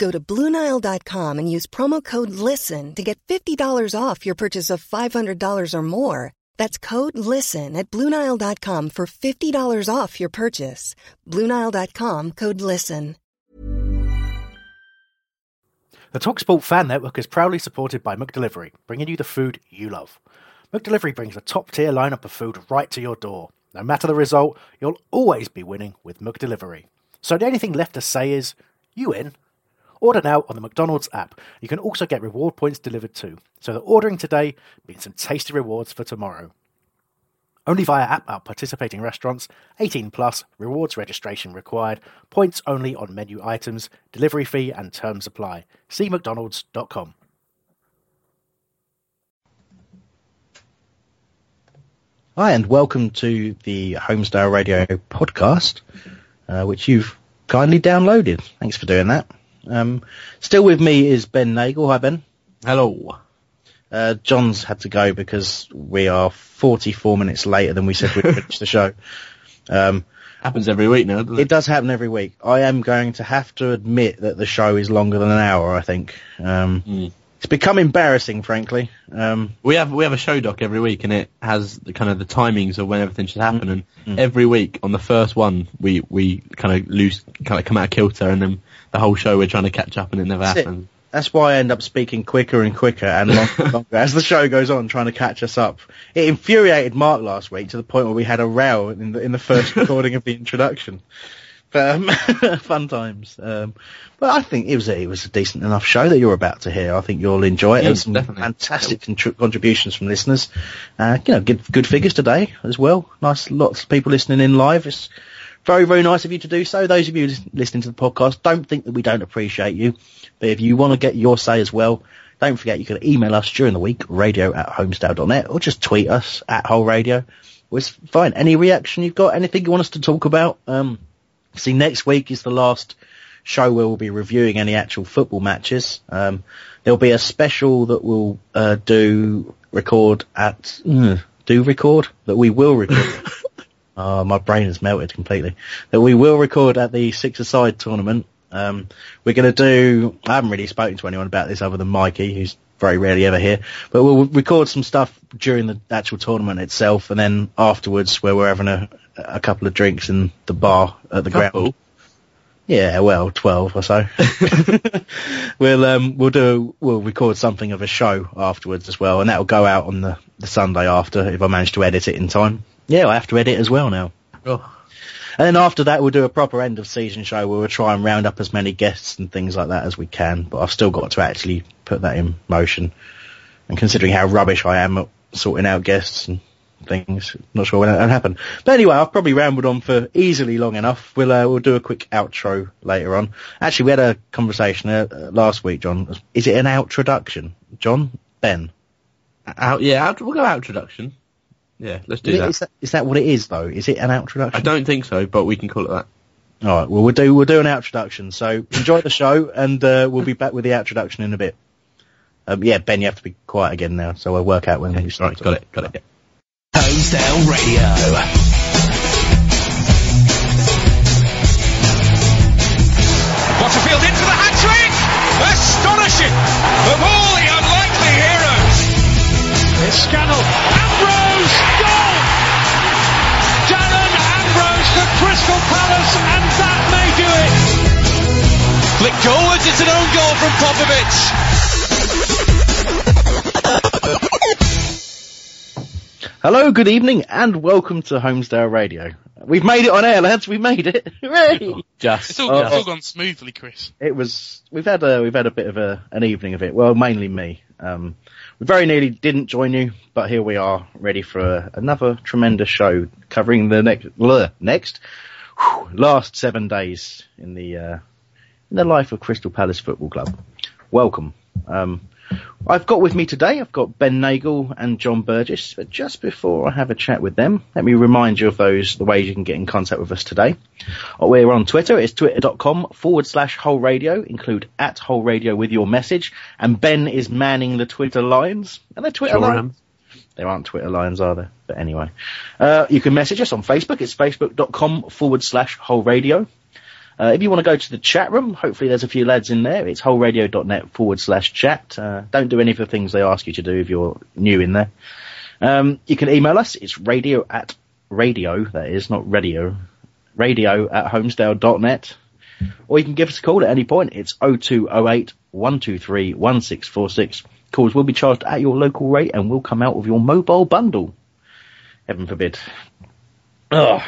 Go to Bluenile.com and use promo code LISTEN to get $50 off your purchase of $500 or more. That's code LISTEN at Bluenile.com for $50 off your purchase. Bluenile.com code LISTEN. The TalkSport Fan Network is proudly supported by McDelivery, bringing you the food you love. McDelivery brings a top tier lineup of food right to your door. No matter the result, you'll always be winning with McDelivery. So the only thing left to say is, you in? Order now on the McDonald's app. You can also get reward points delivered too, so that ordering today means some tasty rewards for tomorrow. Only via app at participating restaurants, 18 plus, rewards registration required, points only on menu items, delivery fee and terms apply. See mcdonalds.com. Hi, and welcome to the Holmesdale Radio podcast, uh, which you've kindly downloaded. Thanks for doing that. Um, still with me is Ben Nagel. Hi, Ben. Hello. Uh, John's had to go because we are 44 minutes later than we said we'd finish the show. Um, Happens every week now, doesn't it? it does happen every week. I am going to have to admit that the show is longer than an hour, I think. Um, Mm. It's become embarrassing, frankly. Um, We have we have a show doc every week, and it has the kind of the timings of when everything should happen. And Mm. every week on the first one, we we kind of lose, kind of come out of kilter, and then the whole show we're trying to catch up, and it never That's it. happens. that's why I end up speaking quicker and quicker and longer, longer as the show goes on, trying to catch us up. It infuriated Mark last week to the point where we had a row in the in the first recording of the introduction. But, um, fun times. Um, but I think it was a, it was a decent enough show that you're about to hear. I think you'll enjoy it. There Yeah, was some definitely. fantastic contri- contributions from listeners. Uh, you know, good good figures today as well. Nice, lots of people listening in live. It's very, very nice of you to do so. Those of you listening to the podcast, don't think that we don't appreciate you. But if you want to get your say as well, don't forget you can email us during the week, radio at holmesdale.net, or just tweet us at whole radio. It's fine. Any reaction you've got, anything you want us to talk about? Um, see, next week is the last show where we'll be reviewing any actual football matches. Um, there'll be a special that we'll uh, do record at mm, do record that we will record. Oh, my brain has melted completely. That we will record at the Six Aside tournament. Um, we're going to do. I haven't really spoken to anyone about this other than Mikey, who's very rarely ever here. But we'll record some stuff during the actual tournament itself, and then afterwards, where we're having a, a couple of drinks in the bar at the ground. Yeah, well, twelve or so. we'll um we'll do we'll record something of a show afterwards as well, and that'll go out on the the Sunday after if I manage to edit it in time. Yeah, I have to edit as well now. Oh, And then after that, we'll do a proper end of season show where we'll try and round up as many guests and things like that as we can. But I've still got to actually put that in motion. And considering how rubbish I am at sorting out guests and things, not sure when that'll happen. But anyway, I've probably rambled on for easily long enough. We'll uh, we'll do a quick outro later on. Actually, we had a conversation uh, uh, last week, John. Is it an outroduction, John? Ben? out, yeah, out, we'll go out introduction. Yeah, let's do Is, it- that. is that is that what it is though? Is it an outroduction? I don't think so, but we can call it that. All right. Well, we'll do we'll do an outroduction. So enjoy the show, and uh, we'll be back with the outroduction in a bit. Um, yeah, Ben, you have to be quiet again now, so I'll work out when we start. Right, got it, got it. Holmesdale Radio. Butterfield in for the hat trick! Astonishing! Of all the unlikely heroes! It's Scannell. It's an own goal from Popovich! Hello, good evening, and welcome to Holmesdale Radio. We've made it on air, lads. We made it. Hooray! Just. It's all, Oh, it's all gone smoothly, Chris. It was. We've had a we've had a bit of a an evening of it. Well, mainly me. Um, we very nearly didn't join you, but here we are, ready for a, another tremendous show covering the next bleh, next whew, last seven days in the uh, in the life of Crystal Palace Football Club. Welcome. Um, I've got with me today, I've got Ben Nagel and John Burgess, but just before I have a chat with them, let me remind you of those, the ways you can get in contact with us today. Uh, We're on Twitter, it's twitter.com forward slash whole radio, include at whole radio with your message, and Ben is manning the Twitter lines, and the Twitter Sure lines. There aren't Twitter lines, are there? But anyway. Uh, you can message us on Facebook. It's facebook.com forward slash whole radio. Uh, if you want to go to the chat room, hopefully there's a few lads in there. It's wholeradio.net forward slash chat. Uh, don't do any of the things they ask you to do if you're new in there. Um, you can email us. It's radio at radio, that is, not radio. Radio at holmesdale.net. Or you can give us a call at any point. It's 0208 123 1646. Calls will be charged at your local rate and will come out of your mobile bundle. Heaven forbid. Ugh.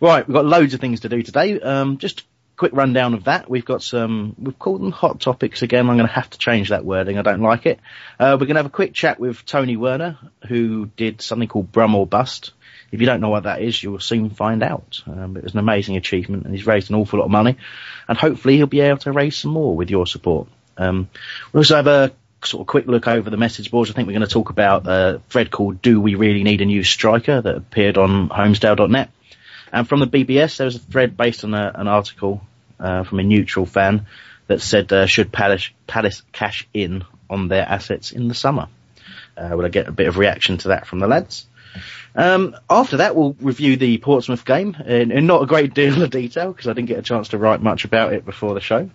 Right, we've got loads of things to do today. Um, just quick rundown of that. We've got some, we've called them hot topics again. I'm going to have to change that wording. I don't like it. Uh, we're going to have a quick chat with Tony Werner, who did something called Brum or Bust. If you don't know what that is, you'll soon find out. Um, it was an amazing achievement and he's raised an awful lot of money and hopefully he'll be able to raise some more with your support. Um, we'll also have a sort of quick look over the message boards. I think we're going to talk about a thread called Do We Really Need a New Striker that appeared on holmesdale.net. And from the BBS, there was a thread based on a, an article uh, from a neutral fan that said, uh, should Palace, Palace cash in on their assets in the summer? Uh, will I get a bit of reaction to that from the lads? Um, after that, we'll review the Portsmouth game in, in not a great deal of detail because I didn't get a chance to write much about it before the show.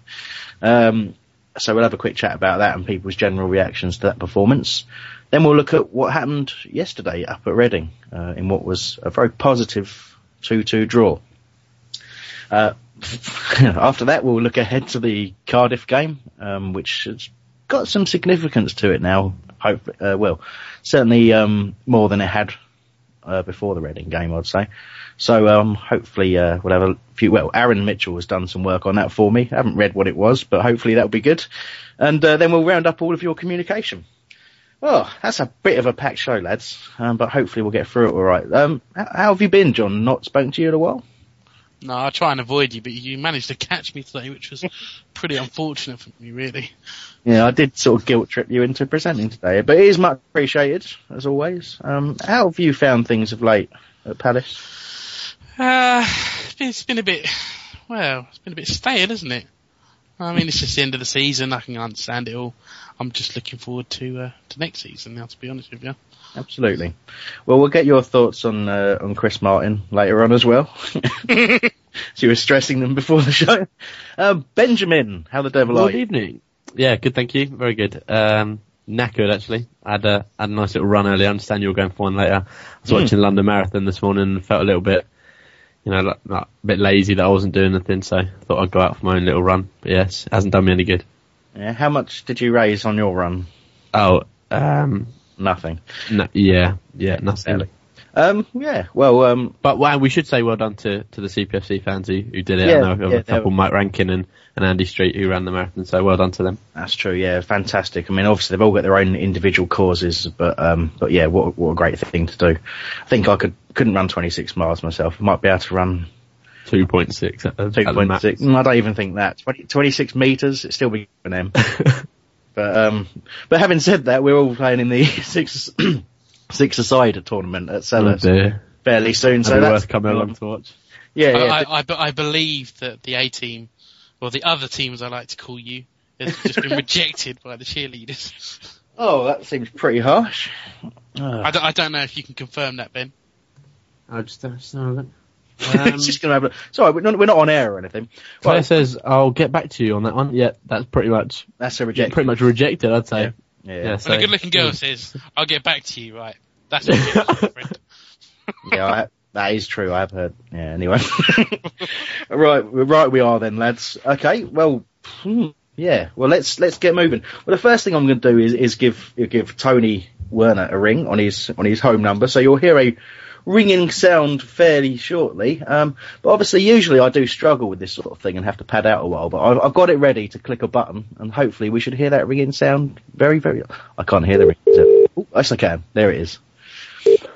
Um, so we'll have a quick chat about that and people's general reactions to that performance. Then we'll look at what happened yesterday up at Reading uh, in what was a very positive 2-2 draw. Uh, after that, we'll look ahead to the Cardiff game, um, which has got some significance to it now. Hope, uh, well, certainly um, more than it had uh, before the Reading game, I'd say. So um, hopefully uh, we'll have a few. Well, Aaron Mitchell has done some work on that for me. I haven't read what it was, but hopefully that'll be good. And uh, then we'll round up all of your communication. Well, that's a bit of a packed show, lads. Um, but hopefully we'll get through it all right. Um, how, how have you been, John? Not spoken to you in a while. No, I try and avoid you, but you managed to catch me today, which was pretty unfortunate for me, really. Yeah, I did sort of guilt trip you into presenting today, but it is much appreciated as always. Um, how have you found things of late at Palace? Uh, it's been, it's been a bit, well, it's been a bit stale, isn't it? I mean, it's just the end of the season. I can understand it all. I'm just looking forward to uh, to next season now. To be honest with you, Absolutely. Well, we'll get your thoughts on uh, on Chris Martin later on as well. so you were stressing them before the show. Um, Benjamin, how the devil are you? Good evening. Yeah, good, thank you. Very good. Um, knackered actually. I had a, had a nice little run earlier. I understand you were going for one later. I was Hmm. watching London Marathon this morning and felt a little bit, you know, like, like a bit lazy that I wasn't doing anything, so I thought I'd go out for my own little run. But yes, it hasn't done me any good. Yeah, how much did you raise on your run? Oh, um, Nothing. no, yeah, yeah, nothing. Barely. Um, yeah. Well, um, But well, we should say well done to, to the CPFC fans who, who did it. Yeah, I know yeah, a couple, Mike Rankin and, and Andy Street who ran the marathon, so well done to them. that's true. Yeah, fantastic. I mean, obviously they've all got their own individual causes, but um, but yeah, what what a great thing to do. I think I could couldn't run 26 miles myself. I might be able to run 2.6 at, the- at the max. 2.6. Mm, I don't even think that. 20, 26 meters, it's still be an M. but, um, but having said that, we're all playing in the six, six aside tournament at Oh Sellers dear. fairly soon. So That'd be that's worth coming along to watch. Yeah, I, yeah. I, I, be- I believe that the A team, or the other teams I like to call you, has just been rejected by the cheerleaders. oh, that seems pretty harsh. I don't, I don't know if you can confirm that, Ben. I just, uh, just have a look. it's just gonna have a, sorry, we're not, we're not on air or anything. Claire Well, says, I'll get back to you on that one. Yeah, that's pretty much, that's a yeah, rejection. pretty much rejected, I'd say. Yeah. Yeah, Yeah, so, When a good looking girl says, I'll get back to you, right? That's what my friend. I, that is true. I have heard. Yeah. Anyway, right, right. We are then, lads. Okay. Well, hmm, yeah. Well, let's let's get moving. Well, the first thing I'm going to do is is give give Tony Werner a ring on his on his home number. So you'll hear a ringing sound fairly shortly. Um, but obviously, usually I do struggle with this sort of thing and have to pad out a while. But I've, I've got it ready to click a button, and hopefully we should hear that ringing sound very very. I can't hear the ring. Oh, yes, I can. There it is.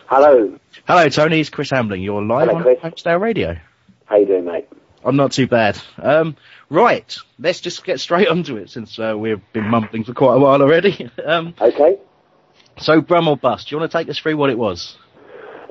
Hello. Hello, Tony. It's Chris Hambling. You're live Hello, on. Holmesdale Radio. How you doing, mate? I'm not too bad. Um, right, let's just get straight onto it since uh, we've been mumbling for quite a while already. um, Okay. so, Brum or Bust, do you want to take us through what it was?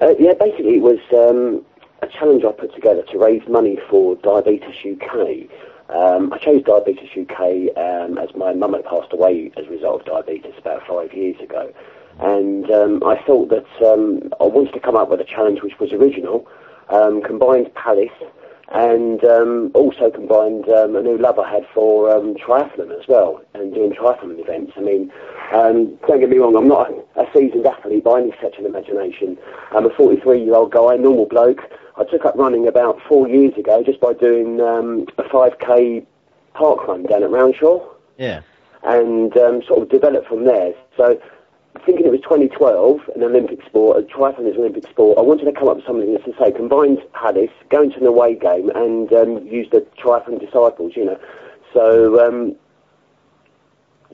Uh, yeah, basically it was um, a challenge I put together to raise money for Diabetes UK. Um, I chose Diabetes UK um, as my mum had passed away as a result of diabetes about five years ago. And um, I thought that um, I wanted to come up with a challenge which was original, um, combined Palace, and um, also combined um, a new love I had for um, triathlon as well, and doing triathlon events. I mean, um, don't get me wrong, I'm not a, seasoned athlete by any stretch of the imagination. I'm a 43-year-old guy, normal bloke. I took up running about four years ago just by doing um, a 5k park run down at Roundshaw Yeah. and um, sort of developed from there. So, thinking it was 2012, an Olympic sport, a triathlon is an Olympic sport, I wanted to come up with something that's to say combined Palace, going to an away game, and um, use the triathlon disciples, you know. So, um,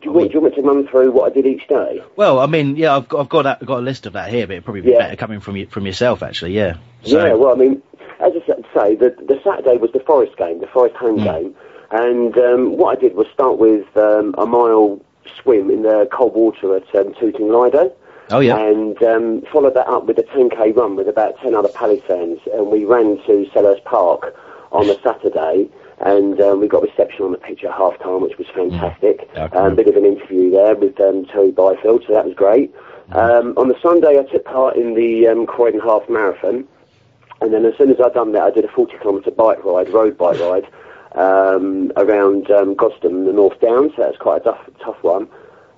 do, you want, do you want me to run through what I did each day? Well, I mean, yeah, I've got I've got, got a list of that here, but it'd probably be Yeah. better coming from you, from yourself, actually. Yeah. So, Yeah, well, I mean, as I say, the, the Saturday was the Forest game, the Forest home game, and um, what I did was start with um, a mile swim in the cold water at um, Tooting Lido. Oh yeah. And um, followed that up with a 10k run with about 10 other fans, and we ran to Selhurst Park on the Saturday, and um, we got reception on the pitch at half time, which was fantastic. Yeah, I can um, bit of an interview there with um, Terry Byfield, so that was great. Um, on the Sunday, I took part in the um, Croydon Half Marathon, and then as soon as I'd done that, I did a 40 kilometre bike ride, road bike ride, um, around um, Godstone, the North Downs. So that's quite a tough, tough one.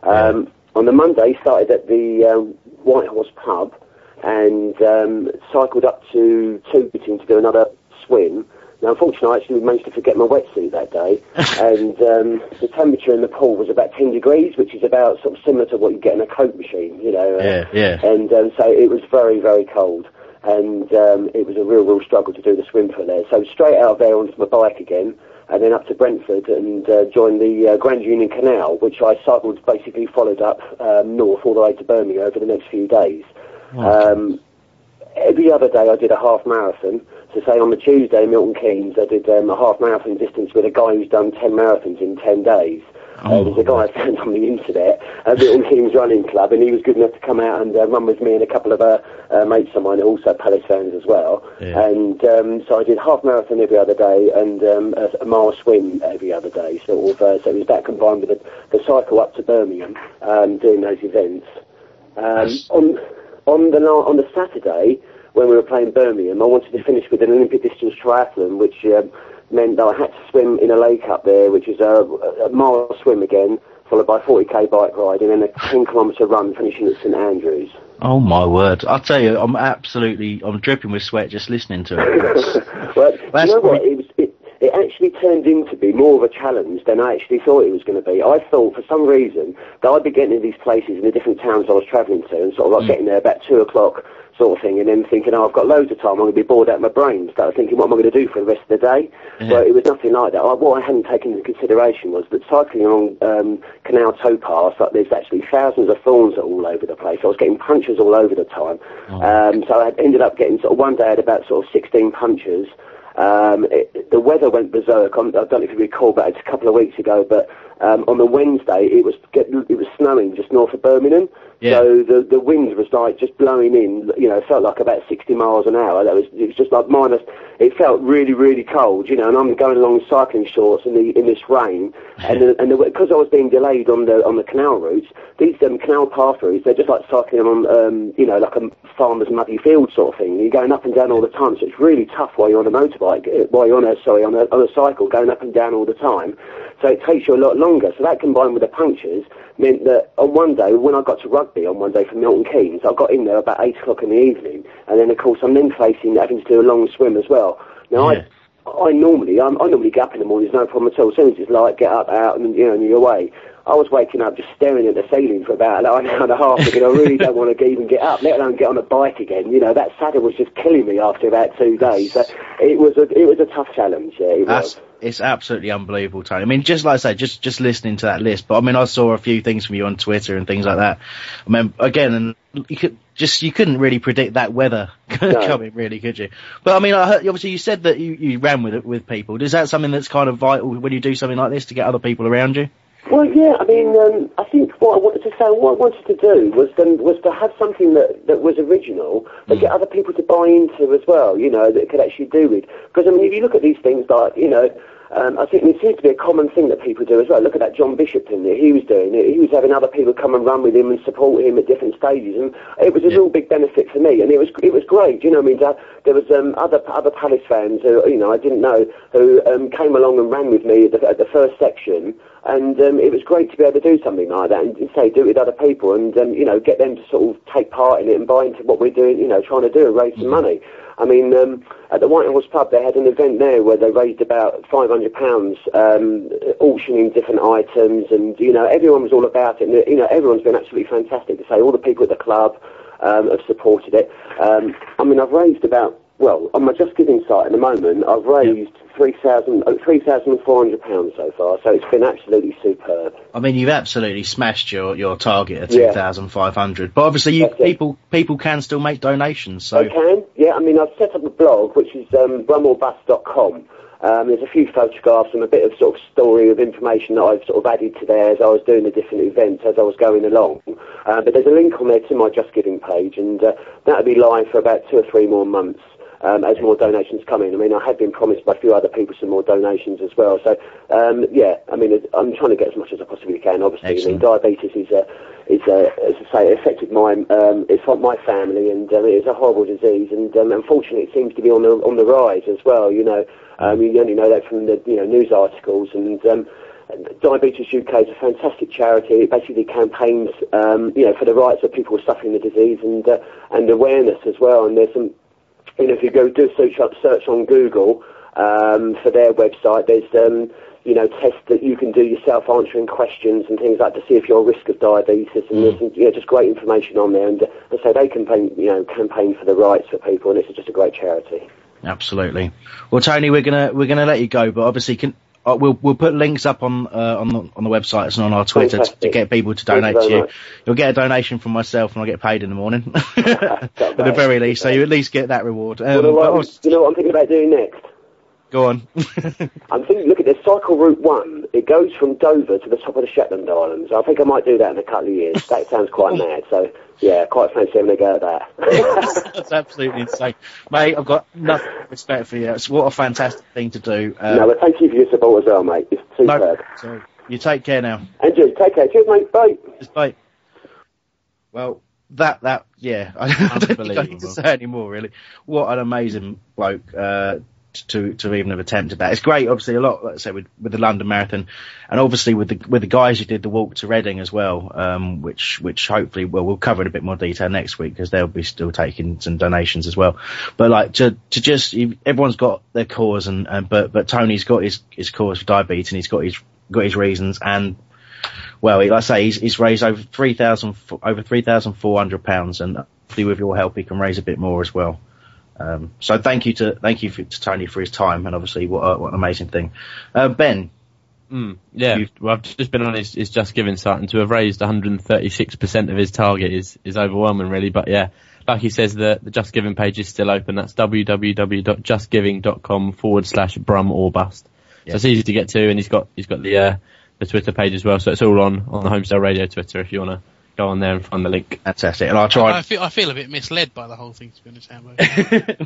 Um, On the Monday, started at the um, White Horse Pub and um, cycled up to Tooting to do another swim. Now, unfortunately, I actually managed to forget my wetsuit that day, and um, the temperature in the pool was about 10 degrees, which is about sort of similar to what you get in a Coke machine, you know. uh, Yeah, yeah. and um, so it was very, very cold. And um, it was a real, real struggle to do the swim for there. So straight out of there onto my bike again, and then up to Brentford and uh, joined the uh, Grand Union Canal, which I cycled basically followed up um, north all the way to Birmingham over the next few days. Um, every other day I did a half marathon. So say on the Tuesday, Milton Keynes, I did um, a half marathon distance with a guy who's done 10 marathons in 10 days. Uh, there's a guy I found on the internet at Milton Keynes Running Club, and he was good enough to come out and uh, run with me and a couple of uh, uh, mates of mine, also Palace fans as well. Yeah. And um, so I did half marathon every other day and um, a, a mile swim every other day. Sort of, uh, so it was that combined with the, the cycle up to Birmingham, um, doing those events. Um, on on the on the Saturday when we were playing Birmingham, I wanted to finish with an Olympic distance triathlon, which um, meant that I had to swim in a lake up there, which is a, a mile swim again, followed by a 40k bike ride, and then a 10 kilometre run finishing at St Andrews. Oh my word! I'll tell you, I'm absolutely, I'm dripping with sweat just listening to it. well, you know what? It, was, it, it actually turned into be more of a challenge than I actually thought it was going to be. I thought, for some reason, that I'd be getting to these places in the different towns I was travelling to, and sort of like Mm. getting there about two o'clock, sort of thing, and then thinking, oh, I've got loads of time. I'm going to be bored out of my brain. Start thinking, what am I going to do for the rest of the day? Yeah. But it was nothing like that. I, what I hadn't taken into consideration was that cycling along um, Canal Towpath, like, there's actually thousands of thorns all over the place. I was getting punctures all over the time. Um, so I ended up getting sort of one day I had about sort of 16 punctures. Um, it, the weather went berserk. I'm, I don't know if you recall, but it's a couple of weeks ago. But um, on the Wednesday, it was it was snowing just north of Birmingham. Yeah. So the the wind was like just blowing in. You know, it felt like about 60 miles an hour. That was it was just like minus. It felt really really cold. You know, and I'm going along cycling shorts in the in this rain, and the, and because I was being delayed on the on the canal routes, these um, canal path routes they're just like cycling on um, you know like a farmer's muddy field sort of thing. You're going up and down all the time, so it's really tough while you're on a motorbike, uh, while you're on a sorry on a on a cycle going up and down all the time. So it takes you a lot longer. So that combined with the punctures meant that on one day, when I got to rugby on one day from Milton Keynes, I got in there about eight o'clock in the evening, and then of course I'm then facing having to do a long swim as well. Now Yeah. I I normally, um, I normally get up in the mornings, no problem at all. As soon as it's light, get up, out, and you know, and you're away. I was waking up just staring at the ceiling for about an hour and a half, thinking I really don't want to even get up, let alone get on a bike again. You know, that saddle was just killing me after about two days. So it was a it was a tough challenge. Yeah, it That's was. it's absolutely unbelievable, Tony. I mean, just like I say, just just listening to that list. But I mean, I saw a few things from you on Twitter and things like that. I mean, again, and you could just you couldn't really predict that weather coming, really, could you? But I mean, I heard, obviously you said that you, you ran with it with people. Is that something that's kind of vital when you do something like this to get other people around you? Well, yeah, I mean, um, I think what I wanted to say, what I wanted to do was then was to have something that, that was original, but get other people to buy into as well. You know, that could actually do with. Because I mean, if you look at these things, like you know, um, I think it seems to be a common thing that people do as well. Look at that John Bishop thing that he was doing. It. He was having other people come and run with him and support him at different stages, and it was a real big benefit for me. And it was it was great. You know, what I mean, there, there was um, other other Palace fans who you know I didn't know who um, came along and ran with me at the, at the first section. And um, it was great to be able to do something like that and, and say do it with other people and um, you know get them to sort of take part in it and buy into what we're doing, you know, trying to do and raise some money. I mean, um, at the White Horse Pub, they had an event there where they raised about five hundred pounds, um, auctioning different items, and you know, everyone was all about it. And you know, everyone's been absolutely fantastic to say. All the people at the club um, have supported it. Um, I mean, I've raised about well on my Just Giving site at the moment. I've raised three thousand uh, three thousand four hundred pounds so far, so it's been absolutely superb. I mean, you've absolutely smashed your, your target of Yeah. two thousand five hundred. But obviously, you, people people can still make donations. So I can, yeah. I mean, I've set up a blog which is um, brummellbus.com. Um, there's a few photographs and a bit of sort of story of information that I've sort of added to there as I was doing the different events as I was going along. Uh, but there's a link on there to my Just Giving page, and uh, that'll be live for about two or three more months. Um, as more donations come in, I mean, I have been promised by a few other people some more donations as well. So, um, yeah, I mean, I'm trying to get as much as I possibly can. Obviously, I mean, diabetes is a, is a, as I say, it affected my, um, it's like my family, and um, it is a horrible disease. And um, unfortunately, it seems to be on the on the rise as well. You know, um, you only know that from the you know news articles and. Um, Diabetes UK is a fantastic charity. It basically campaigns, um, you know, for the rights of people suffering the disease and uh, and awareness as well. And there's some you know, if you go do search up search on Google um, for their website, there's um, you know tests that you can do yourself, answering questions and things like that to see if you're at risk of diabetes, and there's some, you know just great information on there, and, uh, and so they campaign you know campaign for the rights for people, and it's just a great charity. Absolutely. Well, Tony, we're gonna we're gonna let you go, but obviously, can uh, we'll we'll put links up on uh, on the on the website and on our Twitter to, to get people to you donate to you. much. You'll get a donation from myself, and I'll get paid in the morning, at the very least. So you at least get that reward. Um, Well, obvi- you know what I'm thinking about doing next? Go on. I'm thinking, look at this cycle route one. It goes from Dover to the top of the Shetland Islands. I think I might do that in a couple of years. That sounds quite mad. So yeah, quite fancy having a go at that. That's absolutely insane, mate. I've got nothing but respect for you. It's what a fantastic thing to do. Um, no, but thank you for your support as well, mate. It's no- superb. so you take care now. And you, take care. Cheers, mate. Bye. Just bye. Well, that that yeah, I don't think I need to Unbelievable. say anymore. really. What an amazing bloke uh, to to even have attempted that. It's great, obviously a lot. Let's say with with the London Marathon, and obviously with the with the guys who did the walk to Reading as well, um, which which hopefully well we'll cover in a bit more detail next week because they'll be still taking some donations as well. But like to to just everyone's got their cause and, and but but Tony's got his his cause for diabetes and he's got his got his reasons and well, like I say, he's, he's raised over three thousand over three thousand four hundred pounds, and hopefully with your help, he can raise a bit more as well. Um, so thank you to thank you for, to Tony for his time, and obviously what a, what an amazing thing. Uh, ben, Mm, yeah, well, I've just been on his, his Just Giving site, and to have raised 136% of his target is, is overwhelming, really. But yeah, like he says, the, the Just Giving page is still open. That's www.justgiving.com forward slash brum or bust. Yeah. So it's easy to get to, and he's got he's got the uh, the Twitter page as well. So it's all on on the Holmesdale Radio Twitter if you want to go on there and find the link. fantastic, and I'll try. I try. feel I feel a bit misled by the whole thing to be honest. Ambo.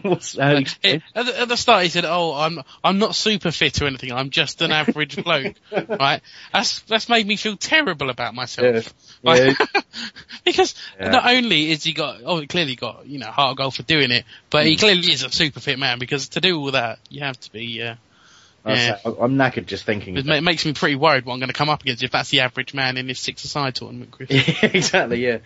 What's, how you- It- at, the, at the start, he said, "Oh, I'm I'm not super fit or anything. I'm just an average bloke." Right? That's that's made me feel terrible about myself. Right? because Yeah. not only is he got, oh, he clearly got you know heart goal for doing it, but Hmm. he clearly is a super fit man. Because to do all that, you have to be. Uh, I'll yeah. I'm knackered just thinking. it ma- makes me pretty worried what I'm going to come up against if that's the average man in this six aside tournament, Chris. exactly, yeah.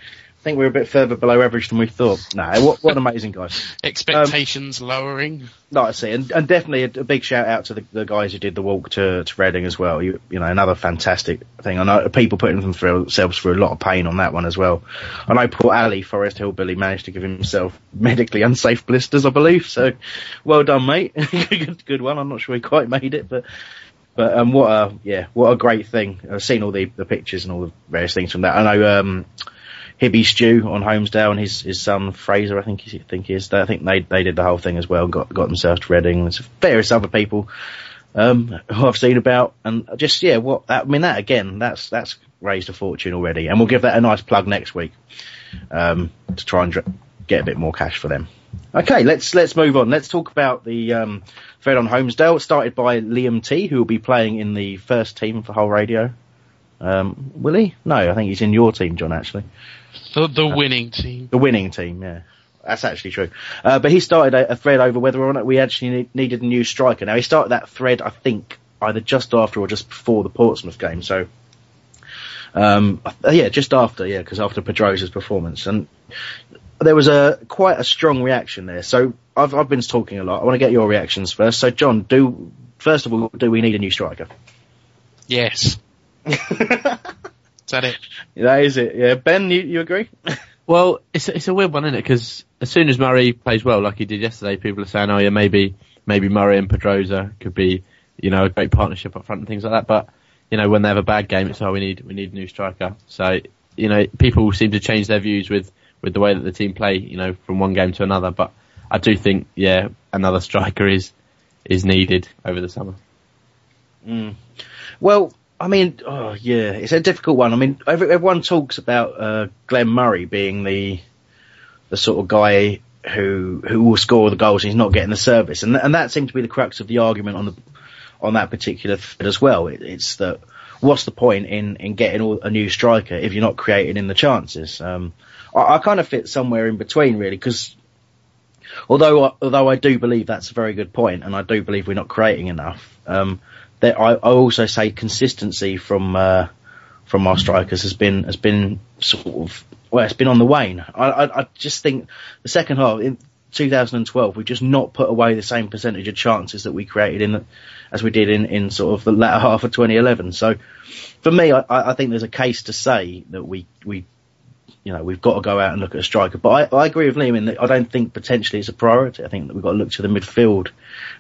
Think we're a bit further below average than we thought. No, what, what an amazing guys. Expectations um, lowering. Like I see, and, and definitely a, a, big shout out to the, the, guys who did the walk to, to Reading as well. You, you know, another fantastic thing. I know people putting themselves through a lot of pain on that one as well. I know poor Ali, Forest Hillbilly, managed to give himself medically unsafe blisters, I believe. So, well done, mate. good, good one. I'm not sure he quite made it, but but um, what a yeah, what a great thing. I've seen all the, the pictures and all the various things from that. I know um, Hibby Stew on Holmesdale and his his son Fraser, I think he think he is. I think they they did the whole thing as well. Got got themselves to Reading. There's various other people um, who I've seen about, and just yeah, what I mean that again, that's that's raised a fortune already, and we'll give that a nice plug next week um, to try and dr- get a bit more cash for them. Okay, let's let's move on. Let's talk about the um, on Holmesdale, started by Liam T, who will be playing in the first team for Hull Radio. Um, will he? No, I think he's in your team, John. Actually, the the winning team. The winning team, yeah. That's actually true. Uh, but he started a, a, thread over whether or not we actually need, needed a new striker. Now he started that thread, I think, either just after or just before the Portsmouth game. So, um, uh, yeah, just after, yeah, because after Pedroza's performance, and there was a quite a strong reaction there. So I've I've been talking a lot. I want to get your reactions first. So John, do first of all, do we need a new striker? Yes. Is that it? That is it. Yeah, Ben, you, you agree? well, it's it's a weird one, isn't it? Because as soon as Murray plays well, like he did yesterday, people are saying, "Oh yeah, maybe maybe Murray and Pedroza could be, you know, a great partnership up front and things like that." But you know, when they have a bad game, it's oh we need we need a new striker. So you know, people seem to change their views with with the way that the team play, you know, from one game to another. But I do think, yeah, another striker is is needed over the summer. Mm. Well, I mean, oh yeah, it's a difficult one. I mean, everyone talks about uh, Glenn Murray being the the sort of guy who who will score the goals. And he's not getting the service, and and that seems to be the crux of the argument on the on that particular thread as well. It, it's that what's the point in in getting all, a new striker if you're not creating in the chances? Um, I, I kind of fit somewhere in between really because although although I do believe that's a very good point, and I do believe we're not creating enough. Um, I, I also say consistency from uh, from our strikers has been has been sort of well, it's been on the wane. I, I, I just think the second half in 2012 we've just not put away the same percentage of chances that we created in as we did in, in sort of the latter half of 2011. So for me, I, I think there's a case to say that we we you know, we've got to go out and look at a striker. But I, I agree with Liam in that I don't think potentially it's a priority. I think that we've got to look to the midfield,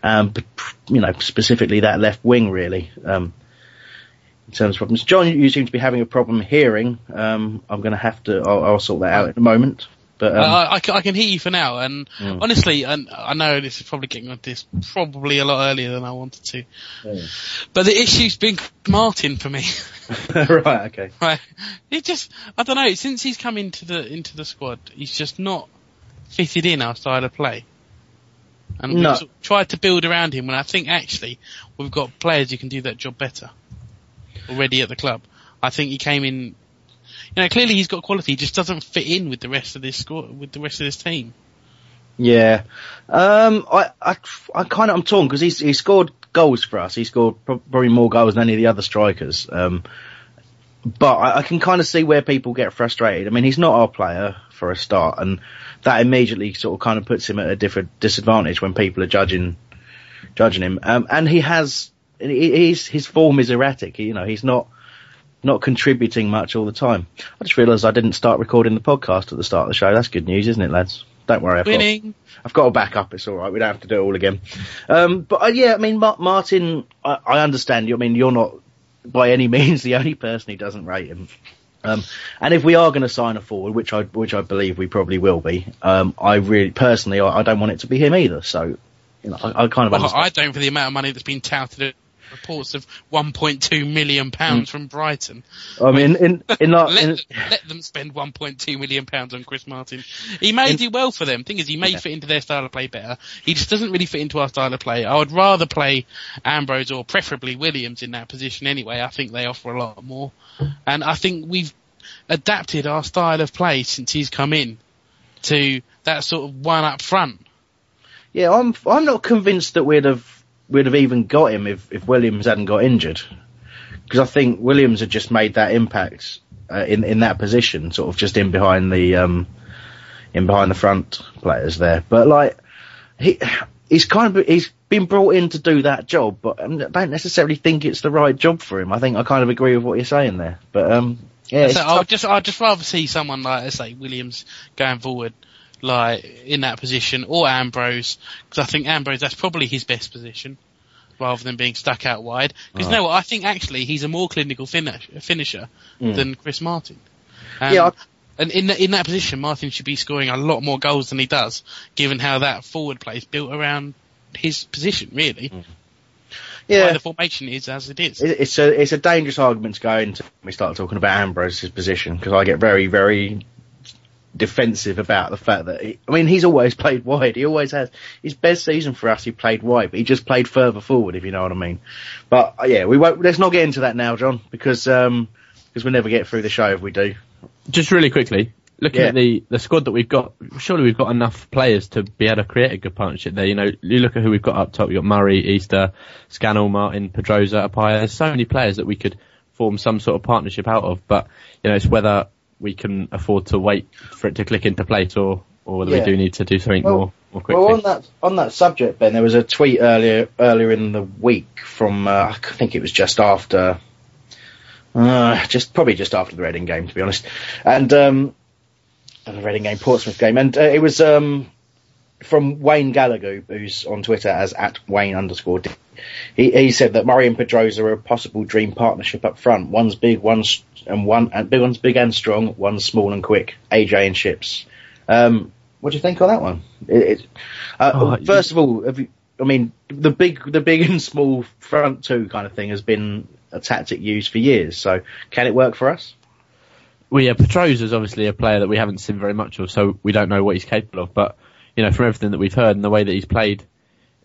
um, you know, specifically that left wing really, um, in terms of problems. John, you seem to be having a problem hearing. Um, I'm going to have to, I'll, I'll, sort that out in a moment. But um, I, I, I, can hear you for now, and mm. honestly, and I know this is probably getting on this probably a lot earlier than I wanted to, mm. but the issue's been Martin for me. right. Okay. Right. It just, I don't know. Since he's come into the into the squad, he's just not fitted in our style of play. And no. we've tried to build around him, and I think actually we've got players who can do that job better already at the club. I think he came in you know, clearly he's got quality. He just doesn't fit in with the rest of this squad, with the rest of this team. Yeah, um, I, I, I kind of I'm torn because he's he scored goals for us. He scored probably more goals than any of the other strikers. Um, but I, I can kind of see where people get frustrated. I mean, he's not our player for a start, and that immediately sort of kind of puts him at a different disadvantage when people are judging judging him. Um, and he has he's his form is erratic. You know, he's not not contributing much all the time. I just realised I didn't start recording the podcast at the start of the show. That's good news, isn't it, lads? Don't worry, I've Winning. got, I've got a backup. It's all right. We don't have to do it all again. Um, but uh, yeah, I mean, Ma- Martin, I, I, understand you. I mean, you're not by any means the only person who doesn't rate him. Um, and if we are going to sign a forward, which I which I believe we probably will be, um, I really personally I, I, don't want it to be him either. So, you know, I, I kind of. Well, I don't for the amount of money that's been touted reports of 1.2 million pounds mm. from Brighton. I mean, in in, let, in let, them spend 1.2 million pounds on Chris Martin. He may in, do well for them. Thing is, he may yeah. fit into their style of play better. He just doesn't really fit into our style of play. I would rather play Ambrose or preferably Williams in that position anyway. I think they offer a lot more, and I think we've adapted our style of play since he's come in to that sort of one up front. Yeah, I'm I'm not convinced that we'd have we'd have even got him if, if Williams hadn't got injured. Because I think Williams had just made that impact uh, in in that position, sort of just in behind the um, in behind the front players there. But like he he's kind of he's been brought in to do that job, but I don't necessarily think it's the right job for him. I think I kind of agree with what you're saying there. But um, yeah, So I'd just I'd just rather see someone like let's say Williams going forward, like in that position, or Ambrose, because I think Ambrose that's probably his best position, rather than being stuck out wide. Because you know what, I think actually he's a more clinical finish, finisher than Chris Martin. Um, Yeah, And in that, in that position, Martin should be scoring a lot more goals than he does, given how that forward play is built around his position, really. Why yeah. the formation is as it is. It's a it's a dangerous argument to go into when we start talking about Ambrose's position because I get very very defensive about the fact that he, I mean he's always played wide. He always has. His best season for us, he played wide, but he just played further forward, if you know what I mean. But uh, yeah, we won't. Let's not get into that now, John, because um because we'll never get through the show if we do. Just really quickly, looking Yeah. at the, the squad that we've got, surely we've got enough players to be able to create a good partnership there. You know, you look at who we've got up top. We've got Murray, Easter, Scannell, Martin, Pedroza, Appiah. There's so many players that we could form some sort of partnership out of, but, you know, it's whether we can afford to wait for it to click into place or, or whether Yeah. we do need to do something Well- more, more quickly. Well, on that on that subject, Ben, there was a tweet earlier earlier in the week from uh, I think it was just after, uh, just probably just after the Reading game, to be honest, and um, the Reading game, Portsmouth game, and uh, it was um, from Wayne Gallagher, who's on Twitter as at Wayne underscore. D. He he said that Murray and Pedroza are a possible dream partnership up front. One's big, one's and one and big one's big and strong. One's small and quick. AJ and Ships. Um, what do you think of that one? It, it, uh, Oh, first of all, have you, I mean, the big, the big and small front two kind of thing has been a tactic used for years. So, can it work for us? Well, yeah, is obviously a player that we haven't seen very much of, so we don't know what he's capable of. But you know, from everything that we've heard and the way that he's played,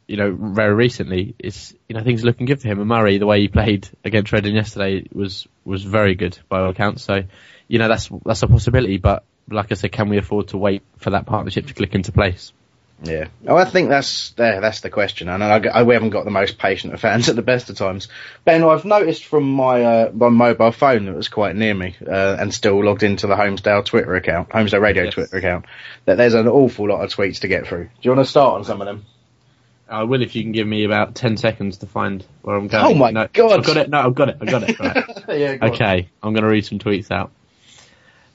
you know, very recently, it's you know things are looking good for him. And Murray, the way he played against Reading yesterday was was very good by all accounts. So, you know, that's that's a possibility. But like I said, can we afford to wait for that partnership to click into place? Yeah. Oh, I think that's there. That's the question, and I, I, we haven't got the most patient of fans at the best of times. Ben, I've noticed from my uh, my mobile phone that was quite near me, uh, and still logged into the Holmesdale Twitter account, Holmesdale Radio Yes. Twitter account, that there's an awful lot of tweets to get through. Do you want to start on some of them? I will if you can give me about ten seconds to find where I'm going. Oh my no, God. I've got it. No, I've got it. I've got it. Right. yeah. go on. Okay, I'm going to read some tweets out.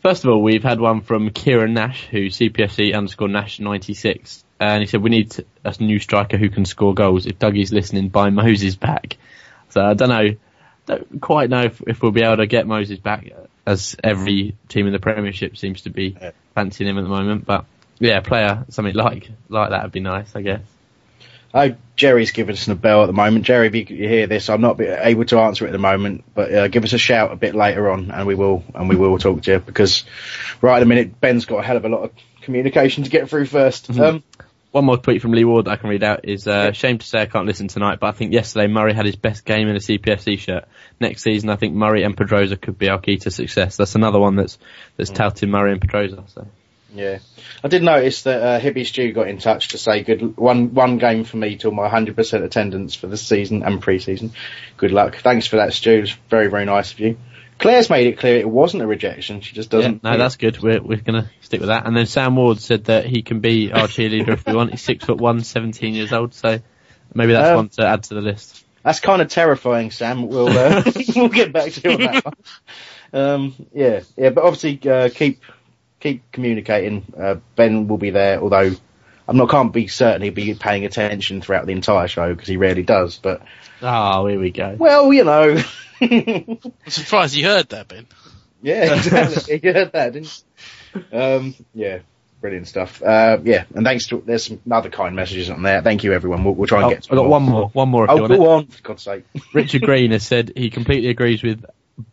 First of all, we've had one from Kieran Nash, who CPFC underscore Nash 96, and he said we need a new striker who can score goals. If Dougie's listening, buy Moses back. So I don't know, don't quite know if, if we'll be able to get Moses back, as every team in the Premiership seems to be fancying him at the moment. But yeah, player something like like that would be nice, I guess. Oh, Jerry's giving us a bell at the moment. Jerry, if you, you hear this, I'm not able to answer it at the moment, but uh, give us a shout a bit later on, and we will, and we will talk to you because right at the minute Ben's got a hell of a lot of communication to get through 1st Um, One more tweet from Lee Ward that I can read out is uh, shame to say I can't listen tonight, but I think yesterday Murray had his best game in a CPFC shirt. Next season, I think Murray and Pedroza could be our key to success. That's another one that's that's touting Murray and Pedroza. So Yeah, I did notice that uh, Hibby Stew got in touch to say good one one game for me till my hundred percent attendance for this season and pre-season. Good luck. Thanks for that, Stu. It's very very nice of you. Claire's made it clear it wasn't a rejection. She just doesn't. no, that's good. We're we're gonna stick with that. And then Sam Ward said that he can be our cheerleader if we want. He's six foot one, 17 years old, so maybe that's Um, one to add to the list. That's kind of terrifying, Sam. We'll uh, we'll get back to you on that one. Um, yeah, yeah, but obviously uh, keep keep communicating. Uh, ben will be there, although I'm not can't be certain he'll be paying attention throughout the entire show because he rarely does. But Oh, here we go. well, you know. I'm surprised you heard that, Ben. Yeah, exactly. you heard that, didn't you? Um, yeah, brilliant stuff. Uh, yeah, and thanks to there's some other kind messages on there. Thank you, everyone. We'll, we'll try and Oh, get. To I got one more. One more. If you Oh, want it. go on, for God's sake. Richard Green has said he completely agrees with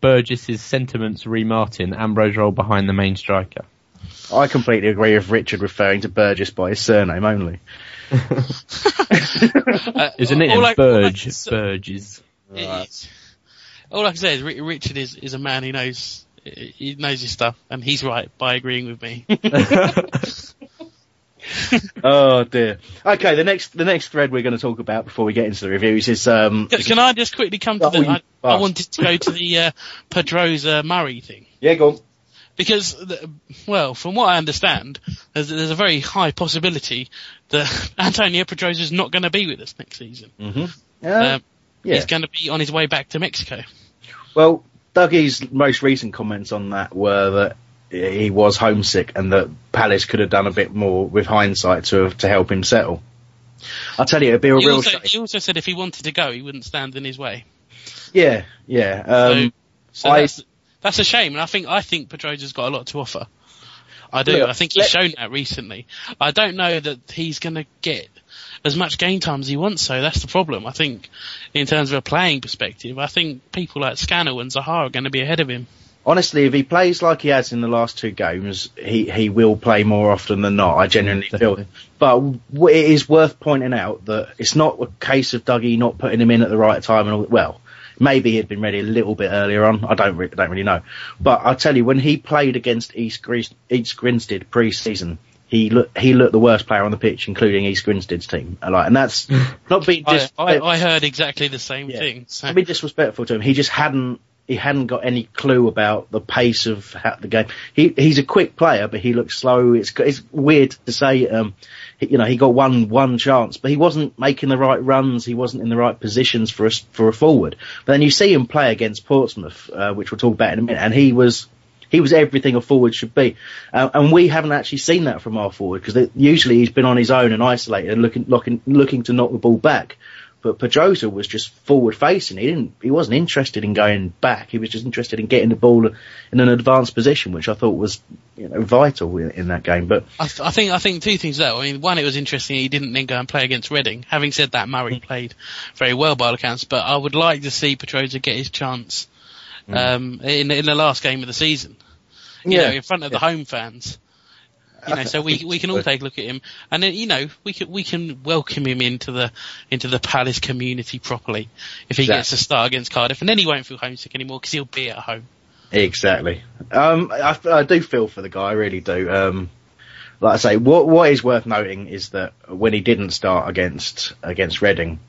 Burgess's sentiments re Martin, Ambrose role behind the main striker. I completely agree with Richard referring to Burgess by his surname only. Uh, Isn't it? all I- all I Burge, can say- Burges. It's- All I can say is Richard is, is a man who knows he knows his stuff, and he's right by agreeing with me. oh dear. Okay, the next the next thread we're going to talk about before we get into the reviews is um. Can, can I just quickly come to Oh, the? I, I wanted to go to the uh, Pedroza Murray thing Yeah, go on. Because, well, from what I understand, there's, there's a very high possibility that Antonio Pedroza is not going to be with us next season. Mm-hmm. Um, yeah. He's going to be on his way back to Mexico. Well, Dougie's most recent comments on that were that he was homesick and that Palace could have done a bit more with hindsight to to help him settle. I'll tell you, it'd be a He real also, shame. he also said if he wanted to go, he wouldn't stand in his way. Yeah, yeah. Um, so I- that's, that's a shame, and I think I think Pedroza's got a lot to offer. I do. Look, I think he's shown that recently. I don't know that he's going to get as much game time as he wants. So that's the problem. I think, in terms of a playing perspective, I think people like Scannell and Zaha are going to be ahead of him. honestly, if he plays like he has in the last two games, he, he will play more often than not. I genuinely feel. definitely. But it is worth pointing out that it's not a case of Dougie not putting him in at the right time. And all, well, maybe he'd been ready a little bit earlier on. I don't re- don't really know. But I tell you, when he played against East, Gris- East Grinstead pre-season. He looked, he looked the worst player on the pitch, including East Grinstead's team. Like, and that's not being I, dis- I, I heard exactly the same Yeah. thing. So. to be disrespectful to him, he just hadn't he hadn't got any clue about the pace of how the game. He he's a quick player, but he looks slow. It's it's weird to say. Um, he, you know, he got one one chance, but he wasn't making the right runs. He wasn't in the right positions for us for a forward. But then you see him play against Portsmouth, uh, which we'll talk about in a minute, and he was. He was everything a forward should be, uh, and we haven't actually seen that from our forward because usually he's been on his own and isolated and looking, looking, looking to knock the ball back. But Pedroza was just forward facing. He didn't. He wasn't interested in going back. He was just interested in getting the ball in an advanced position, which I thought was you know vital in, in that game. But I, th- I think I think two things though. I mean, one, it was interesting he didn't then go and play against Reading. Having said that, Murray played very well by all accounts, but I would like to see Pedroza get his chance um, in in the last game of the season. You Yeah. know, in front of the home fans. You know, so we we can all take a look at him, and then you know we can we can welcome him into the into the Palace community properly if he gets Exactly. to start against Cardiff, and then he won't feel homesick anymore because he'll be at home. Exactly. Um, I, I do feel for the guy, I really do. Um, like I say, what what is worth noting is that when he didn't start against against Reading,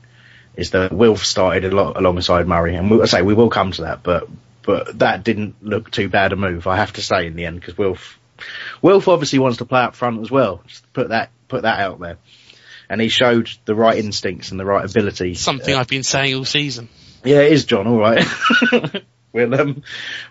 is that Wilf started a lot alongside Murray, and we, I say we will come to that, but but that didn't look too bad a move, I have to say in the end, because Wilf Wilf obviously wants to play up front as well. Just put that put that out there, and he showed the right instincts and the right ability. Something uh, I've been saying all season. yeah, it is, John. All right. we'll um,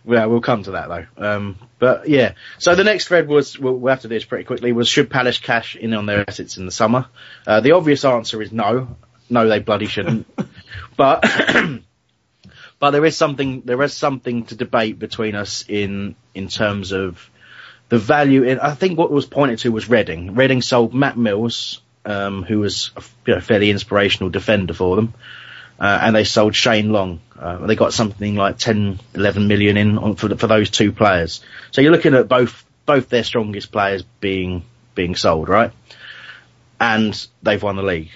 well, we'll come to that though. Um, but yeah. So the next thread was we'll, we'll have to do this pretty quickly. Was should Palace cash in on their assets in the summer? Uh, the obvious answer is no. No, they bloody shouldn't. but but there is something there is something to debate between us in in terms of the value in. I think what was pointed to was Reading. Reading sold Matt Mills, um, who was a you know, fairly inspirational defender for them uh, and they sold Shane Long. Uh, they got something like 10, 11 million in on, for, for those two players. So you're looking at both both their strongest players being being sold, right? And they've won the league.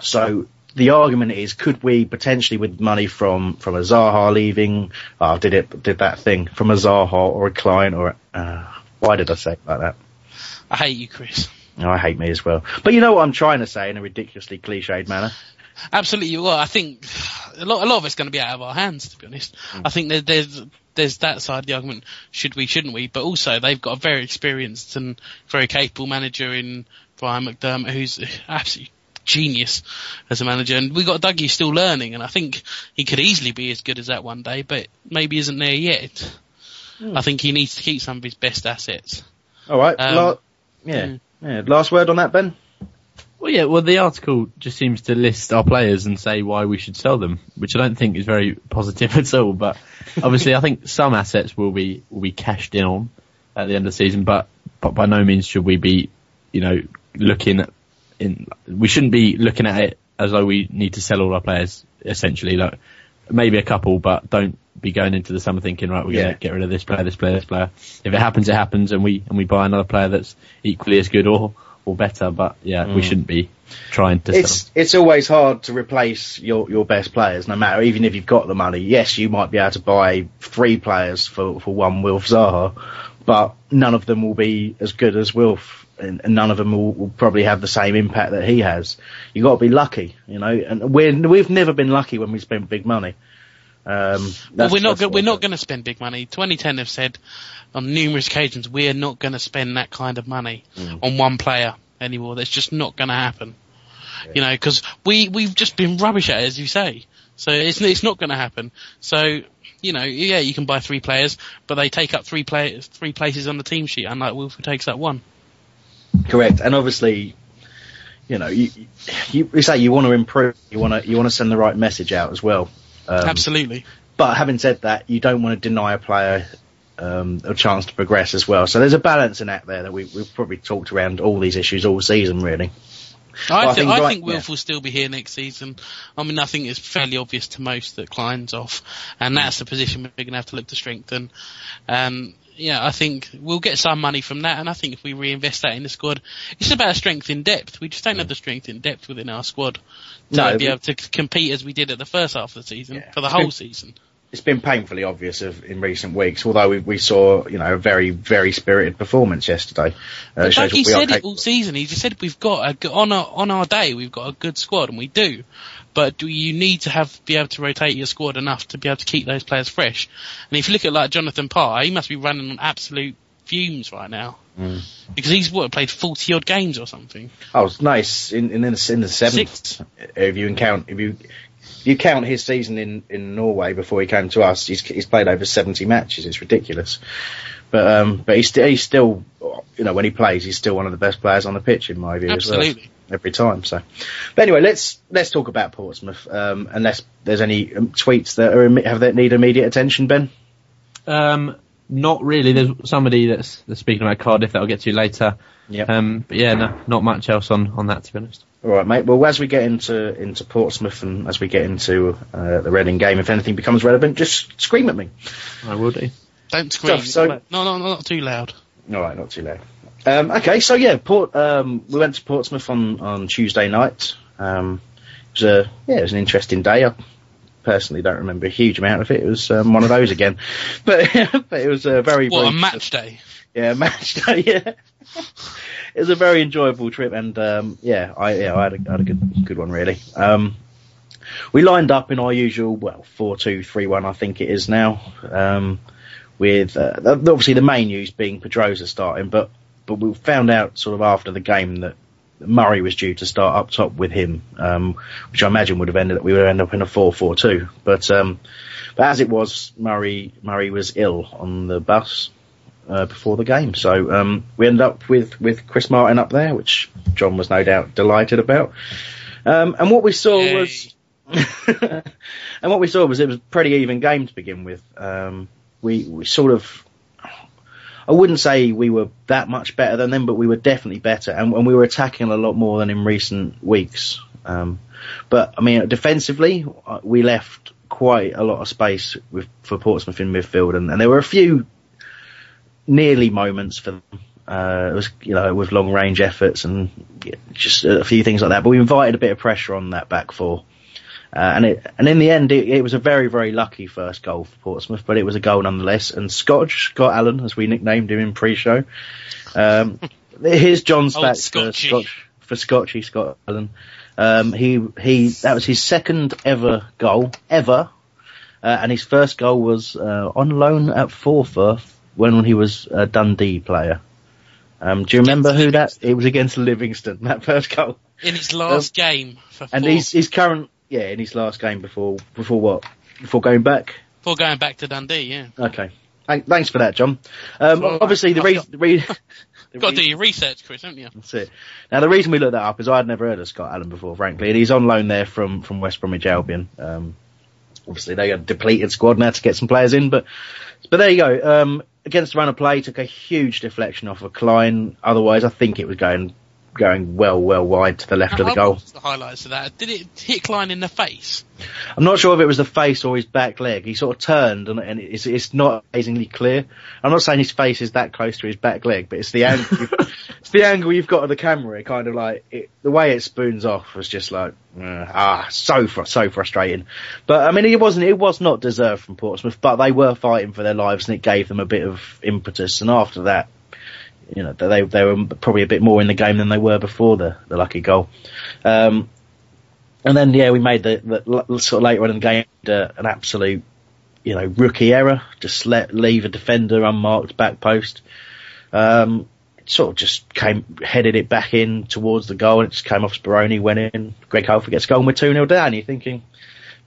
So the argument is, could we potentially, with money from from a Zaha leaving, oh, did it did that thing from a Zaha or a client or uh, why did I say it like that? I hate you, Chris. I hate me as well. But you know what I'm trying to say in a ridiculously cliched manner. Absolutely, you are. I think a lot, a lot of it's going to be out of our hands, to be honest. I think there, there's there's that side of the argument: should we, shouldn't we? But also, they've got a very experienced and very capable manager in Brian McDermott, who's absolutely genius as a manager. And we got Dougie still learning, and I think he could easily be as good as that one day, but maybe isn't there yet. I think he needs to keep some of his best assets. All right. Um, la- yeah. mm. Yeah. Last word on that, Ben. Well, yeah. Well, the article just seems to list our players and say why we should sell them, which I don't think is very positive at all. But obviously, I think some assets will be will be cashed in on at the end of the season. But but by no means should we be, you know, looking at in. We shouldn't be looking at it as though we need to sell all our players. Essentially, like maybe a couple, but don't be going into the summer thinking, right, we're Yeah. going to get rid of this player, this player, this player. If it happens, it happens, and we and we buy another player that's equally as good or or better. But yeah, we mm. shouldn't be trying to. sell. It's it's always hard to replace your your best players, no matter even if you've got the money. Yes, you might be able to buy three players for for one Wilf Zaha, but none of them will be as good as Wilf, and, and none of them will, will probably have the same impact that he has. You got to be lucky, you know. And we're, we've never been lucky when we spent big money. Um, Well, we're not go- we're not going to spend big money. 2010 have said on numerous occasions we're not going to spend that kind of money Mm. on one player anymore. That's just not going to happen. You know, because we we've just been rubbish at it, as you say. So it's it's not going to happen. So you know, yeah, you can buy three players, but they take up three players three places on the team sheet, unlike who takes up one. Correct, and obviously, you know, you, you, you say you want to improve, you want to you want to send the right message out as well. Um, Absolutely. But having said that, you don't want to deny a player um, a chance to progress as well. So there's a balancing act there that we, we've probably talked around all these issues all season, really. I, Well, I think I right- think Wilf yeah. will still be here next season. I mean, I think it's fairly obvious to most that Clyne's off, and that's the position we're going to have to look to strengthen. Um, yeah, I think we'll get some money from that, and I think if we reinvest that in the squad, it's about strength in depth. We just don't have the strength in depth within our squad to No, be we- able to compete as we did at the first half of the season Yeah. for the whole been- season. It's been painfully obvious of, in recent weeks, although we, we saw, you know, a very, very spirited performance yesterday. Uh, But it shows Dougie what we are said it all season. He just said we've got a on our on our day we've got a good squad, and we do. But do you need to have be able to rotate your squad enough to be able to keep those players fresh? And if you look at like Jonathan Parr, he must be running on absolute fumes right now Mm. because he's what played forty odd games or something. Oh, it's nice in in the, in the seventh. If you count, if you you count his season in, in Norway before he came to us, he's he's played over seventy matches. It's ridiculous. But um, but he's still he's still you know when he plays, he's still one of the best players on the pitch in my view. As well, Absolutely. Every time. So, but anyway, let's let's talk about Portsmouth. Um, unless there's any um, tweets that are have that need immediate attention, Ben. Um, not really. There's somebody that's, that's speaking about Cardiff that I'll get to later. Yeah. Um, but yeah, no, not much else on, on that to be honest. All right, mate. Well, as we get into into Portsmouth and as we get into uh, the Reading game, if anything becomes relevant, just scream at me. I will do. Don't scream. Stuff, so- no, no, no, not too loud. All right, not too loud. Um, okay, so yeah, Port. Um, we went to Portsmouth on, on Tuesday night. Um, it was a yeah, it was an interesting day. I personally don't remember a huge amount of it. It was um, one of those again, but but it was a very What a match day! Yeah, match day. Yeah, it was a very enjoyable trip, and um, yeah, I yeah I had a, I had a good good one really. Um, we lined up in our usual well four two three one I think it is now. Um, with uh, obviously the main news being Pedroza starting, but but we found out sort of after the game that Murray was due to start up top with him, um, which I imagine would have ended we would ended up in a four four two. But um, but as it was, Murray Murray was ill on the bus uh, before the game, so um, we ended up with with Chris Martin up there, which John was no doubt delighted about. Um, and what we saw Yay. was and what we saw was it was a pretty even game to begin with. Um, we we sort of, I wouldn't say we were that much better than them, but we were definitely better, and, and we were attacking a lot more than in recent weeks. Um, but I mean, defensively, uh, we left quite a lot of space with, for Portsmouth in midfield, and, and there were a few nearly moments for them. Uh, it was, you know, with long range efforts and just a few things like that. But we invited a bit of pressure on that back four. Uh, and it, and in the end, it, it was a very, very lucky first goal for Portsmouth, but it was a goal nonetheless. And Scott, Scott Allan, as we nicknamed him in pre-show, um, here's John's Old stats for. Scotch, for Scotchy Scott Allan. Um, he, he, that was his second ever goal, ever. Uh, and his first goal was, uh, on loan at Forfar when he was a Dundee player. Um, do you remember who that? It was against Livingston, that first goal. In his last game for And he's, his current, yeah, in his last game before, before what? Before going back? before going back to Dundee, yeah. Okay. Thank- Thanks for that, John. Um, obviously the reason, the re- the Got to do your research, Chris, haven't you? that's it. Now the reason we looked that up is I'd never heard of Scott Allan before, frankly, and he's on loan there from, from West Bromwich Albion. Um, obviously they got a depleted squad now to get some players in, but, but there you go. Um, against the run of play, took a huge deflection off of Clyne. Otherwise, I think it was going, going well, well wide to the left of the goal. The highlights of that. Did it hit Clyne in the face? I'm not sure if it was the face or his back leg. He sort of turned, and, and it's, it's not amazingly clear. I'm not saying his face is that close to his back leg, but it's the angle. it's the angle you've got of the camera, it kind of like it, the way it spoons off was just like uh, ah, so fr- so frustrating. But I mean, it wasn't. It was not deserved from Portsmouth, but they were fighting for their lives, and it gave them a bit of impetus. And after that, you know, they they were probably a bit more in the game than they were before the the lucky goal. Um, and then yeah, we made the, the sort of later on in the game uh, an absolute you know rookie error, just let leave a defender unmarked back post. Um, sort of just came headed it back in towards the goal, and it just came off Speroni, went in. Greg Halford gets goal, and we're two 0 down. You're thinking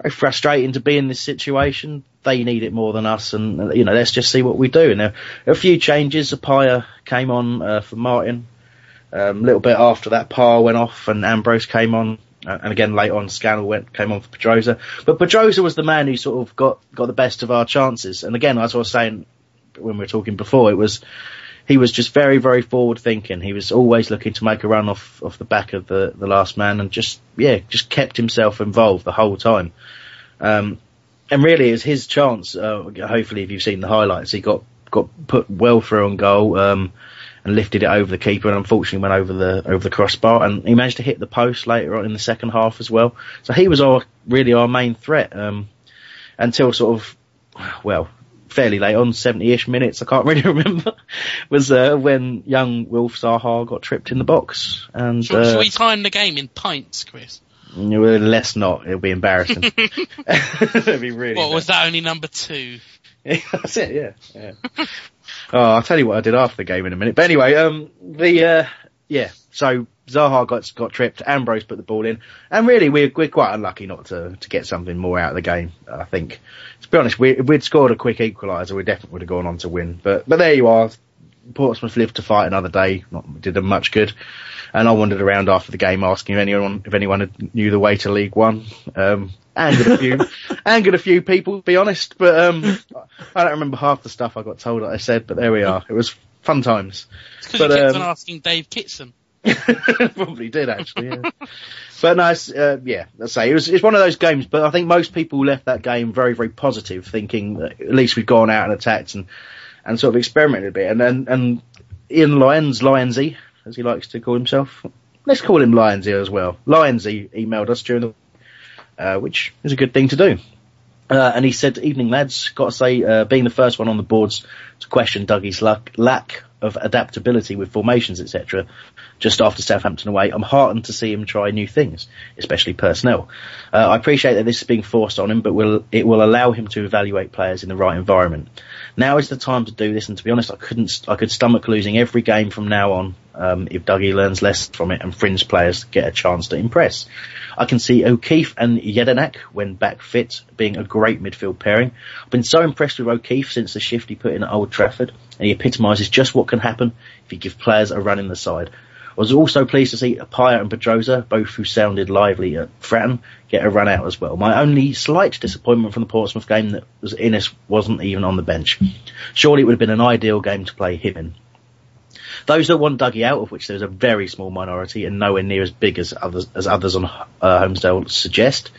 very frustrating to be in this situation. They need it more than us, and you know let's just see what we do. And there a few changes. Appiah came on uh, for Martin. Um, a little bit after that, Parr went off, and Ambrose came on. Uh, and again, late on, Scannell went came on for Pedroza. But Pedroza was the man who sort of got got the best of our chances. And again, as I was saying when we were talking before, it was he was just very, very forward thinking. He was always looking to make a run off, off the back of the, the last man and just, yeah, just kept himself involved the whole time. Um, and really it was his chance, uh, hopefully if you've seen the highlights, he got, got put well through on goal, um, and lifted it over the keeper and unfortunately went over the, over the crossbar and he managed to hit the post later on in the second half as well. So he was our, really our main threat, um, until sort of, well, fairly late on, 70-ish minutes, I can't really remember, was uh, when young Wilf Zaha got tripped in the box. And Should, uh, should we time the game in pints, Chris? Well, let's not, it'll be embarrassing. It'll be really What was that only number two? That's it, yeah. yeah. oh, I'll tell you what I did after the game in a minute. But anyway, um, the, uh, yeah, so Zaha got got tripped. Ambrose put the ball in, and really we're we're quite unlucky not to to get something more out of the game. I think, to be honest, we, we'd scored a quick equaliser, we definitely would have gone on to win. But but there you are. Portsmouth lived to fight another day. Not did them much good. And I wandered around after the game asking if anyone if anyone had knew the way to League One. Um, angered a few, angered a few people, to be honest. But um, I don't remember half the stuff I got told that I said. But there we are. It was fun times. It's because you kept um, on asking Dave Kitson. Probably did actually. Yeah. but nice, uh, yeah. Let's say it was. It's one of those games. But I think most people left that game very, very positive, thinking that at least we've gone out and attacked and and sort of experimented a bit. And then and Ian Lyons, Lionsy, as he likes to call himself. Let's call him Lionsy as well. Lionsy emailed us during the, uh, which is a good thing to do. Uh, and he said, "Evening, lads. Got to say, uh, being the first one on the boards to question Dougie's luck, lack of adaptability with formations, etc. Just after Southampton away, I'm heartened to see him try new things, especially personnel. Uh, I appreciate that this is being forced on him, but will it will allow him to evaluate players in the right environment. Now is the time to do this, and to be honest, I couldn't, I could stomach losing every game from now on um, if Dougie learns less from it and fringe players get a chance to impress. I can see O'Keefe and Jedinak, when back fit, being a great midfield pairing. I've been so impressed with O'Keefe since the shift he put in at Old Trafford, and he epitomises just what can happen if you give players a run in the side. I was also pleased to see Appiah and Pedroza, both who sounded lively at Fratton, get a run out as well. My only slight disappointment from the Portsmouth game that was Innes wasn't even on the bench. Surely it would have been an ideal game to play him in. Those that want Dougie out, of which there's a very small minority and nowhere near as big as others as others on uh, Holmesdale suggest,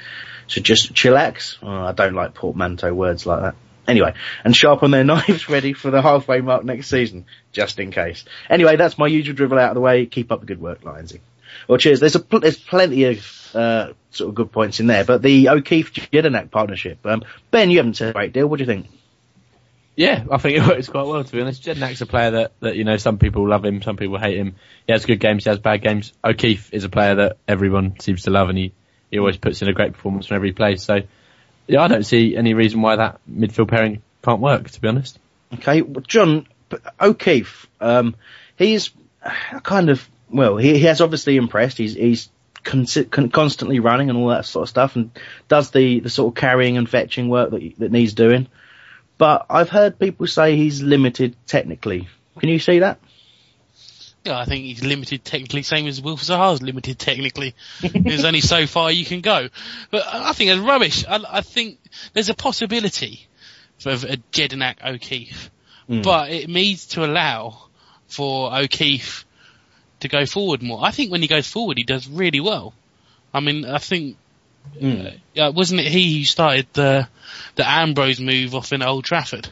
should just chillax. Oh, I don't like portmanteau words like that. Anyway, and sharpen their knives ready for the halfway mark next season, just in case. Anyway, that's my usual drivel out of the way. Keep up the good work, Lionsy. Well, cheers. There's a pl- there's plenty of uh, sort of good points in there, but the O'Keefe Jedinak partnership. Um, ben, you haven't said a great deal. What do you think? Yeah, I think it works quite well to be honest. Jednak's a player that, that, you know, some people love him, some people hate him. He has good games, he has bad games. O'Keefe is a player that everyone seems to love and he, he always puts in a great performance from every place. So, yeah, I don't see any reason why that midfield pairing can't work, to be honest. Okay, well, John O'Keefe, um, he's kind of well, he, he has obviously impressed. He's he's con- con- constantly running and all that sort of stuff, and does the, the sort of carrying and fetching work that that needs doing. But I've heard people say he's limited technically. Can you see that? Yeah, I think he's limited technically, same as Wilf Zaha's limited technically. There's only so far you can go. But I think it's rubbish. I, I think there's a possibility for a Jedinak O'Keefe, hmm. but it needs to allow for O'Keefe to go forward more. I think when he goes forward, he does really well. I mean, I think uh, yeah, wasn't it he who started the the Ambrose move off in Old Trafford?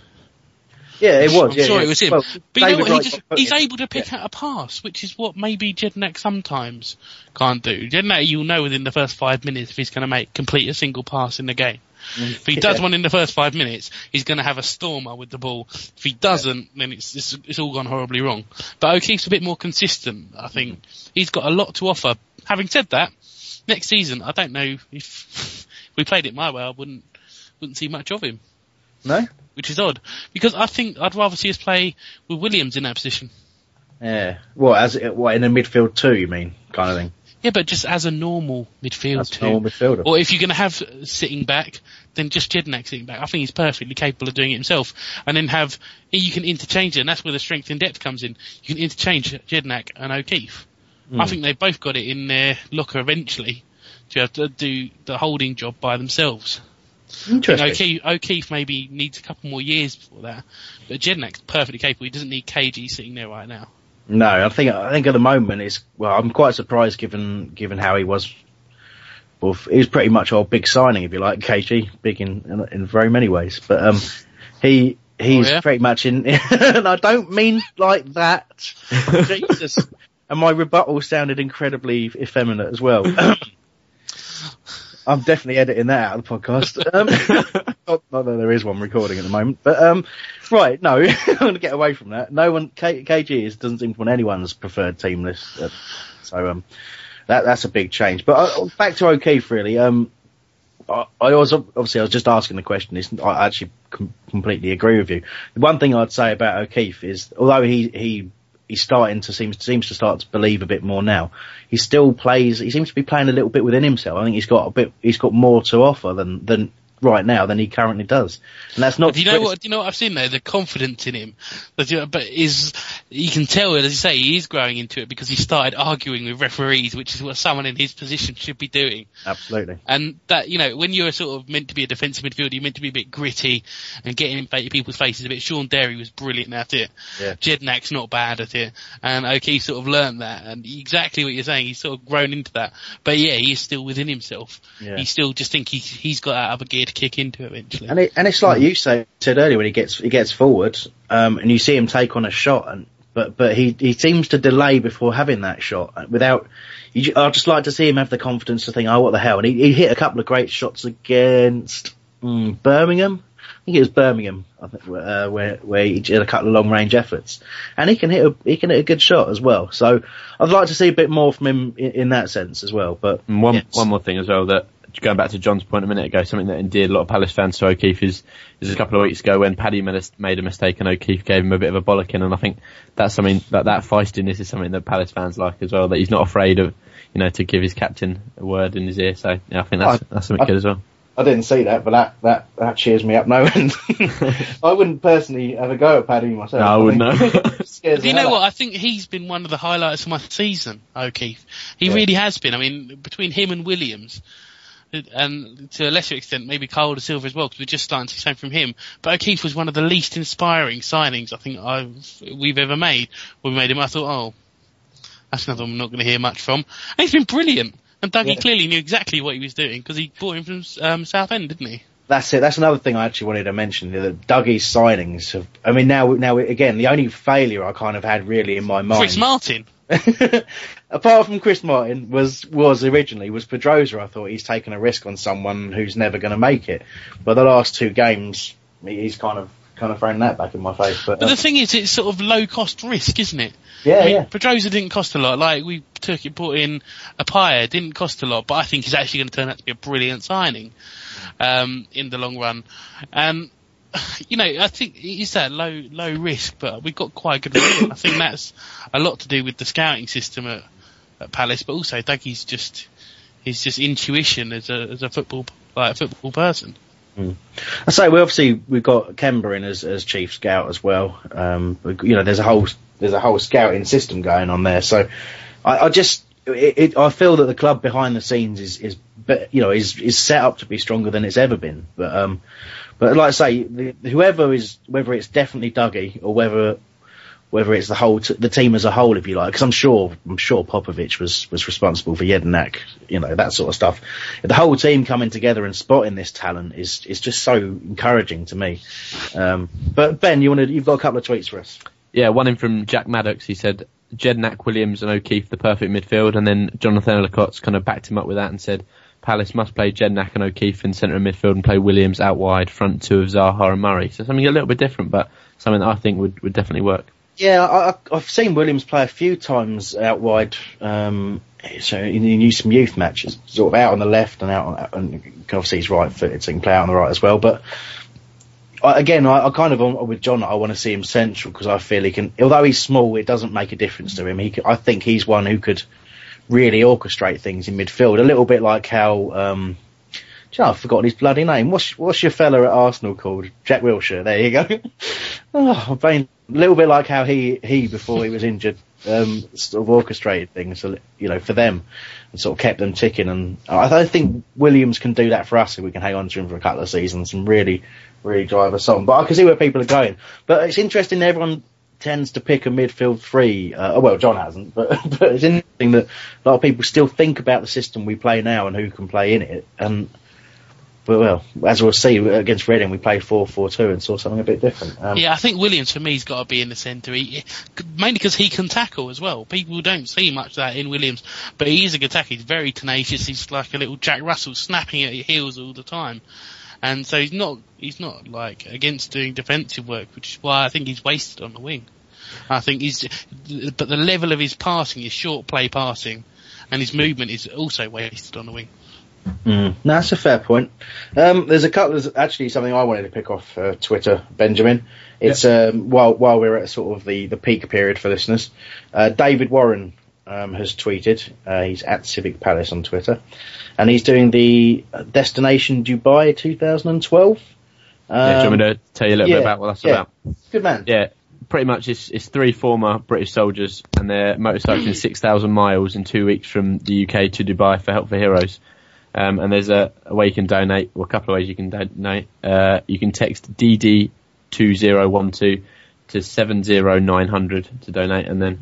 Yeah, it was. I'm yeah, sure yeah. it was him. Well, but you know He just, he's able to pick out a pass, which is what maybe Jednak sometimes can't do. Jednak, you'll know within the first five minutes if he's going to make complete a single pass in the game. If he does Yeah. one in the first five minutes, he's going to have a stormer with the ball. If he doesn't, then it's, it's it's all gone horribly wrong. But O'Keefe's a bit more consistent. I think he's got a lot to offer. Having said that, next season I don't know if, if we played it my way, I wouldn't wouldn't see much of him No. which is odd because I think I'd rather see us play with Williams in that position. Yeah. What as what in a midfield too? You mean kind of thing? Yeah, but just as a normal midfield too. normal midfielder. Or if you're going to have sitting back, then just Jednak sitting back. I think he's perfectly capable of doing it himself. And then have you can interchange it, and that's where the strength and depth comes in. You can interchange Jednak and O'Keefe. Hmm. I think they've both got it in their locker eventually to have to do the holding job by themselves. Interesting. O'Keefe, O'Keefe maybe needs a couple more years before that, but Jednak's perfectly capable. He doesn't need KG sitting there right now. No, I think I think at the moment it's well. I'm quite surprised given given how he was. Well, he was pretty much our big signing, if you like, KG, big in in, in very many ways. But um, he he's Oh, yeah? pretty much in. and I don't mean like that. Jesus. And my rebuttal sounded incredibly effeminate as well. I'm definitely editing that out of the podcast. Um, not, not that there is one recording at the moment, but um, right, no, I'm going to get away from that. No one, K, KG is, doesn't seem to want anyone's preferred team list, uh, so um, that that's a big change. But uh, back to O'Keefe, really. Um, I, I was obviously I was just asking the question. I actually com- completely agree with you. The one thing I'd say about O'Keefe is, although he he he's starting to seems seems to start to believe a bit more now. He still plays. He seems to be playing a little bit within himself. I think he's got a bit. He's got more to offer than than right now than he currently does. And that's not. Do you know what? Do you know what I've seen there? The confidence in him. But, you know, but is you can tell, as you say, he is growing into it because he started arguing with referees, which is what someone in his position should be doing. Absolutely. And that, you know, when you're sort of meant to be a defensive midfielder, you're meant to be a bit gritty and getting in people's faces a bit. Shaun Derry was brilliant at it. Yeah. Jednak's not bad at it. And O'Keefe sort of learned that. And exactly what you're saying, he's sort of grown into that. But yeah, he is still within himself. Yeah. He still just think he's, he's got that other gear to kick into eventually. And it, and it's like you say, said earlier when he gets he gets forward, um, and you see him take on a shot, and but but he he seems to delay before having that shot uh, without. You, I'd just like to see him have the confidence to think, oh, what the hell? And he, he hit a couple of great shots against mm, Birmingham. I think it was Birmingham, I think, uh, where where he did a couple of long range efforts, and he can hit a he can hit a good shot as well. So I'd like to see a bit more from him in, in that sense as well. But And one yes. one more thing as well that going back to John's point a minute ago, something that endeared a lot of Palace fans to O'Keefe is is a couple of weeks ago when Paddy made a, mistake and O'Keefe gave him a bit of a bollocking, and I think that's something that that feistiness is something that Palace fans like as well. That he's not afraid of, you know, to give his captain a word in his ear. So yeah, I think that's I- that's something I- good as well. I didn't see that, but that, that, that cheers me up no end. I wouldn't personally have a go at Paddy myself. No, I wouldn't think know. Do you know what? I think he's been one of the highlights of my season, O'Keefe. He Yeah. really has been. I mean, between him and Williams, and to a lesser extent, maybe Carl de Silva as well, because we're just starting to see from him. But O'Keefe was one of the least inspiring signings I think I've, we've ever made. When we made him, I thought, oh, that's another one I'm not going to hear much from. And he's been brilliant. And Dougie Yeah. clearly knew exactly what he was doing, because he bought him from um, Southend, didn't he? That's it. That's another thing I actually wanted to mention. That Dougie's signings have. I mean, now, now again, the only failure I kind of had really in my mind. Chris Martin. apart from Chris Martin, was was originally was Pedroza. I thought he's taken a risk on someone who's never going to make it. But the last two games, he's kind of kind of thrown that back in my face. But, But uh, the thing is, it's sort of low cost risk, isn't it? yeah, I mean, yeah, Pedroza didn't cost a lot. Like we took it, brought in Appiah, didn't cost a lot, but I think he's actually going to turn out to be a brilliant signing um, in the long run. And you know, I think it's that low low risk, but we've got quite a good. I think that's a lot to do with the scouting system at, at Palace, but also Dougie's just his just intuition as a as a football like a football person. I say we obviously we've got Kemba in as, as chief scout as well. Um, you know, there's a whole there's a whole scouting system going on there. So I, I just it, it, I feel that the club behind the scenes is is you know is is set up to be stronger than it's ever been. But um, but like I say, the, whoever is whether it's definitely Dougie or whether whether it's the whole t- the team as a whole, if you like. Because I'm sure I'm sure Popovic was was responsible for Jednak, you know that sort of stuff. The whole team coming together and spotting this talent is is just so encouraging to me. Um, but Ben, you want to you've got a couple of tweets for us. Yeah, one in from Jack Maddox. He said Jednak, Williams, and O'Keefe the perfect midfield, and then Jonathan Ellicott's kind of backed him up with that and said Palace must play Jednak and O'Keefe in centre of midfield and play Williams out wide, front two of Zaha and Murray. So something a little bit different, but something that I think would, would definitely work. Yeah, I, I've seen Williams play a few times out wide. Um, so in, in some youth matches, sort of out on the left and out on, and obviously he's right footed, so he can play out on the right as well. But I, again, I, I kind of with John, I want to see him central because I feel he can. Although he's small, it doesn't make a difference to him. He, I think he's one who could really orchestrate things in midfield. A little bit like how. Um, know, I've forgotten his bloody name. What's what's your fella at Arsenal called? Jack Wilshere. There you go. oh, a little bit like how he he before he was injured um, sort of orchestrated things, you know, for them and sort of kept them ticking. And I think Williams can do that for us if we can hang on to him for a couple of seasons and really, really drive us on. But I can see where people are going. But it's interesting. Everyone tends to pick a midfield three. Uh, well, John hasn't, but, but it's interesting that a lot of people still think about the system we play now and who can play in it. And but well, as we'll see against Reading, we played 4-4-2 and saw something a bit different. Um, yeah, I think Williams for me has got to be in the centre, he, mainly because he can tackle as well. People don't see much of that in Williams, but he is a good tackle. He's very tenacious. He's like a little Jack Russell, snapping at your heels all the time. And so he's not he's not like against doing defensive work, which is why I think he's wasted on the wing. I think he's, but the level of his passing, his short play passing, and his movement is also wasted on the wing. Mm, no, that's a fair point. Um, there's a couple. There's actually something I wanted to pick off uh, Twitter, Benjamin. It's yep. um, while while we're at sort of the, the peak period for listeners. Uh, David Warren um, has tweeted. Uh, he's at Civic Palace on Twitter, and he's doing the Destination Dubai 2012. yeah, do you want me to tell you a little yeah, bit about what that's yeah. about? Good man. Yeah, pretty much it's, it's three former British soldiers and they're motorcycling 6,000 miles in two weeks from the UK to Dubai for Help for Heroes. Um, and there's a, a, way you can donate, or a couple of ways you can donate. Uh, you can text DD2012 to 70900 to donate, and then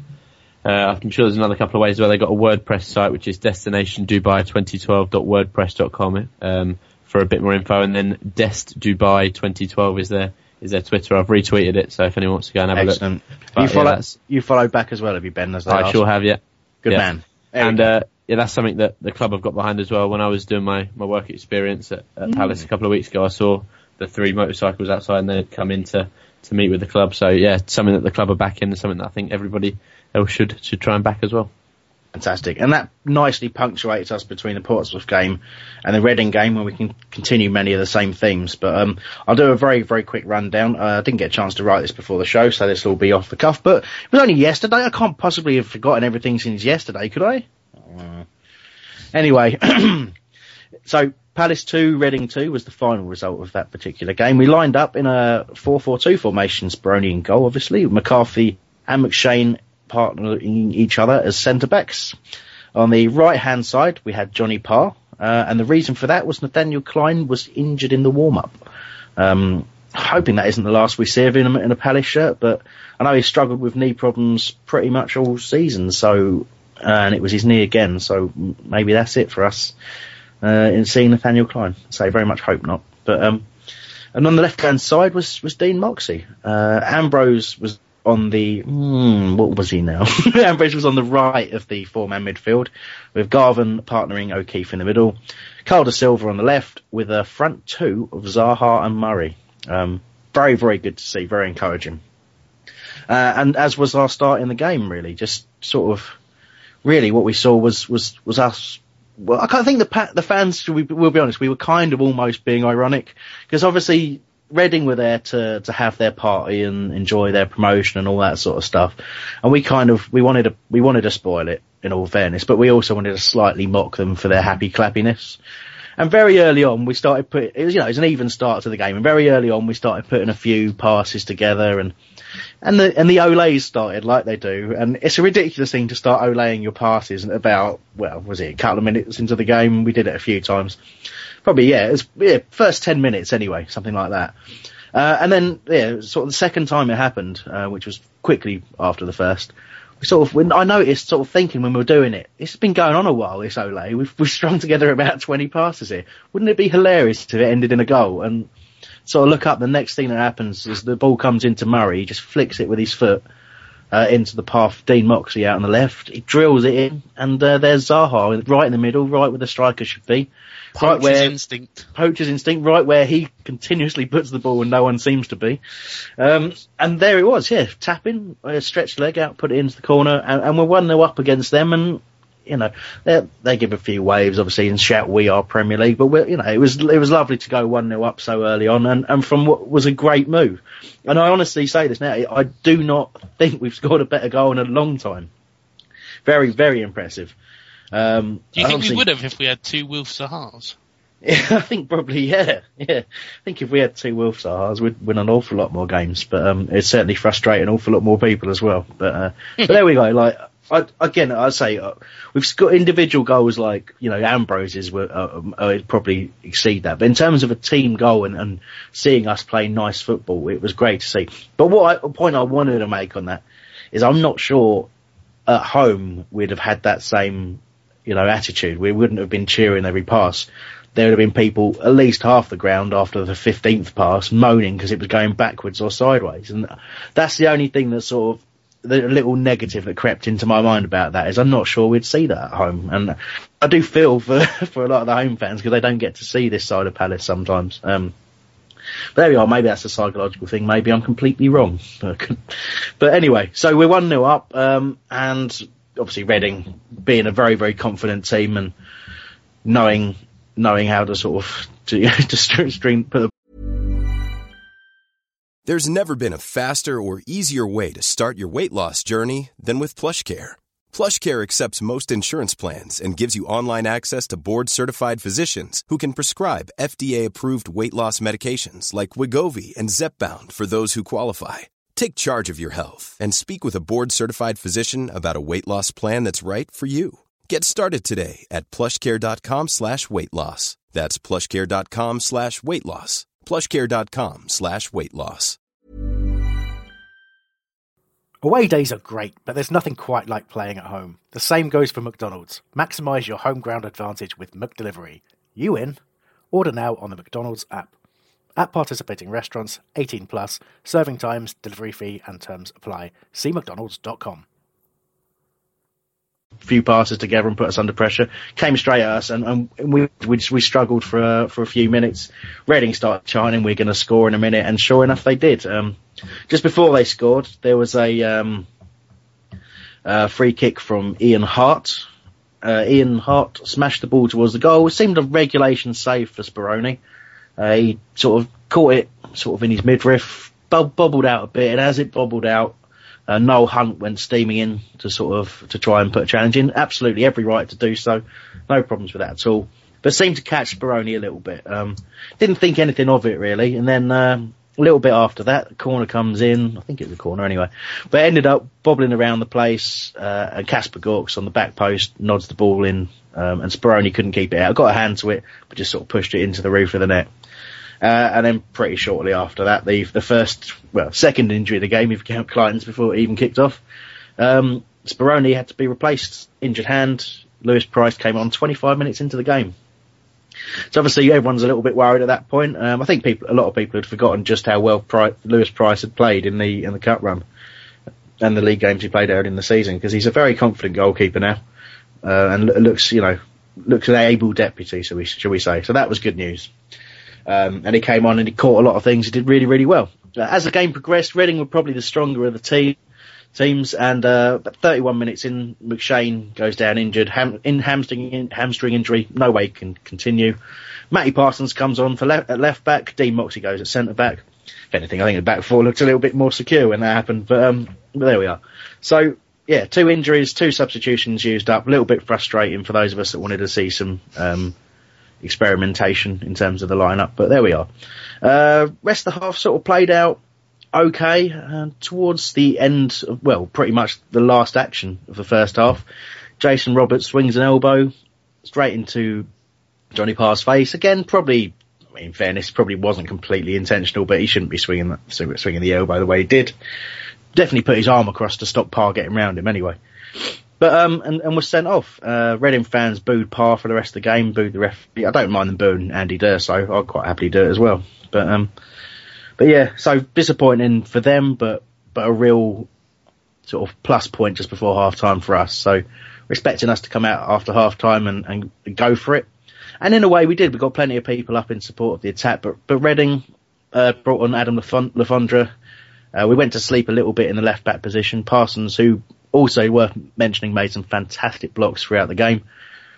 uh, I'm sure there's another couple of ways where they've got a WordPress site, which is destinationdubai2012.wordpress.com um, for a bit more info, and then Dest Dubai 2012 is their is their Twitter. I've retweeted it, so if anyone wants to go and have Excellent. a look. But, you, follow, yeah, you followed back as well, have you, Ben? As I sure have, yeah. Good yeah. man. There and uh, yeah, that's something that the club have got behind as well. When I was doing my, my work experience at, at mm. Palace a couple of weeks ago, I saw the three motorcycles outside and they'd come in to, to meet with the club. So yeah, something that the club are backing and something that I think everybody else should, should try and back as well. Fantastic. And that nicely punctuates us between the Portsmouth game and the Reading game where we can continue many of the same themes. But um, I'll do a very, very quick rundown. Uh, I didn't get a chance to write this before the show, so this will be off the cuff. But it was only yesterday. I can't possibly have forgotten everything since yesterday, could I? Uh, anyway, so Palace 2, Reading 2 was the final result of that particular game. We lined up in a 4-4-2 formation, Speroni in goal, obviously, McCarthy and McShane partnering each other as centre backs. On the right hand side, we had Johnny Parr, uh, and the reason for that was Nathaniel Clyne was injured in the warm up. Um, hoping that isn't the last we see of him in a Palace shirt, but I know he struggled with knee problems pretty much all season, so and it was his knee again, so maybe that's it for us uh, in seeing Nathaniel Clyne. So I very much hope not. But um, and on the left hand side was was Dean Moxey. Uh, Ambrose was on the hmm, what was he now? Ambrose was on the right of the four man midfield, with Garvin partnering O'Keefe in the middle, Carl De Silva on the left, with a front two of Zaha and Murray. Um, very very good to see, very encouraging. Uh, and as was our start in the game, really, just sort of, really, what we saw was was was us. Well, I can't think the the fans. We, we'll be honest, we were kind of almost being ironic because obviously Reading were there to to have their party and enjoy their promotion and all that sort of stuff, and we kind of we wanted to we wanted to spoil it in all fairness, but we also wanted to slightly mock them for their happy clappiness. And very early on, we started put it was you know it was an even start to the game, and very early on we started putting a few passes together and. And the and the olays started like they do, and it's a ridiculous thing to start olaying your passes about well, was it a couple of minutes into the game? We did it a few times, probably yeah, it was yeah, first ten minutes anyway, something like that. Uh, and then, yeah, sort of the second time it happened, uh, which was quickly after the first, we sort of, when I noticed sort of thinking when we were doing it, it's been going on a while, this Ole. We've, we've strung together about 20 passes here. Wouldn't it be hilarious if it ended in a goal? And sort of look up, the next thing that happens is the ball comes into Murray, he just flicks it with his foot, uh, into the path Dean Moxey out on the left. He drills it in, and uh, there's Zaha right in the middle, right where the striker should be. Poacher's right where instinct. poacher's instinct, right where he continuously puts the ball and no one seems to be. Um, and there it was, yeah, tapping, uh, stretched leg out, put it into the corner, and, and we're one 0 up against them, and you know they they give a few waves, obviously, and shout we are Premier League, but we're, you know it was it was lovely to go one 0 up so early on, and, and from what was a great move. And I honestly say this now, I do not think we've scored a better goal in a long time. Very, very impressive. Um, Do you think we would have if we had two Wolf Sahars? yeah, I think probably yeah, yeah. I think if we had two Wolf Sahars, we'd win an awful lot more games. But um, certainly frustrate an awful lot more people as well. But uh, but there we go. Like I, again, I say uh, we've got individual goals like you know Ambrose's were uh, um, uh, probably exceed that. But in terms of a team goal and, and seeing us play nice football, it was great to see. But what I, a point I wanted to make on that is I'm not sure at home we'd have had that same you know attitude. We wouldn't have been cheering every pass there would have been people at least half the ground after the 15th pass moaning because it was going backwards or sideways. And that's the only thing that sort of, the little negative that crept into my mind about that is I'm not sure we'd see that at home. And I do feel for, for a lot of the home fans because they don't get to see this side of Palace sometimes. Um, but there we are. Maybe that's a psychological thing. Maybe I'm completely wrong. but anyway, so we're 1 0 up, um, and obviously Reading being a very, very confident team and knowing knowing how to sort of to, to string, put a There's never been a faster or easier way to start your weight loss journey than with Plush PlushCare. PlushCare accepts most insurance plans and gives you online access to board-certified physicians who can prescribe FDA-approved weight loss medications like Wegovy and Zepbound for those who qualify. Take charge of your health and speak with a board-certified physician about a weight loss plan that's right for you. Get started today at plushcare.com slash weight loss. That's plushcare.com slash weight loss. plushcare.com slash weight loss. Away days are great, but there's nothing quite like playing at home. The same goes for McDonald's. Maximise your home ground advantage with McDelivery. You in? Order now on the McDonald's app. At participating restaurants, 18 plus, serving times, delivery fee, and terms apply. See McDonald's.com. A few passes together and put us under pressure. Came straight at us, and, and we we we struggled for uh, for a few minutes. Reading started shining. We're going to score in a minute, and sure enough, they did. Um, just before they scored, there was a um, uh, free kick from Ian Harte. Uh, Ian Harte smashed the ball towards the goal. It seemed a regulation save for Speroni. Uh, he sort of caught it sort of in his midriff, bub- bobbled out a bit, and as it bobbled out, uh, Noel Hunt went steaming in to sort of to try and put a challenge in. Absolutely every right to do so. No problems with that at all. But seemed to catch Speroni a little bit. Um, didn't think anything of it really. And then um, a little bit after that, the corner comes in. I think it was a corner anyway. But ended up bobbling around the place. Uh, and Kaspars Gorkss on the back post nods the ball in. Um, and Speroni couldn't keep it out. Got a hand to it, but just sort of pushed it into the roof of the net. Uh, and then pretty shortly after that, the the first, well, second injury of the game, if you count Clyton's before it even kicked off. Um, Speroni had to be replaced, injured hand. Lewis Price came on 25 minutes into the game. So obviously everyone's a little bit worried at that point. Um, I think people, a lot of people had forgotten just how well Pri Lewis Price had played in the in the cup run and the league games he played early in the season because he's a very confident goalkeeper now uh, and looks, you know, looks an able deputy, so we shall we say. So that was good news. Um, and he came on and he caught a lot of things. He did really, really well. Uh, as the game progressed, Reading were probably the stronger of the team teams. And uh, 31 minutes in, McShane goes down injured, ham- in hamstring in, hamstring injury. No way can continue. Matty Parsons comes on for le- at left back. Dean Moxey goes at centre back. If anything, I think the back four looked a little bit more secure when that happened. But, um, there we are. So yeah, two injuries, two substitutions used up. A little bit frustrating for those of us that wanted to see some um, experimentation in terms of the lineup. But there we are. Uh, rest of the half sort of played out okay. Uh, towards the end, of, well, pretty much the last action of the first half, Jason Roberts swings an elbow straight into Johnny Parr's face. Again, probably in fairness, probably wasn't completely intentional, but he shouldn't be swinging that, swinging the elbow the way he did. Definitely put his arm across to stop Parr getting round him anyway. But um, and, and was sent off. Uh, Reading fans booed Parr for the rest of the game, booed the ref. I don't mind them booing Andy D'Urso. I'd quite happily do it as well. But um, but yeah, so disappointing for them, but but a real sort of plus point just before half time for us. So expecting us to come out after half time and, and go for it. And in a way we did. We got plenty of people up in support of the attack, but but Reading uh, brought on Adam Le Fondre. Uh, we went to sleep a little bit in the left back position. Parsons, who also worth mentioning, made some fantastic blocks throughout the game.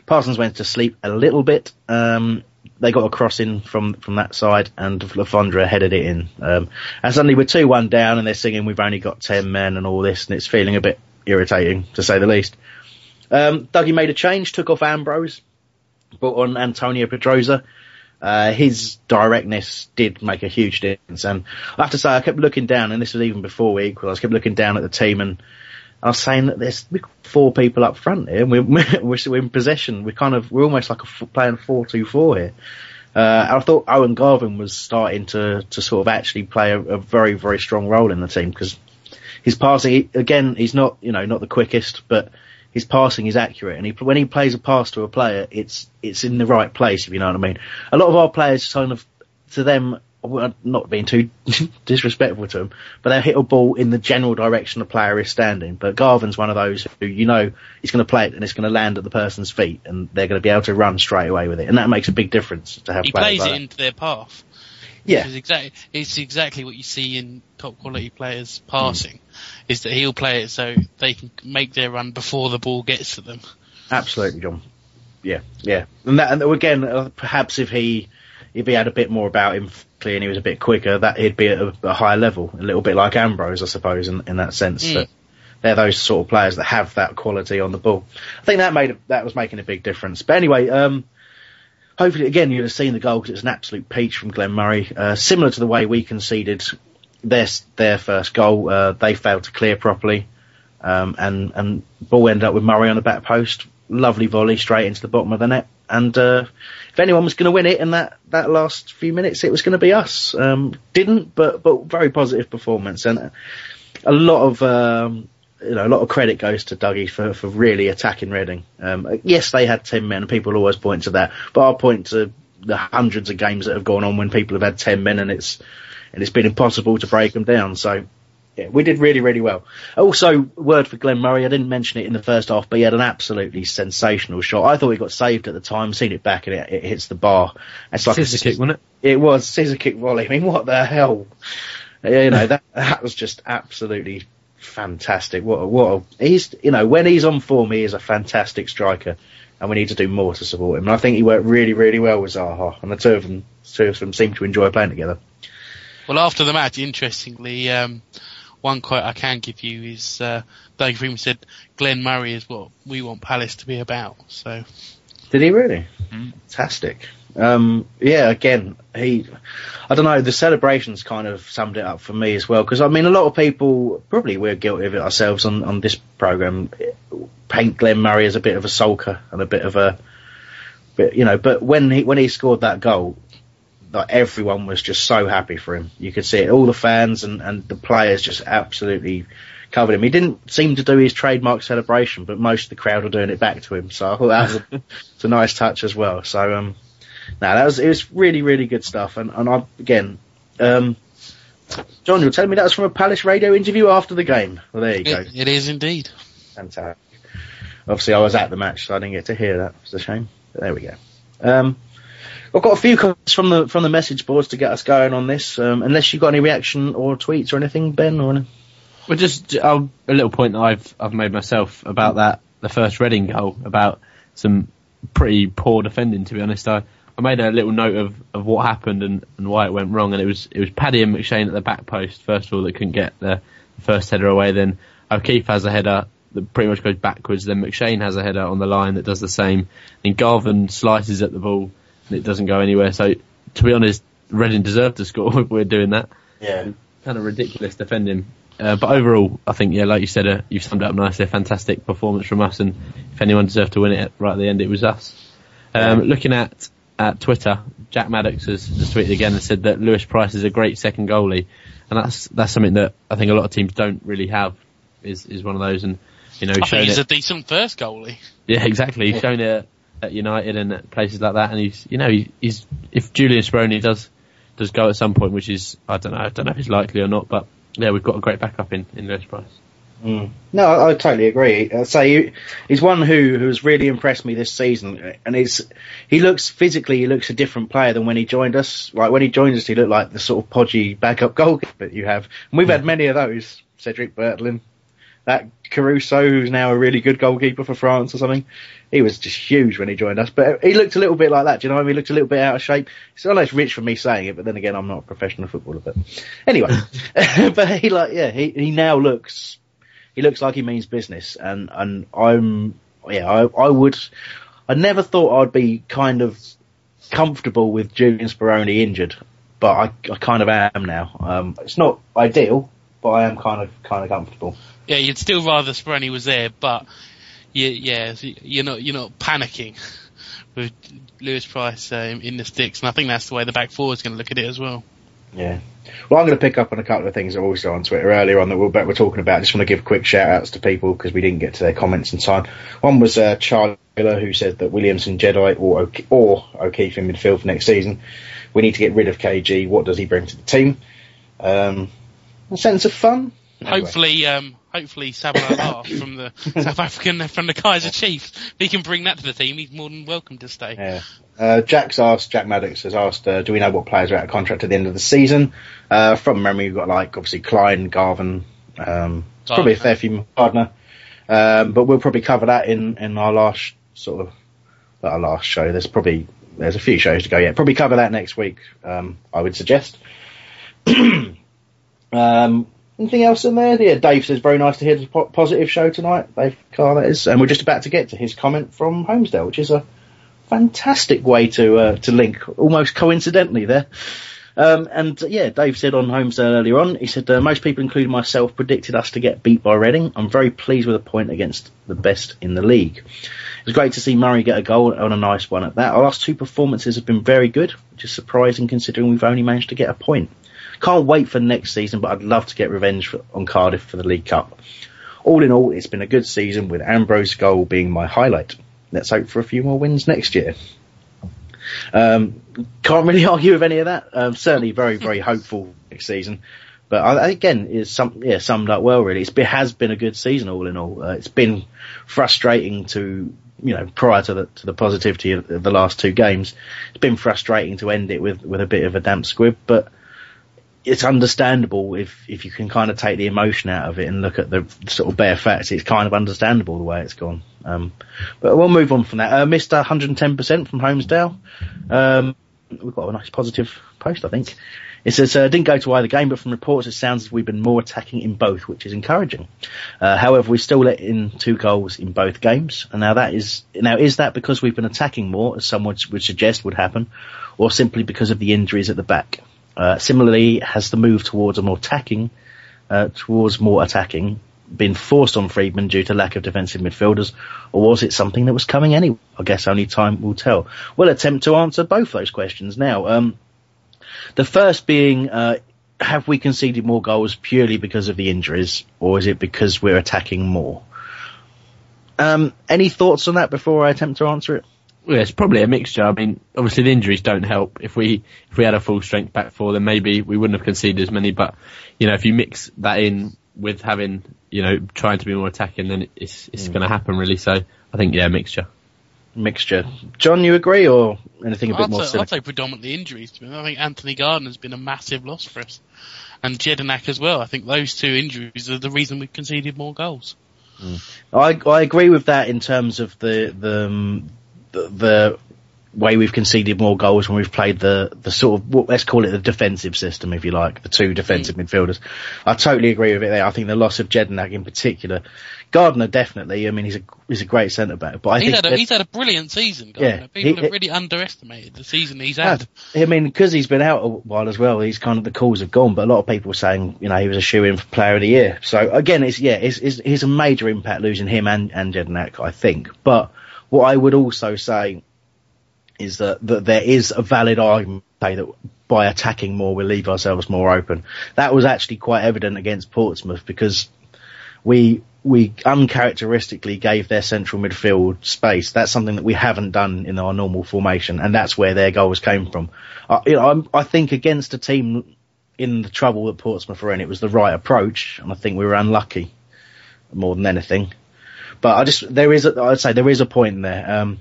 Parsons went to sleep a little bit. Um, they got a cross in from from that side, and Le Fondre headed it in. Um, and suddenly we're two one down, and they're singing, "We've only got ten men," and all this, and it's feeling a bit irritating to say the least. Um, Dougie made a change, took off Ambrose, brought on Antonio Pedroza. Uh, his directness did make a huge difference, and I have to say, I kept looking down, and this was even before we equalised. I kept looking down at the team, and I was saying that there's four people up front here, and we're, we're, in possession. We're kind of we're almost like a playing four two four here. Uh, I thought Owen Garvin was starting to to sort of actually play a, a very very strong role in the team because his passing again he's not you know not the quickest, but his passing is accurate, and he, when he plays a pass to a player, it's it's in the right place. If you know what I mean. A lot of our players kind of to them not being too disrespectful to him, but they'll hit a ball in the general direction the player is standing. But Garvin's one of those who you know he's going to play it and it's going to land at the person's feet, and they're going to be able to run straight away with it, and that makes a big difference to have. He plays like it that. into their path. Yeah, it's exactly, it's exactly what you see in top quality players passing, mm. is that he'll play it so they can make their run before the ball gets to them. Absolutely, John. Yeah, yeah, and that, and again, uh, perhaps if he if he had a bit more about him and he was a bit quicker, that he'd be at a, a higher level, a little bit like Ambrose, I suppose, in, in that sense. Mm. That they're those sort of players that have that quality on the ball. I think that made that was making a big difference. But anyway, um, hopefully again you'll have seen the goal because it's an absolute peach from Glenn Murray, uh, similar to the way we conceded their their first goal. Uh, they failed to clear properly, um, and and ball ended up with Murray on the back post. Lovely volley straight into the bottom of the net, and uh, if anyone was going to win it in that, that last few minutes, it was going to be us. Um, didn't, but but very positive performance and a lot of um, you know a lot of credit goes to Dougie for, for really attacking Reading. Um, yes, they had ten men, and people always point to that, but I'll point to the hundreds of games that have gone on when people have had ten men and it's and it's been impossible to break them down. So yeah, we did really, really well. Also, word for Glenn Murray. I didn't mention it in the first half, but he had an absolutely sensational shot. I thought he got saved at the time. Seen it back and it, it hits the bar. It's like scissor a kick, wasn't it? It was scissor kick volley. I mean, what the hell? You know that that was just absolutely fantastic. What a, what a, he's you know when he's on form, he is a fantastic striker, and we need to do more to support him. And I think he worked really, really well with Zaha, and the two of them, two of them seem to enjoy playing together. Well, after the match, interestingly. Um, one quote I can give you is uh, Doug Freedman said, "Glenn Murray is what we want Palace to be about." So, did he really? Mm. Fantastic. Um, yeah, again, he, I don't know, the celebrations kind of summed it up for me as well. Because I mean, a lot of people, probably we're guilty of it ourselves on on this program, paint Glenn Murray as a bit of a sulker and a bit of a, bit, you know. But when he when he scored that goal, like everyone was just so happy for him. You could see it. All the fans and, and the players just absolutely covered him. He didn't seem to do his trademark celebration, but most of the crowd were doing it back to him. So I thought that was a, it's a nice touch as well. So um, now that was it was really really good stuff. And and I again, um, John, you're telling me that was from a Palace radio interview after the game. Well, there you go. It is indeed. Fantastic. Obviously, I was at the match, so I didn't get to hear that. It's a shame. But there we go. Um, I've got a few comments from the from the message boards to get us going on this. Um, unless you've got any reaction or tweets or anything, Ben, or anything. Well, just a little point that I've I've made myself about that the first Reading goal about some pretty poor defending. To be honest, I, I made a little note of, of what happened and, and why it went wrong, and it was it was Paddy and McShane at the back post first of all that couldn't get the first header away. Then O'Keefe has a header that pretty much goes backwards. Then McShane has a header on the line that does the same. And Garvan slices at the ball and it doesn't go anywhere. So to be honest, Reading deserved to score if we're doing that. Yeah. Kind of ridiculous defending. Uh, but overall, I think, yeah, like you said, uh, you've summed it up nicely. A fantastic performance from us, and if anyone deserved to win it right at the end, it was us. Um, yeah. Looking at at Twitter, Jack Maddox has, has tweeted again and said that Lewis Price is a great second goalie, and that's that's something that I think a lot of teams don't really have. Is is one of those, and you know, I he's think he's it. a decent first goalie. Yeah, exactly. He's shown it at United and at places like that, and he's, you know, he, he's if Julian Speroni does does go at some point, which is I don't know, I don't know if it's likely or not, but yeah, we've got a great backup in in Lewis Price. Mm. No, I, I totally agree. I say he- he's one who who's really impressed me this season, and he's he looks physically he looks a different player than when he joined us. Like when he joined us, he looked like the sort of podgy backup goalkeeper that you have, and we've had many of those. Cedric Berthelin, that Carrasso, who's now a really good goalkeeper for France or something. He was just huge when he joined us, but he looked a little bit like that. Do you know what I mean? He looked a little bit out of shape. It's almost rich for me saying it, but then again, I'm not a professional footballer. But anyway, but he like yeah, he he now looks he looks like he means business, and and I'm yeah, I I would I never thought I'd be kind of comfortable with Julian Speroni injured, but I I kind of am now. Um, it's not ideal, but I am kind of kind of comfortable. Yeah, you'd still rather Speroni was there, but you, yeah, you're not you're not panicking with Lewis Price um, in the sticks, and I think that's the way the back four is going to look at it as well. Yeah. Well, I'm going to pick up on a couple of things that were also on Twitter earlier on that we're, we're talking about. I just want to give quick shout outs to people because we didn't get to their comments in time. One was uh, Charlie Miller who said that Williamson, Jedi, or, O'Ke- or O'Keefe in midfield for next season. We need to get rid of KG. What does he bring to the team? Um, a sense of fun. Anyway. Hopefully, um, hopefully Sabah from the South African from the Kaiser Chiefs, if he can bring that to the team, he's more than welcome to stay. Yeah. Uh, Jack's asked, Jack Maddox has asked, uh, do we know what players are out of contract at the end of the season? Uh, from memory, we've got like, obviously Clyne, Garvan, um, probably a fair few Gardner. Um, but we'll probably cover that in, in our last sort of, our last show. There's probably, there's a few shows to go yet. Probably cover that next week, um, I would suggest. um, anything else in there? Yeah, Dave says, very nice to hear the po- positive show tonight. Dave Carr, that is. And we're just about to get to his comment from Holmesdale, which is a, fantastic way to uh, to link, almost coincidentally there. Um, and uh, yeah, Dave said on Holmesdale earlier on, he said uh, most people, including myself, predicted us to get beat by Reading. I'm very pleased with a point against the best in the league. It was great to see Murray get a goal on a nice one at that. Our last two performances have been very good, which is surprising considering we've only managed to get a point. Can't wait for next season, but I'd love to get revenge for, on Cardiff for the League Cup. All in all, it's been a good season with Ambrose's goal being my highlight let's hope for a few more wins next year. Um, can't really argue with any of that. Um, certainly very, very hopeful next season. But I, again, it's some, yeah, summed up well really. It's been, has been a good season all in all. Uh, it's been frustrating to, you know, prior to the, to the positivity of the last two games, it's been frustrating to end it with, with a bit of a damp squib, but it's understandable if if you can kind of take the emotion out of it and look at the sort of bare facts. It's kind of understandable the way it's gone. Um, but we'll move on from that. Uh, Mister 110% from Holmesdale. Um, we've got a nice positive post, I think. It says, uh, didn't go to either game, but from reports it sounds as we've been more attacking in both, which is encouraging. Uh, however, we still let in two goals in both games, and now that is, now is that because we've been attacking more, as some would, would suggest would happen, or simply because of the injuries at the back? Uh, similarly, has the move towards a more attacking, uh, towards more attacking, been forced on Freedman due to lack of defensive midfielders, or was it something that was coming anyway? I guess only time will tell. We'll attempt to answer both those questions now. Um, the first being, uh, have we conceded more goals purely because of the injuries, or is it because we're attacking more? Um, any thoughts on that before I attempt to answer it? Well, it's probably a mixture. I mean, obviously the injuries don't help. If we if we had a full strength back four, then maybe we wouldn't have conceded as many. But you know, if you mix that in with having you know trying to be more attacking, then it's it's Mm. going to happen really. So I think yeah, mixture. Mixture. John, you agree, or anything a bit I'd more say. I'd say predominantly injuries. To me. I think Anthony Gardner's been a massive loss for us, and Jedinak as well. I think those two injuries are the reason we've conceded more goals. I I agree with that in terms of the the um, the, the way we've conceded more goals when we've played the the sort of what let's call it the defensive system, if you like, the two mm-hmm. defensive midfielders. I totally agree with it there. I think the loss of Jedinak in particular, Gardner definitely. I mean, he's a he's a great centre back, but I he's think had a, he's had a brilliant season. Yeah, Gardner. People he- have really underestimated the season he's had. I mean, because he's been out a while as well, he's kind of the calls have gone. But a lot of people were saying, you know, he was a shoe in for Player of the Year. So again, it's yeah, it's, it's, it's a major impact losing him and and Jedinak, I think. But what I would also say is that, that there is a valid argument that by attacking more we leave ourselves more open. That was actually quite evident against Portsmouth because we we uncharacteristically gave their central midfield space. That's something that we haven't done in our normal formation, and that's where their goals came from. I, you know, I think against a team in the trouble that Portsmouth were in, it was the right approach, and I think we were unlucky more than anything. But I just there is a, I'd say there is a point there um,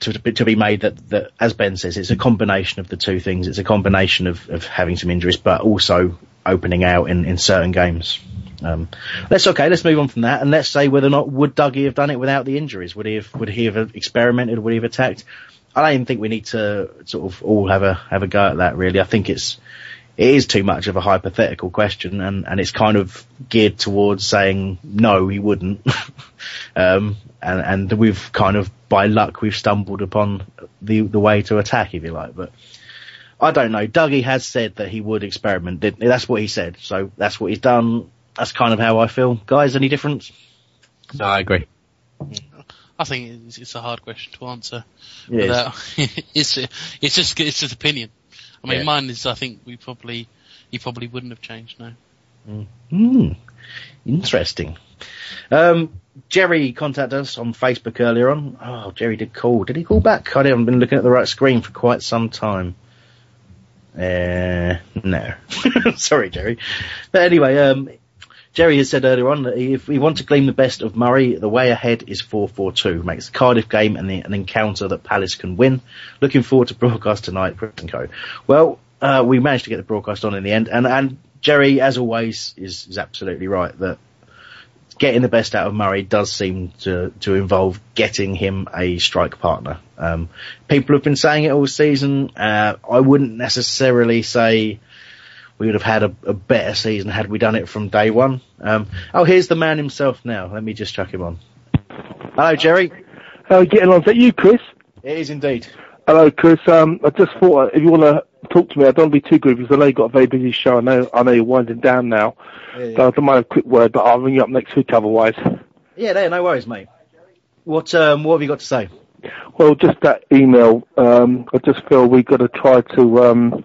to to be made that that as Ben says, it's a combination of the two things. It's a combination of, of having some injuries, but also opening out in, in certain games. Um, let's okay. Let's move on from that, and let's say whether or not would Dougie have done it without the injuries? Would he have? Would he have experimented? Would he have attacked? I don't even think we need to sort of all have a have a go at that. Really, I think it's it is too much of a hypothetical question, and and it's kind of geared towards saying no, he wouldn't. um, and and we've kind of by luck we've stumbled upon the the way to attack, if you like, but. I don't know. Dougie has said that he would experiment. That's what he said. So that's what he's done that's kind of how I feel. Guys, any difference? No, I agree. I think it's, it's a hard question to answer. It is. Without, it's it's just it's just opinion. I mean, Yeah. mine is I think we probably he probably wouldn't have changed. No. Hmm. Interesting. Um, Jerry contacted us on Facebook earlier on. Oh, Jerry did call. Did he call back? I haven't been looking at the right screen for quite some time. Uh, no. Sorry, Jerry. But anyway, um, Jerry has said earlier on that if we want to claim the best of Murray, the way ahead is 4-4-2. Makes the Cardiff game and the, an encounter that Palace can win. Looking forward to broadcast tonight, Chris Co. Well, uh, we managed to get the broadcast on in the end, and, and Jerry, as always, is, is absolutely right that getting the best out of Murray does seem to, to involve getting him a strike partner. Um, people have been saying it all season. Uh, I wouldn't necessarily say we would have had a, a better season had we done it from day one. Um, oh, here's the man himself now. Let me just chuck him on. Hello, Jerry. How are you getting on? Is that you, Chris? It is indeed. Hello, Chris. Um, I just thought uh, if you want to talk to me, I don't want to be too good because I know you've got a very busy show. I know, I know you're winding down now. Yeah, So I don't mind a quick word, but I'll ring you up next week otherwise. yeah there, no worries, mate. What um, what have you got to say? Well, just that email. Um, I just feel we've got to try to, um,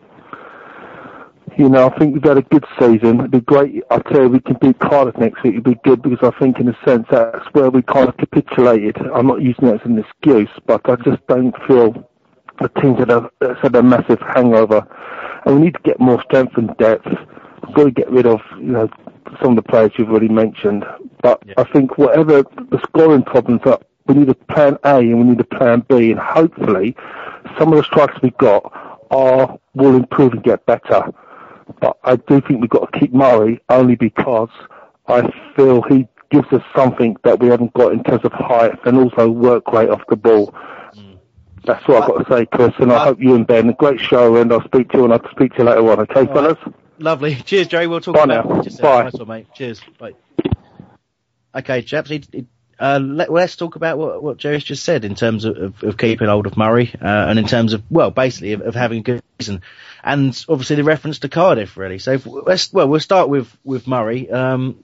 you know, I think we've had a good season. It'd be great. I tell you, we can beat Cardiff next week. It'd be good because I think, in a sense, that's where we kind of capitulated. I'm not using that as an excuse, but I just don't feel the team's had a, had a massive hangover, and we need to get more strength and depth. We've got to get rid of, you know, some of the players you've already mentioned. But I think whatever the scoring problems are, we need a plan A and we need a plan B, and hopefully some of the strikes we've got are will improve and get better. But I do think we've got to keep Murray only because I feel he gives us something that we haven't got in terms of height and also work rate off the ball. That's what I've got to say, Chris, and I hope you and Ben, a great show, and I'll speak to you and I'll speak to you later on, okay, fellas? Lovely. Cheers, Jerry. We'll talk Bye about now. Uh, Bye. Nice one, mate. Cheers. Bye. Okay, chaps. He, he- uh, let, let's talk about what, what Jerry's just said in terms of, of, of keeping hold of Murray, uh, and in terms of, well, basically of, of having a good season. And obviously the reference to Cardiff, really. So if, let's, well, we'll start with, with Murray. Um,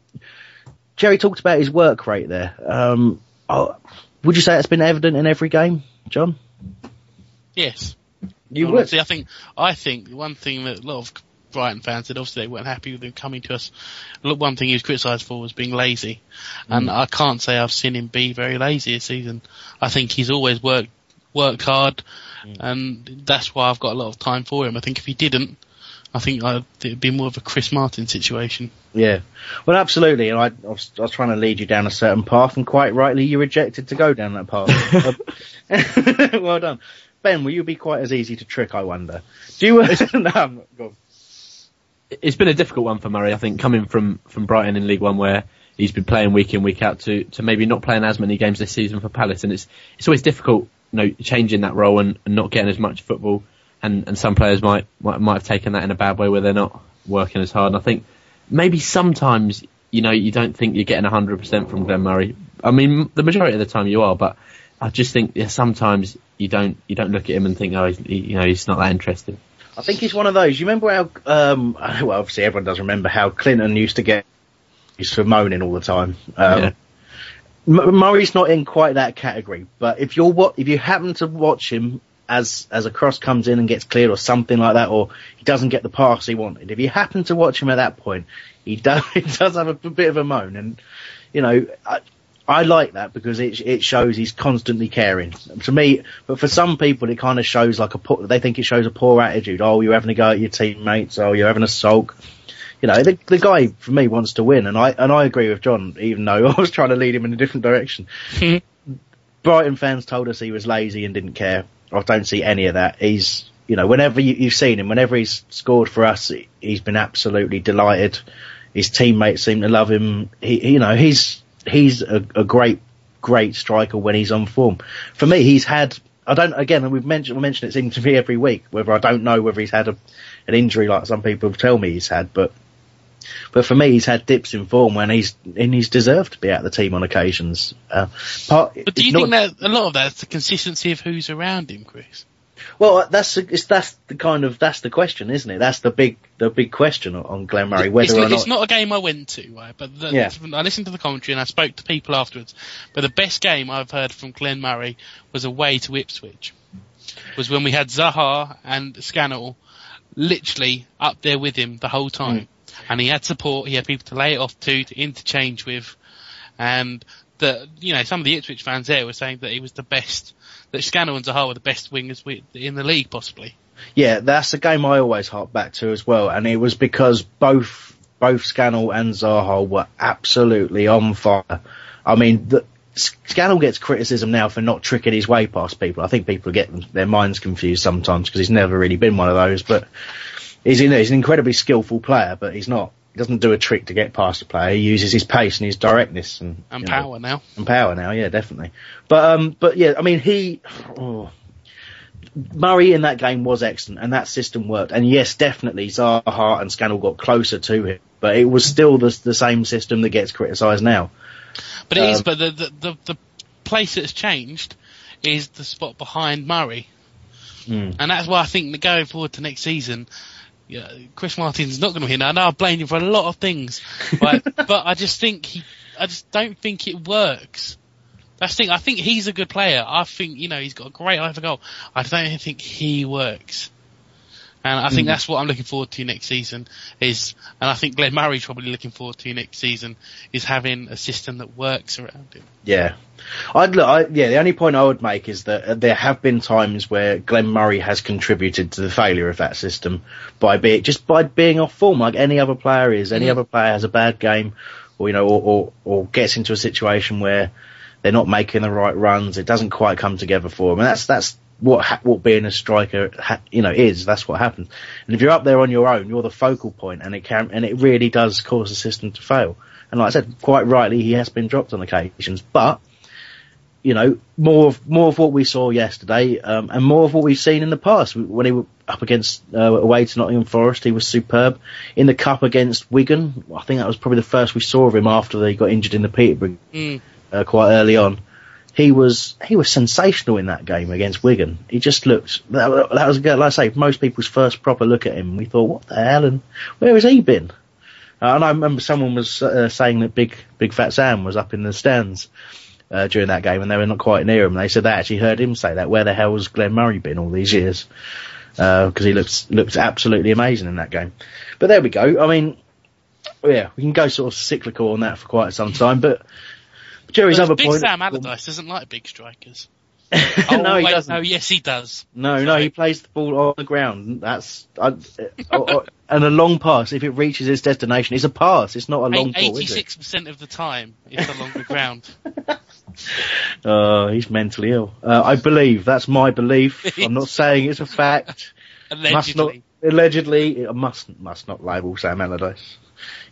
Jerry talked about his work rate there. Um, oh, would you say it's been evident in every game, John? Yes. You Well, would. I think I think one thing that a lot of Brighton fans said, obviously they weren't happy with him coming to us. Look, one thing he was criticised for was being lazy, and Mm. I can't say I've seen him be very lazy this season. I think he's always worked worked hard, Mm. and that's why I've got a lot of time for him. I think if he didn't, I think it'd be more of a Chris Martin situation. Yeah, well, absolutely. And I, I, was, I was trying to lead you down a certain path, and quite rightly, you rejected to go down that path. Well done, Ben. Will you be quite as easy to trick? I wonder. Do you? no, I'm not, go on. It's been a difficult one for Murray. I think coming from from Brighton in League One, where he's been playing week in week out, to to maybe not playing as many games this season for Palace, and it's it's always difficult, you know, changing that role and, and not getting as much football. And and some players might, might might have taken that in a bad way, where they're not working as hard. And I think maybe sometimes you know you don't think you're getting 100% from Glenn Murray. I mean, the majority of the time you are, but I just think yeah, sometimes you don't you don't look at him and think, oh, he's, he, you know, he's not that interesting. I think he's one of those. You remember how? Um, well, obviously everyone does remember how Clinton used to get used for moaning all the time. Um, Yeah. M- Murray's not in quite that category, but if you're what if you happen to watch him as as a cross comes in and gets cleared or something like that, or he doesn't get the pass he wanted, if you happen to watch him at that point, he does he does have a, bit of a moan, and you know. I, I like that because it it shows he's constantly caring. To me, but for some people, it kind of shows like a poor, they think it shows a poor attitude. Oh, you're having a go at your teammates. Oh, you're having a sulk. You know, the, the guy for me wants to win, and I and I agree with John, even though I was trying to lead him in a different direction. Hmm. Brighton fans told us he was lazy and didn't care. I don't see any of that. He's, you know, whenever you, you've seen him, whenever he's scored for us, he's been absolutely delighted. His teammates seem to love him. He, you know, he's he's a, a great, great striker when he's on form. For me, he's had. I don't. Again, we've mentioned we mention it seems to be every week. Whether I don't know whether he's had a, an injury like some people tell me he's had, but but for me, he's had dips in form when he's and he's deserved to be out of the team on occasions. Uh, part, But do you think that a lot of that's the consistency of who's around him, Chris? Well, uh, that's it's, that's the kind of that's the question, isn't it? That's the big the big question on Glenn Murray, whether it's, or not, it's not a game I went to, right? But the, Yeah. I listened to the commentary and I spoke to people afterwards. But the best game I've heard from Glenn Murray was away to Ipswich. Was when we had Zaha and Scannell literally up there with him the whole time, mm. and he had support. He had people to lay it off to, to interchange with, and the you know some of the Ipswich fans there were saying that he was the best. That Scannell and Zaha were the best wingers in the league, possibly. Yeah, that's a game I always hark back to as well, and it was because both both Scannell and Zaha were absolutely on fire. I mean, the, Scannell gets criticism now for not tricking his way past people. I think people get their minds confused sometimes because he's never really been one of those. But he's you know, he's an incredibly skillful player, but he's not. He doesn't do a trick to get past a player. He uses his pace and his directness and And you know, power now. and power now, yeah, definitely. But um, but yeah, I mean, he oh, Murray in that game was excellent, and that system worked. And yes, definitely, Zaha and Scannell got closer to him, but it was still the the same system that gets criticised now. But it is. Um, But the, the the the place that's changed is the spot behind Murray, Mm. and that's why I think that going forward to next season, yeah, Chris Martin's not going to win. I know I blame him for a lot of things, right? but I just think he, I just don't think it works. That's the thing. I think he's a good player. I think you know he's got a great eye for goal. I don't think he works. And I think Mm. that's what I'm looking forward to next season is, and I think Glenn Murray's probably looking forward to next season is having a system that works around him. Yeah, I'd look. I, yeah, the only point I would make is that there have been times where Glenn Murray has contributed to the failure of that system by being just by being off form, like any other player is. Any Mhm. other player has a bad game, or you know, or, or or gets into a situation where they're not making the right runs. It doesn't quite come together for them, and that's that's what ha- what being a striker, ha- you know, is. That's what happens. And if you're up there on your own, you're the focal point, and it can and it really does cause the system to fail. And like I said, quite rightly, he has been dropped on occasions, but you know, more of more of what we saw yesterday, um, and more of what we've seen in the past. When he was up against uh, away to Nottingham Forest, he was superb. In the cup against Wigan, I think that was probably the first we saw of him after they got injured in the Peterborough Mm. uh, quite early on. He was he was sensational in that game against Wigan. He just looked that, that was like I say most people's first proper look at him. We thought, what the hell and where has he been? Uh, and I remember someone was uh, saying that Big Big Fat Sam was up in the stands uh, during that game, and they were not quite near him. They said they actually heard him say that. Where the hell hell's Glenn Murray been all these years? Because he looks looked absolutely amazing in that game. But there we go. I mean, yeah, we can go sort of cyclical on that for quite some time. But Jerry's other Big point. Sam Allardyce doesn't like big strikers. no, oh, he wait, doesn't. No, yes, he does. No, no, he plays the ball on the ground. That's and a long pass. If it reaches its destination, it's a pass. It's not a long ball. Eighty-six percent of the time, it's along the ground. Uh, he's mentally ill. Uh, I believe that's my belief. I'm not saying it's a fact. Must not, Allegedly. allegedly, I must must not label Sam Allardyce.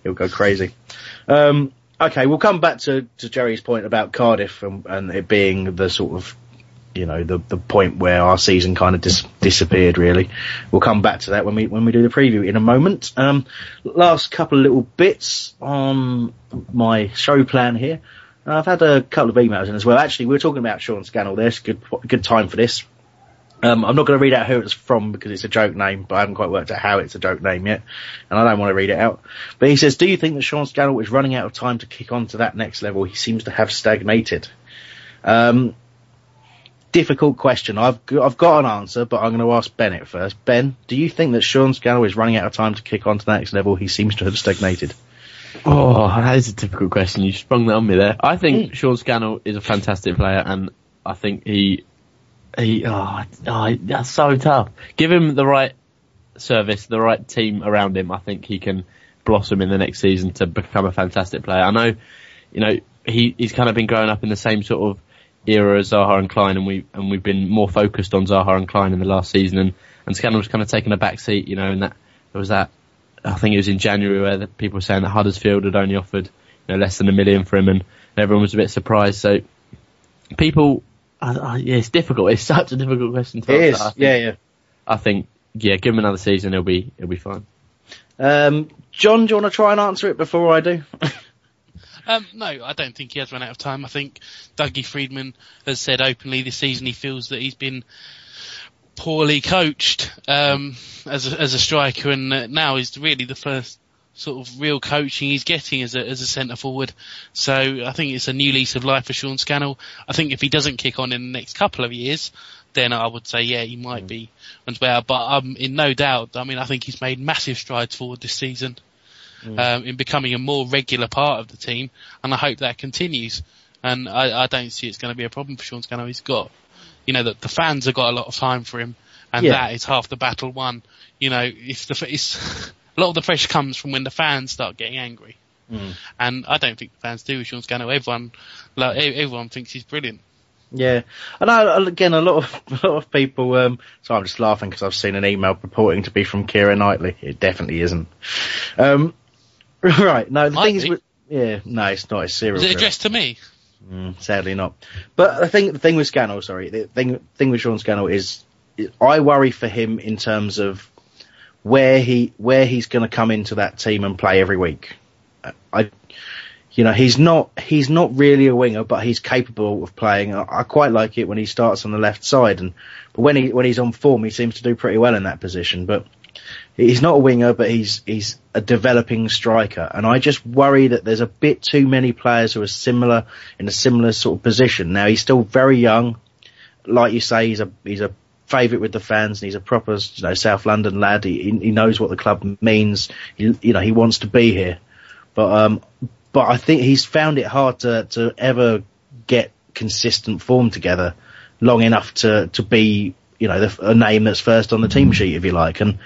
He'll go crazy. Um, okay, we'll come back to, to Jerry's point about Cardiff and, and it being the sort of you know the the point where our season kind of dis- disappeared. Really, we'll come back to that when we when we do the preview in a moment. Um, last couple of little bits on my show plan here. I've had a couple of emails in as well. Actually, we were talking about Sean Scannell. There's good good time for this. Um, I'm not going to read out who it's from because it's a joke name, but I haven't quite worked out how it's a joke name yet, and I don't want to read it out. But he says, "Do you think that Sean Scannell is running out of time to kick on to that next level? He seems to have stagnated." Um, difficult question. I've I've got an answer, but I'm going to ask Bennett first. Ben, do you think that Sean Scannell is running out of time to kick on to the next level? He seems to have stagnated. Oh, that is a difficult question. You sprung that on me there. I think Sean Scannell is a fantastic player, and I think he, he, oh, oh, that's so tough. Give him the right service, the right team around him. I think he can blossom in the next season to become a fantastic player. I know, you know, he, he's kind of been growing up in the same sort of era as Zaha and Clyne, and we and we've been more focused on Zaha and Clyne in the last season, and and was kind of taking a back seat, you know, and that there was that I think it was in January where people were saying that Huddersfield had only offered you know, less than a million for him, and everyone was a bit surprised. So people, uh, uh, yeah, it's difficult. It's such a difficult question to It answer. is, I think, yeah, yeah. I think yeah, give him another season, he'll be he'll be fine. Um, John, do you want to try and answer it before I do? Um, no, I don't think he has run out of time. I think Dougie Freedman has said openly this season he feels that he's been poorly coached um, as a, as a striker, and uh, now is really the first sort of real coaching he's getting as a as a centre forward. So I think it's a new lease of life for Sean Scannell. I think if he doesn't kick on in the next couple of years, then I would say yeah he might be as well. But I'm in no doubt. I mean I think he's made massive strides forward this season um, in becoming a more regular part of the team, and I hope that continues. And I, I don't see it's going to be a problem for Sean Scannell. He's got, you know, the, the fans have got a lot of time for him, and Yeah. that is half the battle won. You know, if the it's, a lot of the pressure comes from when the fans start getting angry, and I don't think the fans do with Sean Scannell. Everyone, like, everyone thinks he's brilliant. Yeah, and I, again, a lot of a lot of people. Um, so I'm just laughing because I've seen an email purporting to be from Keira Knightley. It definitely isn't. Um, right, no, the Might thing is, with, yeah, no, it's not. It's serial. Is it addressed to me? Mm, sadly not. But the thing, the thing with Scannell, sorry, the thing, thing with Sean Scannell is, I worry for him in terms of where he, where he's going to come into that team and play every week. I, you know, he's not, he's not really a winger, but he's capable of playing. I, I quite like it when he starts on the left side, and but when he, when he's on form, he seems to do pretty well in that position. But he's not a winger, but he's he's a developing striker, and I just worry that there's a bit too many players who are similar in a similar sort of position. Now he's still very young, like you say, he's a he's a favourite with the fans, and he's a proper you know South London lad. He he knows what the club means. He, you know he wants to be here, but um, but I think he's found it hard to to ever get consistent form together long enough to to be you know the, a name that's first on the team sheet if you like. And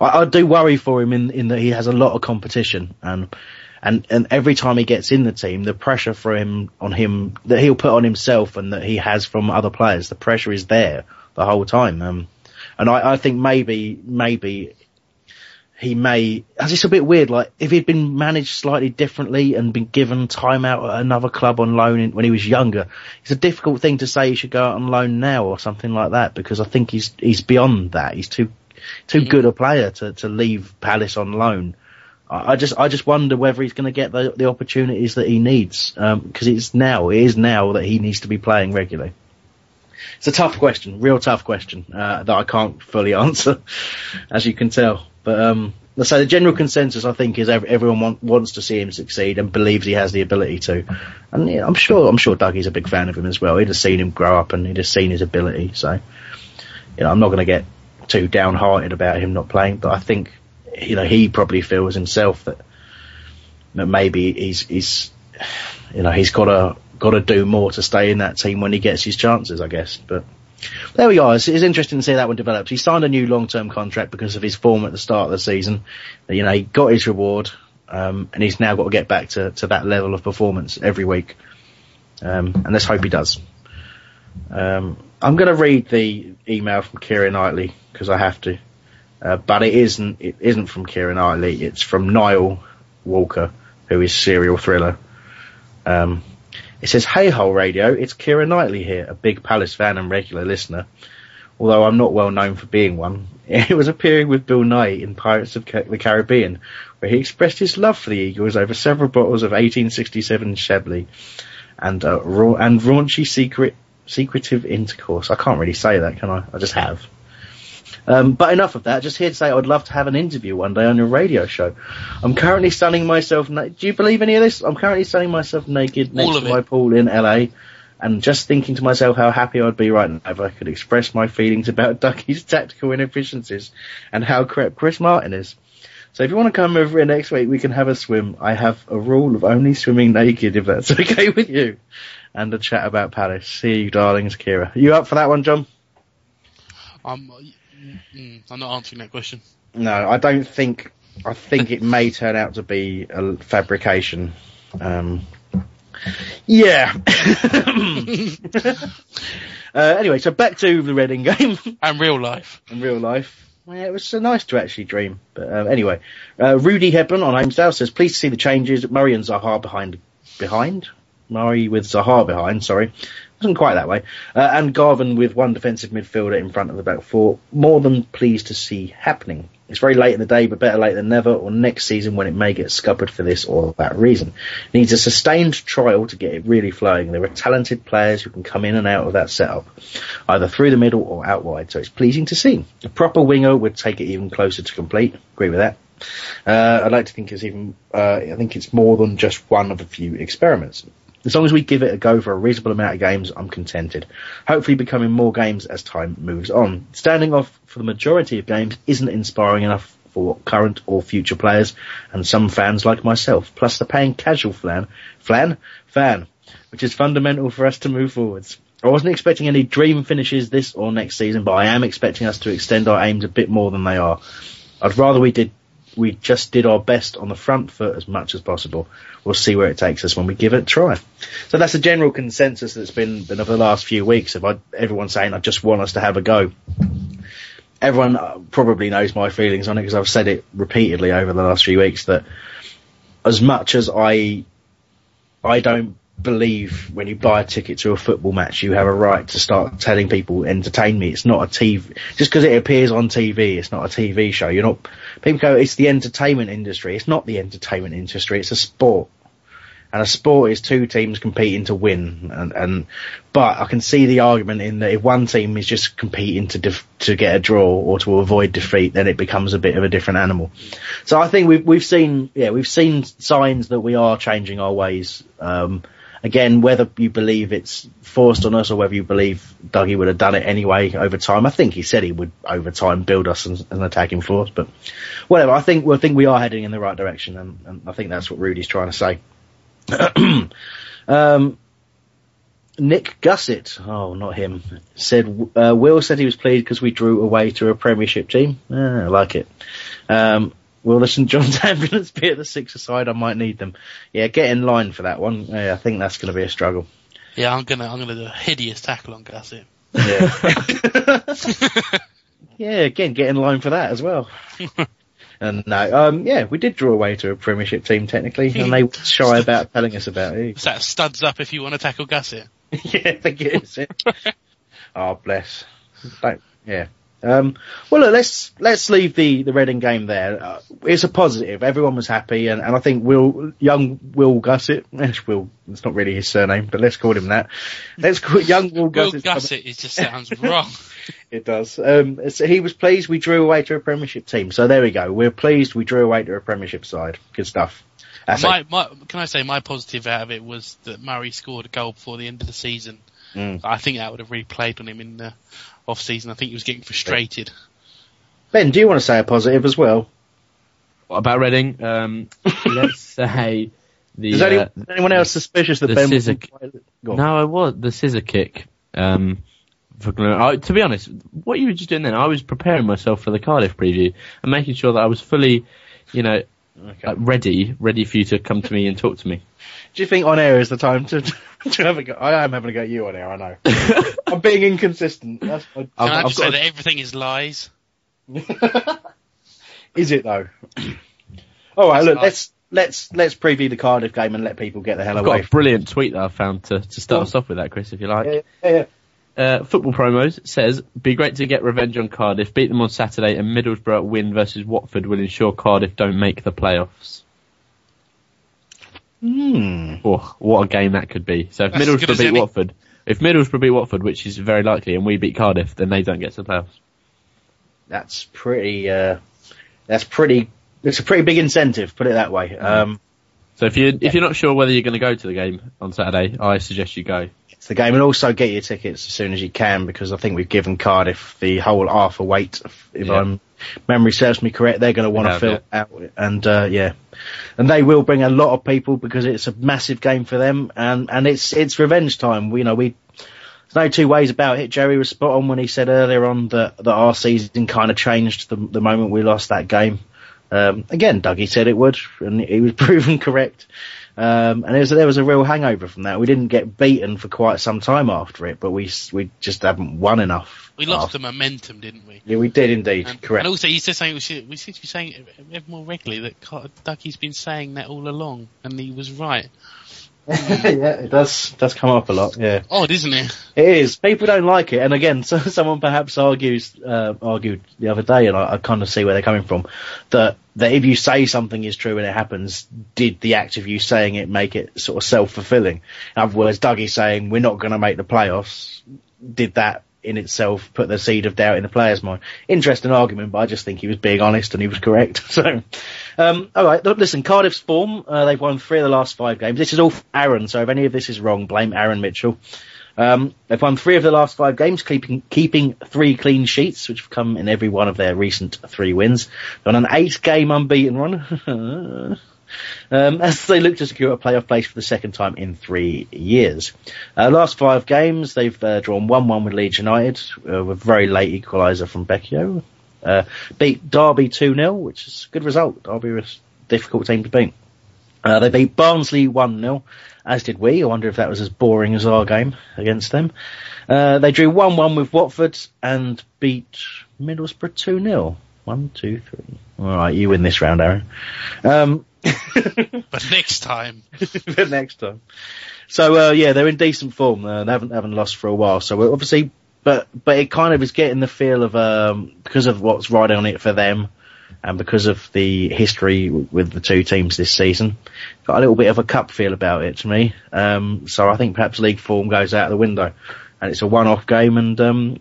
I, I do worry for him in in that he has a lot of competition. And and and every time he gets in the team the pressure for him on him that he'll put on himself and that he has from other players the pressure is there the whole time um and I, I think maybe maybe he may, as it's a bit weird, like if he'd been managed slightly differently and been given time out at another club on loan in, when he was younger, it's a difficult thing to say he should go out on loan now or something like that because I think he's he's beyond that. He's too too good a player to, to leave Palace on loan. I I just I just wonder whether he's going to get the the opportunities that he needs because it's now it is now that he needs to be playing regularly. It's a tough question, real tough question uh, that I can't fully answer, as you can tell. But um, say the general consensus, I think, is everyone want, wants to see him succeed and believes he has the ability to. And yeah, I'm sure I'm sure Dougie's a big fan of him as well. He'd have seen him grow up and he'd have seen his ability. So, you know, I'm not going to get too downhearted about him not playing, but I think, you know, he probably feels himself that that maybe he's he's you know he's got to got to do more to stay in that team when he gets his chances, I guess. But there we are. It's, it's interesting to see that one develop. He signed a new long-term contract because of his form at the start of the season. You know, he got his reward, um, and he's now got to get back to, to that level of performance every week. Um, and let's hope he does. Um, I'm going to read the email from Keira Knightley because I have to, uh, but it isn't. It isn't from Keira Knightley. It's from Niall Walker, who is serial thriller. Um, it says, Hey Hole Radio, it's Keira Knightley here, a big Palace fan and regular listener. Although I'm not well known for being one. It was appearing with Bill Nighy in Pirates of the Caribbean, where he expressed his love for the Eagles over several bottles of 1867 Chablis and, uh, ra- and raunchy secret secretive intercourse. I can't really say that, can I? I just have. Um, but enough of that. Just here to say I would love to have an interview one day on your radio show. I'm currently sunning myself. Na- Do you believe any of this? I'm currently sunning myself naked next to my pool in LA, and just thinking to myself how happy I'd be right now if I could express my feelings about Ducky's tactical inefficiencies and how crap Chris Martin is. So if you want to come over here next week, we can have a swim. I have a rule of only swimming naked, if that's okay with you, and a chat about Palace. See you, darlings, Keira. You up for that one, John? I'm, mm, I'm not answering that question. No, I don't think. I think it may turn out to be a fabrication. Um, yeah. uh, anyway, so back to the Reading game And real life. in real life. Well, it was so nice to actually dream. But uh, anyway, uh, Rudy Hepburn on Holmesdale says, pleased to see the changes. Murray and Zaha behind. Behind? Murray with Zaha behind, sorry. Wasn't quite that way. Uh, and Garvan with one defensive midfielder in front of the back four. More than pleased to see happening. It's very late in the day, but better late than never, or next season when it may get scuppered for this or that reason. Needs a sustained trial to get it really flowing. There are talented players who can come in and out of that setup, either through the middle or out wide, so it's pleasing to see. A proper winger would take it even closer to complete. Agree with that. Uh, I'd like to think it's even, uh, I think it's more than just one of a few experiments. As long as we give it a go for a reasonable amount of games, I'm contented. Hopefully becoming more games as time moves on. Standing off for the majority of games isn't inspiring enough for current or future players and some fans like myself. Plus the paying casual flan, flan? Fan. Which is fundamental for us to move forwards. I wasn't expecting any dream finishes this or next season, but I am expecting us to extend our aims a bit more than they are. I'd rather we did we just did our best on the front foot as much as possible. We'll see where it takes us when we give it a try. So that's a general consensus that's been, been over the last few weeks of I, everyone saying I just want us to have a go. Everyone uh, probably knows my feelings on it because I've said it repeatedly over the last few weeks that as much as I I don't believe when you buy a ticket to a football match you have a right to start telling people entertain me. It's not a TV just because it appears on TV. It's not a TV show. You're not people go it's the entertainment industry. It's not the entertainment industry. It's a sport. And a sport is two teams competing to win, and, and but I can see the argument in that if one team is just competing to def- to get a draw or to avoid defeat, then it becomes a bit of a different animal. So I think we've we've seen yeah we've seen signs that we are changing our ways. Um, again, whether you believe it's forced on us or whether you believe Dougie would have done it anyway over time, I think he said he would over time build us as an attacking force. But whatever, I think we think we are heading in the right direction, and, and I think that's what Rudy's trying to say. um, Nick Gussett, oh, not him, said uh, Will said he was pleased because we drew away to a Premiership team. Ah, I like it. Um, will the St John's ambulance be at the six aside. I might need them. Yeah, get in line for that one. Yeah, I think that's going to be a struggle. Yeah, I'm gonna I'm gonna do a hideous tackle on Gusset. Yeah. yeah, again, get in line for that as well. and no, um, yeah, we did draw away to a Premiership team technically, and they were shy about telling us about it. Is that studs up if you want to tackle Gusset? yeah, I think it is. oh, bless. Don't, yeah. Um, well, look, let's let's leave the the Reading game there. Uh, it's a positive. Everyone was happy, and, and I think Will young Will Gusset. It's Will. It's not really his surname, but let's call him that. Let's call young Will Will Gusset. Gusset, it just sounds wrong. It does. Um, so he was pleased we drew away to a Premiership team. So there we go. We're pleased we drew away to a Premiership side. Good stuff. My, my, can I say my positive out of it was that Murray scored a goal before the end of the season. Mm. I think that would have really played on him in the off season. I think he was getting frustrated. Ben, do you want to say a positive as well? What about Reading? Um, let's say the. Is any, uh, anyone else suspicious that the Ben? scissor- Go on. No, I was the scissor kick. Um, for, I, to be honest, what you were just doing then, I was preparing myself for the Cardiff preview and making sure that I was fully, you know, Okay. like ready, ready for you to come to me and talk to me. Do you think on air is the time to, to have a go? I am having a go at you on air. I know. I'm being inconsistent. That's my, Can i I've just got say a- that everything is lies? is it though? All right, It's look. not. Let's let's let's preview the Cardiff game and let people get the hell I've away. got a brilliant tweet that I found to, to start Go on. us off with that, Chris, if you like. yeah, yeah, yeah. Uh, football promos says, be great to get revenge on Cardiff, beat them on Saturday, and Middlesbrough win versus Watford will ensure Cardiff don't make the playoffs. Hmm. Oh, what a game that could be. So if That's Middlesbrough beat any. Watford, If Middlesbrough beat Watford, which is very likely, and we beat Cardiff, then they don't get to the playoffs. That's pretty. Uh, that's pretty. It's a pretty big incentive. Put it that way. Um, So if you if you're not sure whether you're going to go to the game on Saturday, I suggest you go. The game, and also get your tickets as soon as you can because I think we've given Cardiff the whole half a weight. If Yeah. I'm memory serves me correct, they're going to want to fill out, and uh, yeah, and they will bring a lot of people because it's a massive game for them, and and it's it's revenge time. We, you know, we there's no two ways about it. Jerry was spot on when he said earlier on that that our season kind of changed the the moment we lost that game. Um, again, Dougie said it would, and he was proven correct. Um, and there was, there was a real hangover from that. We didn't get beaten for quite some time after it, but we we just haven't won enough. We lost after- the momentum, didn't we? Yeah, we did indeed. And, correct. and also, he said something we should, we should be saying ever more regularly that Dougie's been saying that all along, and he was right. yeah, it does does come up a lot. Yeah, Odd, isn't it? it is. People don't like it, and again, so, someone perhaps argues uh, argued the other day, and I, I kind of see where they're coming from. That that if you say something is true and it happens, did the act of you saying it make it sort of self fulfilling? In other words, Dougie saying we're not going to make the playoffs, did that in itself put the seed of doubt in the player's mind? Interesting argument, but I just think he was being honest and he was correct. So. Um, all right, listen. Cardiff's form, uh, they've won three of the last five games. This is all Aaron, so if any of this is wrong, blame Aaron Mitchell. Um, they've won three of the last five games, keeping keeping three clean sheets, which have come in every one of their recent three wins. They're on an eight-game unbeaten run. Um, as they look to secure a playoff place for the second time in three years. Uh, last five games, they've uh, drawn 1-1 with Leeds United, uh, with a very late equaliser from Becchio. Uh, beat Derby 2-0, which is a good result. Derby was a difficult team to beat. Uh, they beat Barnsley 1-0, as did we. I wonder if that was as boring as our game against them. Uh, they drew 1-1 with Watford and beat Middlesbrough 2-0. One, two, three. Alright, you win this round, Aaron. Um, But next time, for next time. So uh, yeah, they're in decent form. Uh, they haven't haven't lost for a while. So we're obviously, but but it kind of is getting the feel of um, because of what's riding on it for them, and because of the history with the two teams this season, got a little bit of a cup feel about it to me. Um, so I think perhaps league form goes out of the window, and it's a one-off game. And um,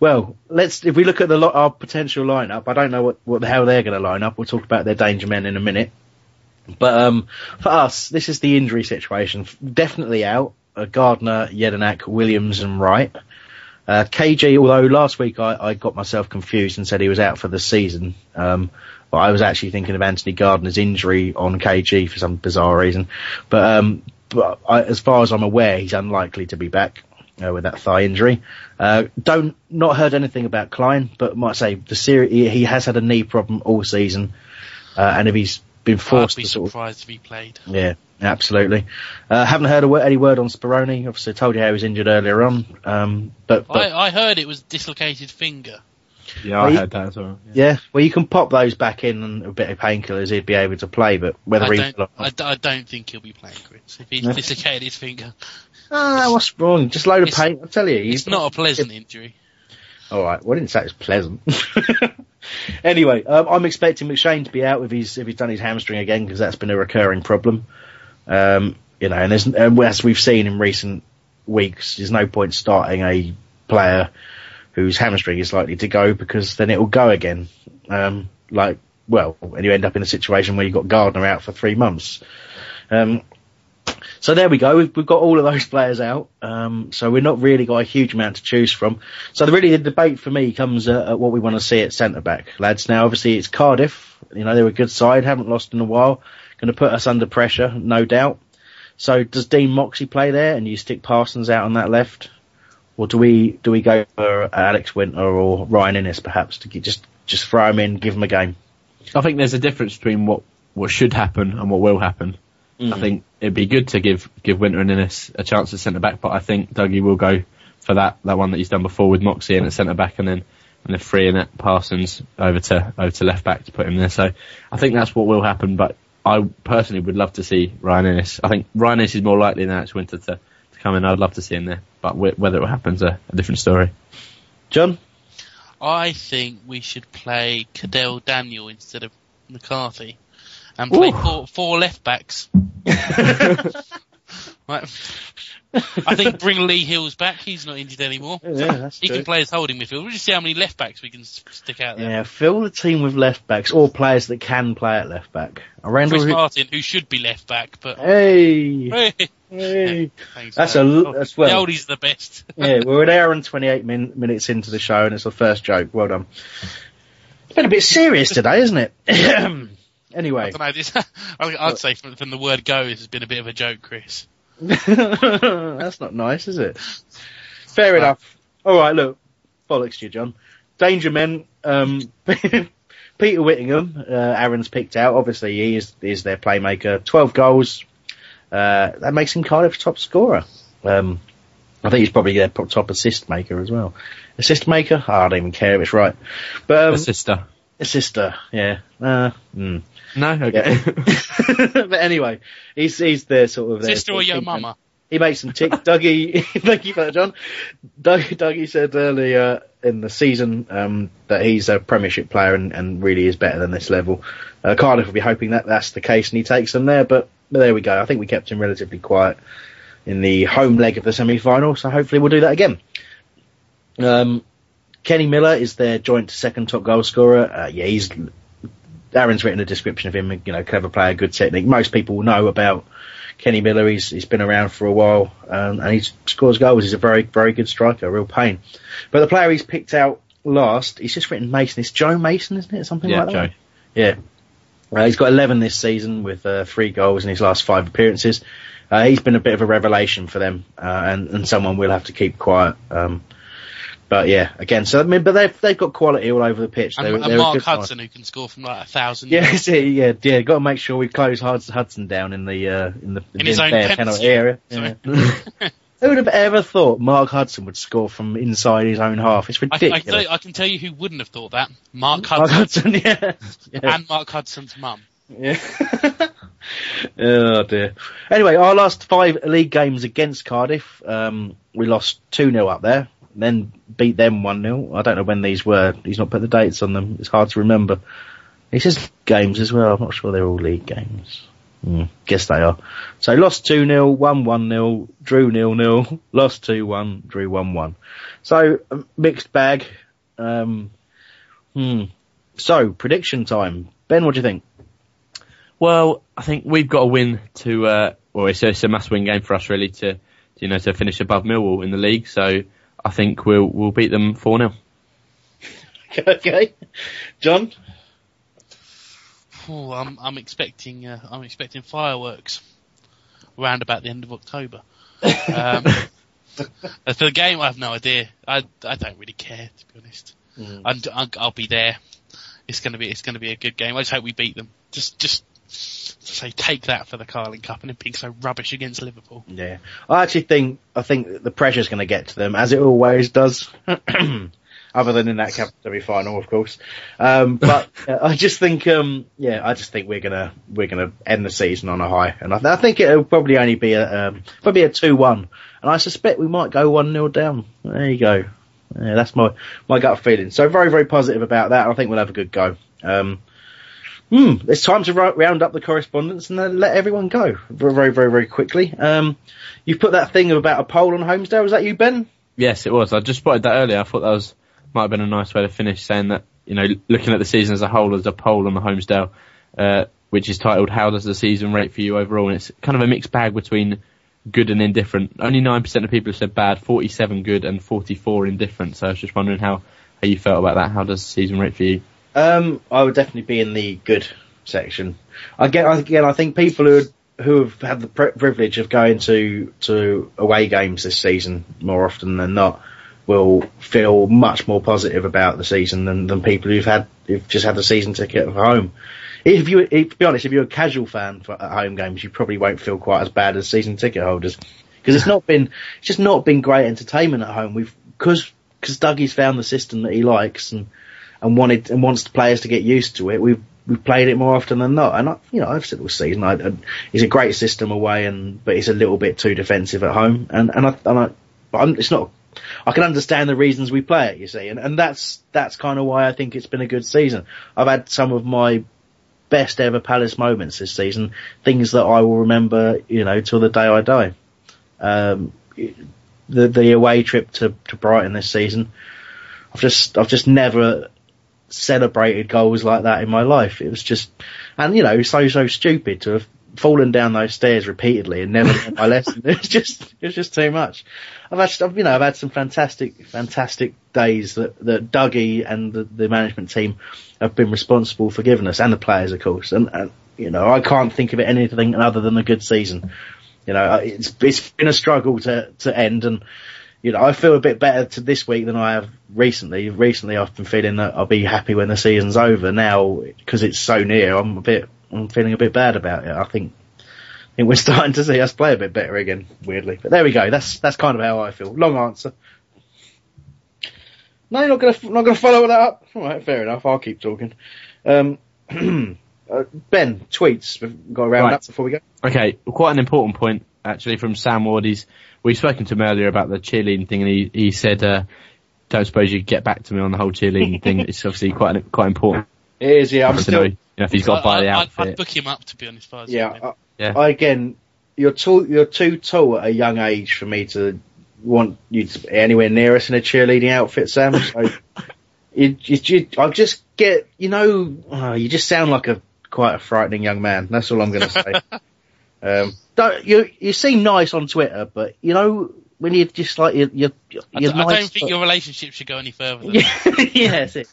well, let's if we look at the lo- our potential lineup, I don't know what what the hell they're going to line up. We'll talk about their danger men in a minute. But um, for us, this is the injury situation. Definitely out. Uh, Gardner, Jedinak, Williams, and Wright. Uh, KG, although last week I, I got myself confused and said he was out for the season, um, but I was actually thinking of Anthony Gardner's injury on KG for some bizarre reason. But, um, but I, as far as I'm aware, he's unlikely to be back uh, with that thigh injury. Uh, don't not heard anything about Clyne, but might say the seri- he, he has had a knee problem all season, uh, and if he's been I'd forced be to sort of surprised if he played. yeah, absolutely. Uh, haven't heard a word, any word on Speroni. Obviously, I told you how he was injured earlier on. Um, but, but I, I heard it was dislocated finger. Yeah, I Well, heard that as well. yeah, well, you can pop those back in and a bit of painkillers. He'd be able to play, but whether I he don't, I, d- I don't think he'll be playing, Chris. If he's No. dislocated his finger, ah, what's wrong? Just load of It's- pain. I tell you, it's he's not a pleasant injury. All right. Well, I didn't say it was pleasant. anyway, um, I'm expecting McShane to be out if he's if he's done his hamstring again because that's been a recurring problem. Um, you know, and and as we've seen in recent weeks, there's no point starting a player whose hamstring is likely to go because then it will go again. Um, like, well, and you end up in a situation where you've got Gardner out for three months. Um, so there we go. We've, we've got all of those players out. Um, so we're not really got a huge amount to choose from. So the, really the debate for me comes uh, at what we want to see at centre back, lads. Now obviously it's Cardiff. You know they're a good side, haven't lost in a while. Going to put us under pressure, no doubt. So does Dean Moxey play there, and you stick Parsons out on that left, or do we do we go for Alex Wynter or Ryan Innes perhaps to get, just just throw him in, give him a game? I think there's a difference between what, what should happen and what will happen. Mm. I think it'd be good to give give Wynter and Innes a chance at centre back, but I think Dougie will go for that that one that he's done before with Moxey in at centre back and then and then freeing it Parsons over to over to left back to put him there. So I think that's what will happen. But I personally would love to see Ryan Innes. I think Ryan Innes is more likely than Alex Wynter to, to come in. I'd love to see him there, but wh- whether it happens a, a different story. John, I think we should play Kadell Daniel instead of McCarthy, and play four, four left backs. Right. I think bring Lee Hills back. He's not injured anymore. Yeah, he true. can play as holding midfield. We'll just see how many left backs we can stick out there. Yeah, fill the team with left backs or players that can play at left back. Randall, Chris Martin, who should be left back, but hey, Hey. hey. Thanks, That's mate. a l- that's well. The oldies are the best. yeah, we're an hour and 28 min- minutes into the show and it's the first joke. Well done. It's been a bit serious today, isn't it? I anyway. don't know. This, I- I'd say from, from the word go, this has been a bit of a joke, Chris. That's not nice, is it? Fair enough. All right, look, bollocks to you, John. Danger men. Um, Peter Whittingham, uh, Aaron's picked out. Obviously, he is, is their playmaker. Twelve goals. Uh, that makes him Cardiff's top scorer. Um, I think he's probably their top assist maker as well. Assist maker? Oh, I don't even care if it's right. But um, A sister. assister, yeah. Uh, mm. No, okay. but anyway, he's he's their sort of their Sister sort or your kingpin. mama? He makes some tick. Dougie, thank you for that, John. Doug, Dougie said earlier in the season um, that he's a Premiership player and, and really is better than this level. Uh, Cardiff will be hoping that that's the case and he takes them there, but, but there we go. I think we kept him relatively quiet in the home leg of the semi-final, so hopefully we'll do that again. Um, Kenny Miller is their joint second top goal scorer. Uh, yeah, he's Aaron's written a description of him. You know, clever player, good technique. Most people know about Kenny Miller. He's he's been around for a while, um, and he scores goals. He's a very very good striker, a real pain. But the player he's picked out last, he's just written Mason. It's Joe Mason, isn't it? Something Yeah, like that. Joe. Yeah. Uh, he's got 11 this season with uh, three goals in his last five appearances. Uh, he's been a bit of a revelation for them, uh, and, and someone we'll have to keep quiet. Um, but yeah, again, so I mean, but they've they've got quality all over the pitch. And, They're, and they're Mark. Hudson, who can score from like a thousand. Yeah, yards. see, yeah, yeah. Got to make sure we close Hudson down in the uh, in the In his own penalty area. Yeah. Who would have ever thought Mark Hudson would score from inside his own half? It's I, I, ridiculous. tell you, I can tell you who wouldn't have thought that. Mark Mark Hudson Hudson, yeah. yeah. and Mark Hudson's mum. Yeah. oh dear. Anyway, our last five league games against Cardiff, um, we lost 2 0 up there, then beat them 1 0. I don't know when these were. He's not put the dates on them. It's hard to remember. He says games as well. I'm not sure they're all league games. Hmm, guess they are. So lost 2 0, won 1 0, drew 0 0, lost 2 1, drew 1 1. So, mixed bag. Um, hmm. So, prediction time. Ben, what do you think? Well, I think we've got a win to, uh, well, it's a, it's a must-win game for us really to, to, you know, to finish above Millwall in the league. So I think we'll we'll beat them four 0 okay. John? Oh, I'm I'm expecting uh, I'm expecting fireworks around about the end of October. Um, as for the game, I have no idea. I I don't really care to be honest. I'm, I'll, I'll be there. It's gonna be it's gonna be a good game. I just hope we beat them. Just just say take that for the Carling Cup and it being so rubbish against Liverpool. Yeah. I actually think, I think the pressure's going to get to them, as it always does. Other than in that cup semi-final, of course. Um, but uh, I just think, um, yeah, I just think we're gonna, we're gonna end the season on a high. And I, th- I think it'll probably only be a, um, probably a 2-1. And I suspect we might go 1-0 down. There you go. Yeah, that's my, my gut feeling. So very, very positive about that. I think we'll have a good go. Um, Hmm, it's time to ro- round up the correspondence and then let everyone go very, very, very, quickly. Um, you put that thing about a poll on Holmesdale. Was that you, Ben? Yes, it was. I just spotted that earlier. I thought that was might have been a nice way to finish, saying that you know, looking at the season as a whole, there's a poll on the Holmesdale, uh, which is titled "How does the season rate for you overall?" And it's kind of a mixed bag between good and indifferent. Only nine percent of people have said bad, 47 good, and 44 indifferent. So I was just wondering how how you felt about that. How does the season rate for you? Um, I would definitely be in the good section. Again, again, I think people who who have had the privilege of going to to away games this season more often than not will feel much more positive about the season than, than people who've had who've just had the season ticket at home. If you, if, to be honest, if you're a casual fan for, at home games, you probably won't feel quite as bad as season ticket holders because it's not been it's just not been great entertainment at home. We've because because Dougie's found the system that he likes and and wanted and wants the players to get used to it. We've we've played it more often than not, and I, you know I've said all season I, I, it's a great system away, and but it's a little bit too defensive at home, and and I, and I but I'm, it's not. I can understand the reasons we play it, you see, and and that's that's kind of why I think it's been a good season. I've had some of my best ever Palace moments this season, things that I will remember, you know, till the day I die. Um, the the away trip to, to Brighton this season, I've just I've just never celebrated goals like that in my life. It was just, and you know, so so stupid to have fallen down those stairs repeatedly and never learned my lesson. It was just it was just too much. I've had, you know, I've had some fantastic, fantastic days that, that Dougie and the, the management team have been responsible for giving us, and the players, of course. And, and you know, I can't think of it anything other than a good season. You know, it's it's been a struggle to to end, and you know, I feel a bit better to this week than I have recently. Recently, I've been feeling that I'll be happy when the season's over. Now, because it's so near, I'm a bit, I'm feeling a bit bad about it. I think I think we're starting to see us play a bit better again, weirdly. But there we go. That's that's kind of how I feel. Long answer. No, you're not gonna not gonna follow that up. All right, fair enough. I'll keep talking. Um, uh, ben tweets. We've got around Right. that before we go. Okay, quite an important point actually from Sam Ward. He's we've spoken to him earlier about the cheerleading thing, and he he said, uh, "Don't suppose you would get back to me on the whole cheerleading thing." It's obviously quite quite important. It is. Yeah, I'm still. know, you know if he's got to buy the I- I'd- outfit. I'd book him up to be honest. If I was Yeah. I, Yeah. I again, you're too you're too tall at a young age for me to want you to be anywhere near us in a cheerleading outfit, Sam. So you, you, you, I just get you know oh, you just sound like a quite a frightening young man. That's all I'm going to say. um, don't, you you seem nice on Twitter, but you know when you're just like you're you're, I, you're d- I nice, don't think but- your relationship should go any further. Than yeah, yeah, that's it.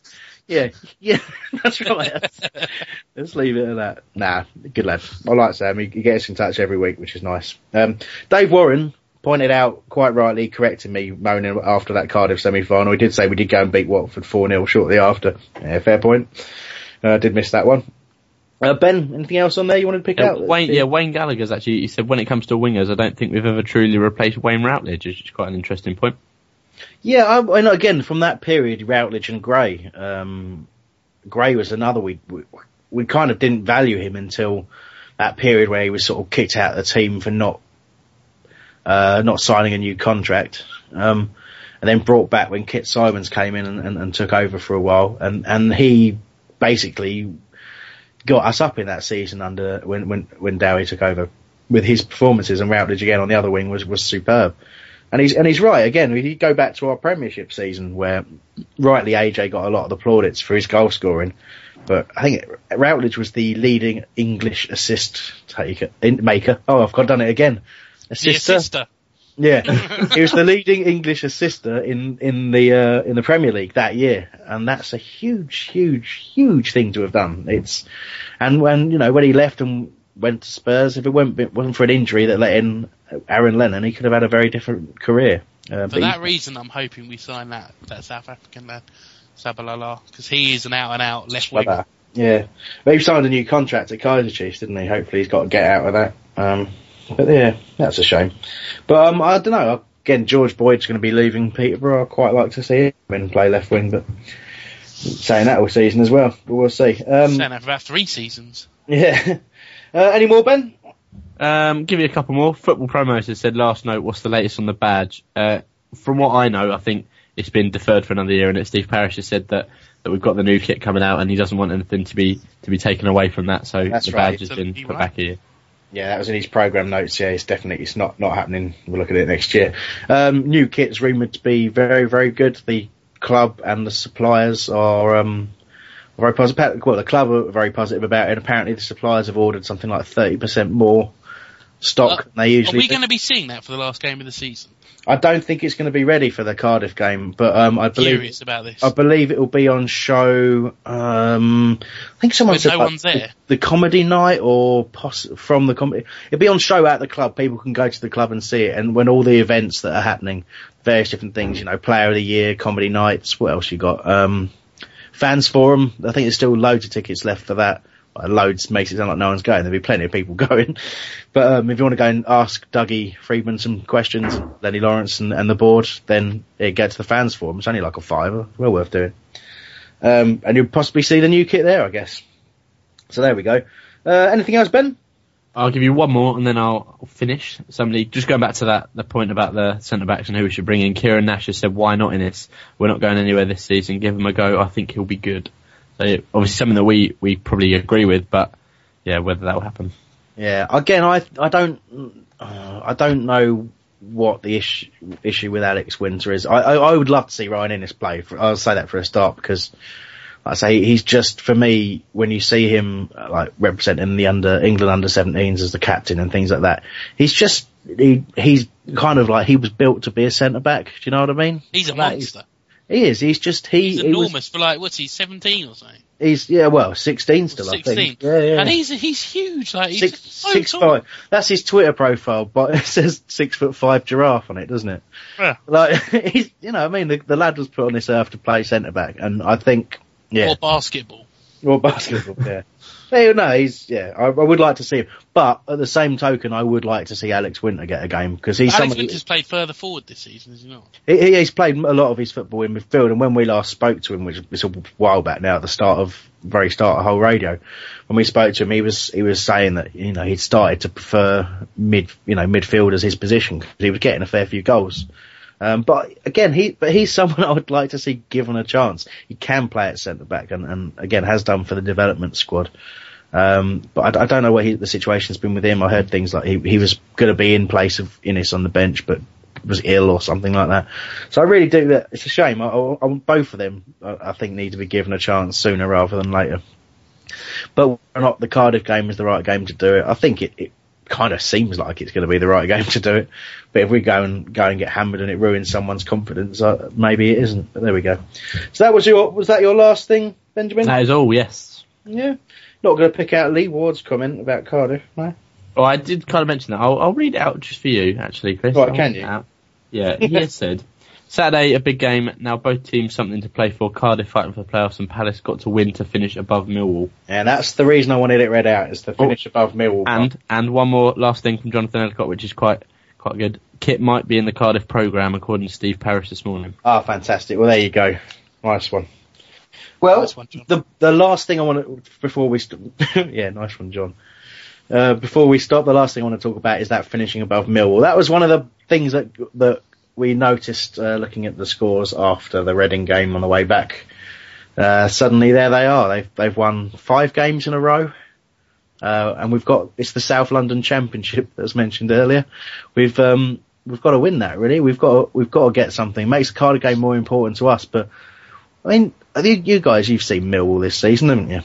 Yeah, yeah, that's right. Let's leave it at that. Nah, good lad. I like Sam. He, he gets in touch every week, which is nice. Um, Dave Warren pointed out quite rightly, correcting me, moaning after that Cardiff semi-final. He did say we did go and beat Watford 4-0 shortly after. Yeah, fair point. Uh, I did miss that one. Uh, ben, anything else on there you wanted to pick Yeah, out? Wayne, yeah, Wayne Gallagher's actually. He said when it comes to wingers, I don't think we've ever truly replaced Wayne Routledge, which is quite an interesting point. Yeah, I, and again from that period, Routledge and Gray. Um, Gray was another we, we we kind of didn't value him until that period where he was sort of kicked out of the team for not uh, not signing a new contract, um, and then brought back when Kit Symons came in and, and, and took over for a while, and and he basically got us up in that season under when when when Dowie took over with his performances and Routledge again on the other wing was was superb. And he's and he's right again. If you go back to our Premiership season where rightly AJ got a lot of the plaudits for his goal scoring, but I think Routledge was the leading English assist taker in, maker. Oh, I've got done it again. Assister. Yeah, he was the leading English assister in in the uh, in the Premier League that year, and that's a huge, huge, huge thing to have done. It's and when you know when he left and went to Spurs, if it weren't wasn't for an injury that let in Aaron Lennon, he could have had a very different career. Uh, For but he- that reason, I'm hoping we sign that that South African lad, Tshabalala, because he is an out and out left winger. Yeah, he signed a new contract at Kaizer Chiefs, didn't he? Hopefully, he's got to get out of that. Um, but yeah, that's a shame. But um, I don't know. Again, George Boyd's going to be leaving Peterborough. I quite like to see him play left wing, but saying that all season as well. But we'll see. Um, Saying that for about three seasons. yeah. Uh, any more, Ben? Um, give you a couple more. Football Promoters said last note, what's the latest on the badge? Uh, from what I know, I think it's been deferred for another year, and that Steve Parish has said that, that we've got the new kit coming out, and he doesn't want anything to be to be taken away from that. So That's the right. badge has been put right. back a year. Yeah, that was in his program notes. Yeah, it's definitely it's not not happening. We'll look at it next year. Um, new kit's rumored to be very very good. The club and the suppliers are um, very positive. Well, the club are very positive about it. Apparently, the suppliers have ordered something like thirty percent more stock Uh, than they usually. Are we going to be seeing that for the last game of the season? I don't think it's going to be ready for the Cardiff game, but um, I believe Curious about this. I believe it will be on show. Um, I think someone When said no like, one's there? The, the comedy night, or poss- from the comedy. It'll be on show at the club. People can go to the club and see it. And when all the events that are happening, various different things, you know, Player of the Year, comedy nights. What else you got? Um, fans forum. I think there's still loads of tickets left for that. Loads makes it sound like no one's going. There'll be plenty of people going. But um, if you want to go and ask Dougie Freedman some questions, Lennie Lawrence and, and the board, then it gets the fans forum. It's only like a fiver. Well worth doing. Um, and you'll possibly see the new kit there, I guess. So there we go. Uh, anything else, Ben? I'll give you one more and then I'll finish. Somebody just going back to that the point about the centre backs and who we should bring in. Kieran Nash has said, "Why not in this? We're not going anywhere this season. Give him a go. I think he'll be good." So obviously something that we we probably agree with, but yeah, whether that will happen. Yeah. Again, I I don't uh, I don't know what the issue issue with Alex Wynter is. I, I, I would love to see Ryan Innes play. For, I'll say that for a start because like I say he's just for me when you see him uh, like representing the under England under 17s as the captain and things like that. He's just he he's kind of like he was built to be a centre back. Do you know what I mean? He's a Like, monster. He is. He's just he. He's he was- enormous for like what's he, seventeen or something? he's yeah. Well, 16 still. I Sixteen. think. Yeah, yeah. And he's he's huge. Like he's six so six tall. five. That's his Twitter profile, but it says six foot five giraffe on it, doesn't it? Yeah. Like he's, you know, I mean, the, the lad was put on this earth to play centre back, and I think, yeah, Or basketball. or basketball, yeah. Hey, no, he's yeah. I, I would like to see him, but at the same token, I would like to see Alex Wynter get a game because he's Alex somebody. Wynter's played further forward this season, is he not? He, he- he's played a lot of his football in midfield, and when we last spoke to him, which was a while back now, at the start of very start of whole radio, when we spoke to him, he was he was saying that you know he'd started to prefer mid you know midfield as his position because he was getting a fair few goals. Um, but again, he but he's someone I would like to see given a chance. He can play at centre back, and, and again has done for the development squad. Um, but I, I don't know what he, the situation's been with him. I heard things like he, he was going to be in place of Innes on the bench, but was ill or something like that. So I really do that. It's a shame. I, I, both of them, I, think, need to be given a chance sooner rather than later. But not the Cardiff game is the right game to do it, I think it, it kind of seems like it's going to be the right game to do it. But if we go and go and get hammered and it ruins someone's confidence, uh, maybe it isn't. But there we go. So that was your was that your last thing, Benjamin? That is all, yes. Yeah. Not going to pick out Lee Ward's comment about Cardiff, no? Oh, I did kind of mention that. I'll, I'll read it out just for you, actually, Chris. Right, I'll can you? Yeah, he has said, Saturday, a big game. Now both teams something to play for. Cardiff fighting for the playoffs and Palace got to win to finish above Millwall. And that's the reason I wanted it read out, is to finish above Millwall. And and one more last thing from Jonathan Elcott, which is quite quite good. Kit might be in the Cardiff programme, according to Steve Parish this morning. Ah, fantastic. Well, there you go. Nice one. Well, Nice one, the the last thing I want to before we st- yeah, nice one, John. Uh, before we stop, the last thing I want to talk about is that finishing above Millwall. That was one of the things that that we noticed uh, looking at the scores after the Reading game on the way back. Uh, suddenly, there they are. They've they've won five games in a row, uh, and we've got it's the South London Championship as mentioned earlier. We've um, we've got to win that really. We've got to, we've got to get something. It Makes the Cardiff game more important to us, but I mean, you guys you've seen Millwall this season, haven't you?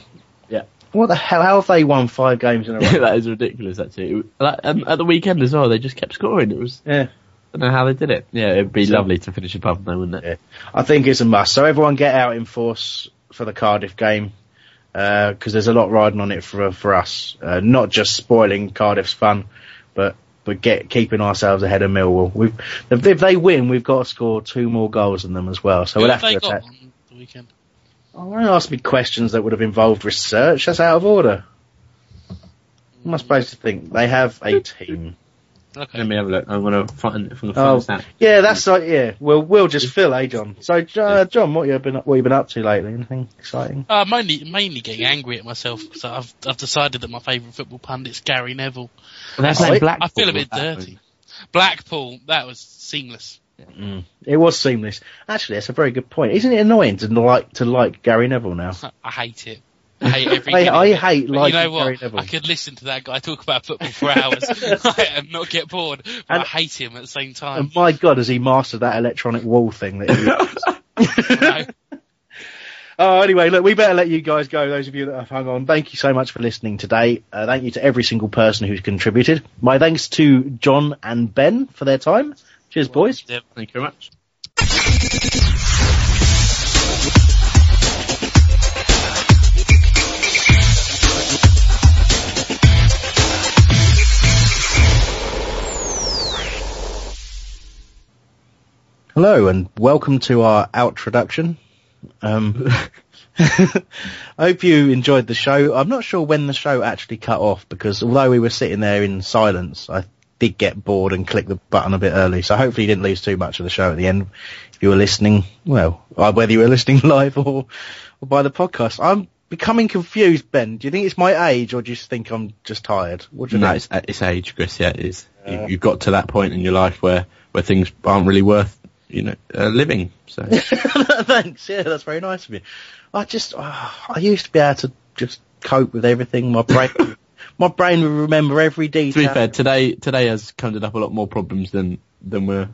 Yeah. What the hell? How have they won five games in a row? that is ridiculous, actually. Um, at the weekend as well, they just kept scoring. It was yeah. I don't know how they did it. Yeah, it'd be So- lovely to finish above them, wouldn't it? I think it's a must. So everyone get out in force for the Cardiff game because there's a lot riding on it for for us. Uh, not just spoiling Cardiff's fun, but but get keeping ourselves ahead of Millwall. We've if, if they win, we've got to score two more goals than them as well. So Who we'll have have they to got attack. the weekend? Oh, don't ask me questions that would have involved research. That's out of order. What am I supposed to think? They have a team. Okay. Let me have a look. I'm going to find it from the Oh, phone. yeah, that's like yeah. We'll we'll just fill, eh, John? So, uh, John, what you been what you been up to lately? Anything exciting? Uh, mainly, mainly getting angry at myself because I've I've decided that my favourite football pundit's Gary Neville. That's Oh, like Blackpool. I feel a bit that dirty. Blackpool, that was seamless. Mm. It was seamless. Actually, that's a very good point. Isn't it annoying to like to like Gary Neville now? I hate it. I hate every. I- I hate But liking You know what? Neville. I could listen to that guy talk about football for hours and not get bored. But And- I hate him at the same time. And my God, has he mastered that electronic wall thing that he No. Oh, anyway, look, we better let you guys go. Those of you that have hung on, thank you so much for listening today. Uh, thank you to every single person who's contributed. My thanks to John and Ben for their time. Cheers, boys. Yep. Thank you very much. Hello and welcome to our outroduction. Um, I hope you enjoyed the show. I'm not sure when the show actually cut off because although we were sitting there in silence, I did get bored and click the button a bit early. So hopefully you didn't lose too much of the show at the end. If you were listening, well, uh, whether you were listening live or, or by the podcast, I'm becoming confused. Ben, do you think it's my age or do you think I'm just tired? What do you No, think? it's, uh, it's age, Chris. Yeah, it is. you, you've got to that point in your life where, where things aren't really worth, you know, uh, living. So Thanks. Yeah, that's very nice of you. I just, ah, I used to be able to just cope with everything. My brain, my brain would remember every detail. To be fair, today today has conjured up a lot more problems than than we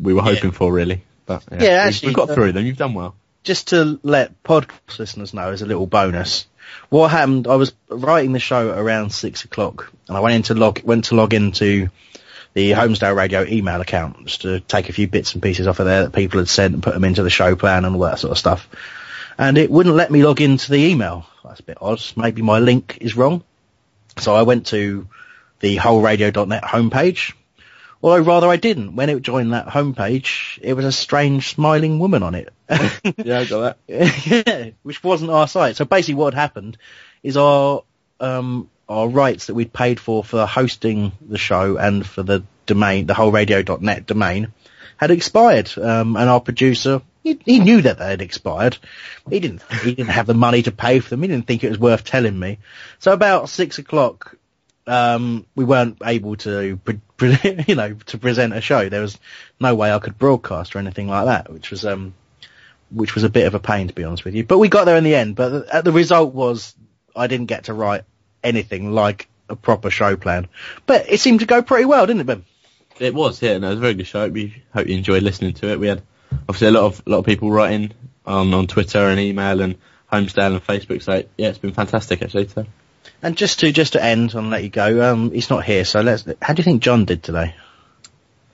we were hoping for, really. But yeah, Yeah, we- actually, we've got uh, through them. You've done well. just to let podcast listeners know as a little bonus, what happened? I was writing the show around six o'clock, and I went into log went to log into the Holmesdale Radio email account just to take a few bits and pieces off of there that people had sent and put them into the show plan and all that sort of stuff. And it wouldn't let me log into the email. That's a bit odd. Maybe my link is wrong. So I went to the wholeradio.net homepage. Although rather I didn't. When it joined that homepage, it was a strange smiling woman on it. Yeah, I got that. yeah, which wasn't our site. So basically, what had happened is our um, our rights that we'd paid for for hosting the show and for the domain, the whole radio.net domain, had expired. Um, and our producer, he, he knew that they had expired. He didn't he didn't have the money to pay for them. He didn't think it was worth telling me. So about six o'clock, um, we weren't able to, pre- pre- you know, to present a show. There was no way I could broadcast or anything like that, which was um, which was a bit of a pain to be honest with you. But we got there in the end. But the, the result was I didn't get to write anything like a proper show plan. But it seemed to go pretty well, didn't it, Ben? It was, yeah, no, it was a very good show. We hope you enjoyed listening to it. We had obviously a lot of a lot of people writing on on Twitter and email and Holmesdale and Facebook. So yeah, it's been fantastic actually. So And just to just to end and let you go, um, he's not here, so let's. How do you think John did today?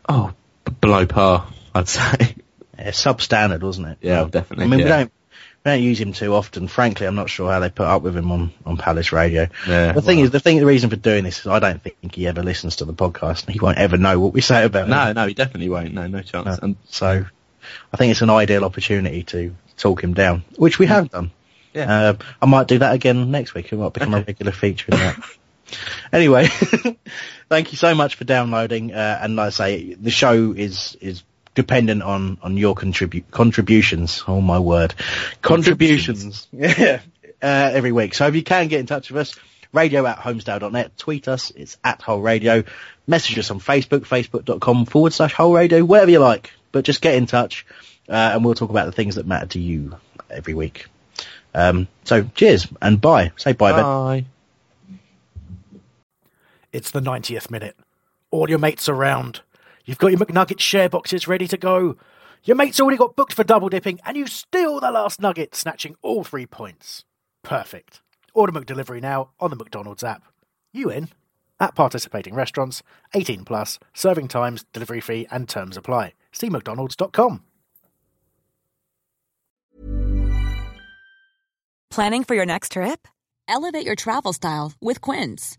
oh, b- below par, I'd say. Yeah, substandard, wasn't it? Yeah, definitely, I mean, we don't we don't use him too often. Frankly, I'm not sure how they put up with him on on Palace Radio. Yeah, the thing well. is, the thing, the reason for doing this is I don't think he ever listens to the podcast. He won't ever know what we say about him. No, no, he definitely won't. No, no chance. And So I think it's an ideal opportunity to talk him down, which we have done. Yeah. Uh, I might do that again next week. It might become a regular feature in that. anyway, thank you so much for downloading. Uh, and like I say, the show is, is dependent on, on your contribute contributions. Oh my word. Contributions. Yeah. Uh, every week. So if you can get in touch with us, radio at holmesdale.net, tweet us, it's at whole radio, message us on Facebook, facebook.com forward slash whole radio, whatever you like, but just get in touch, uh, and we'll talk about the things that matter to you every week. Um, so cheers and bye. Say bye, Ben. bye. It's the 90th minute. All your mates around. You've got your McNugget share boxes ready to go. Your mate's already got booked for double dipping, and you steal the last nugget, snatching all three points. Perfect. Order McDelivery now on the McDonald's app. You in? At participating restaurants, 18 plus, serving times, delivery fee, and terms apply. See McDonald's.com. Planning for your next trip? Elevate your travel style with Quince.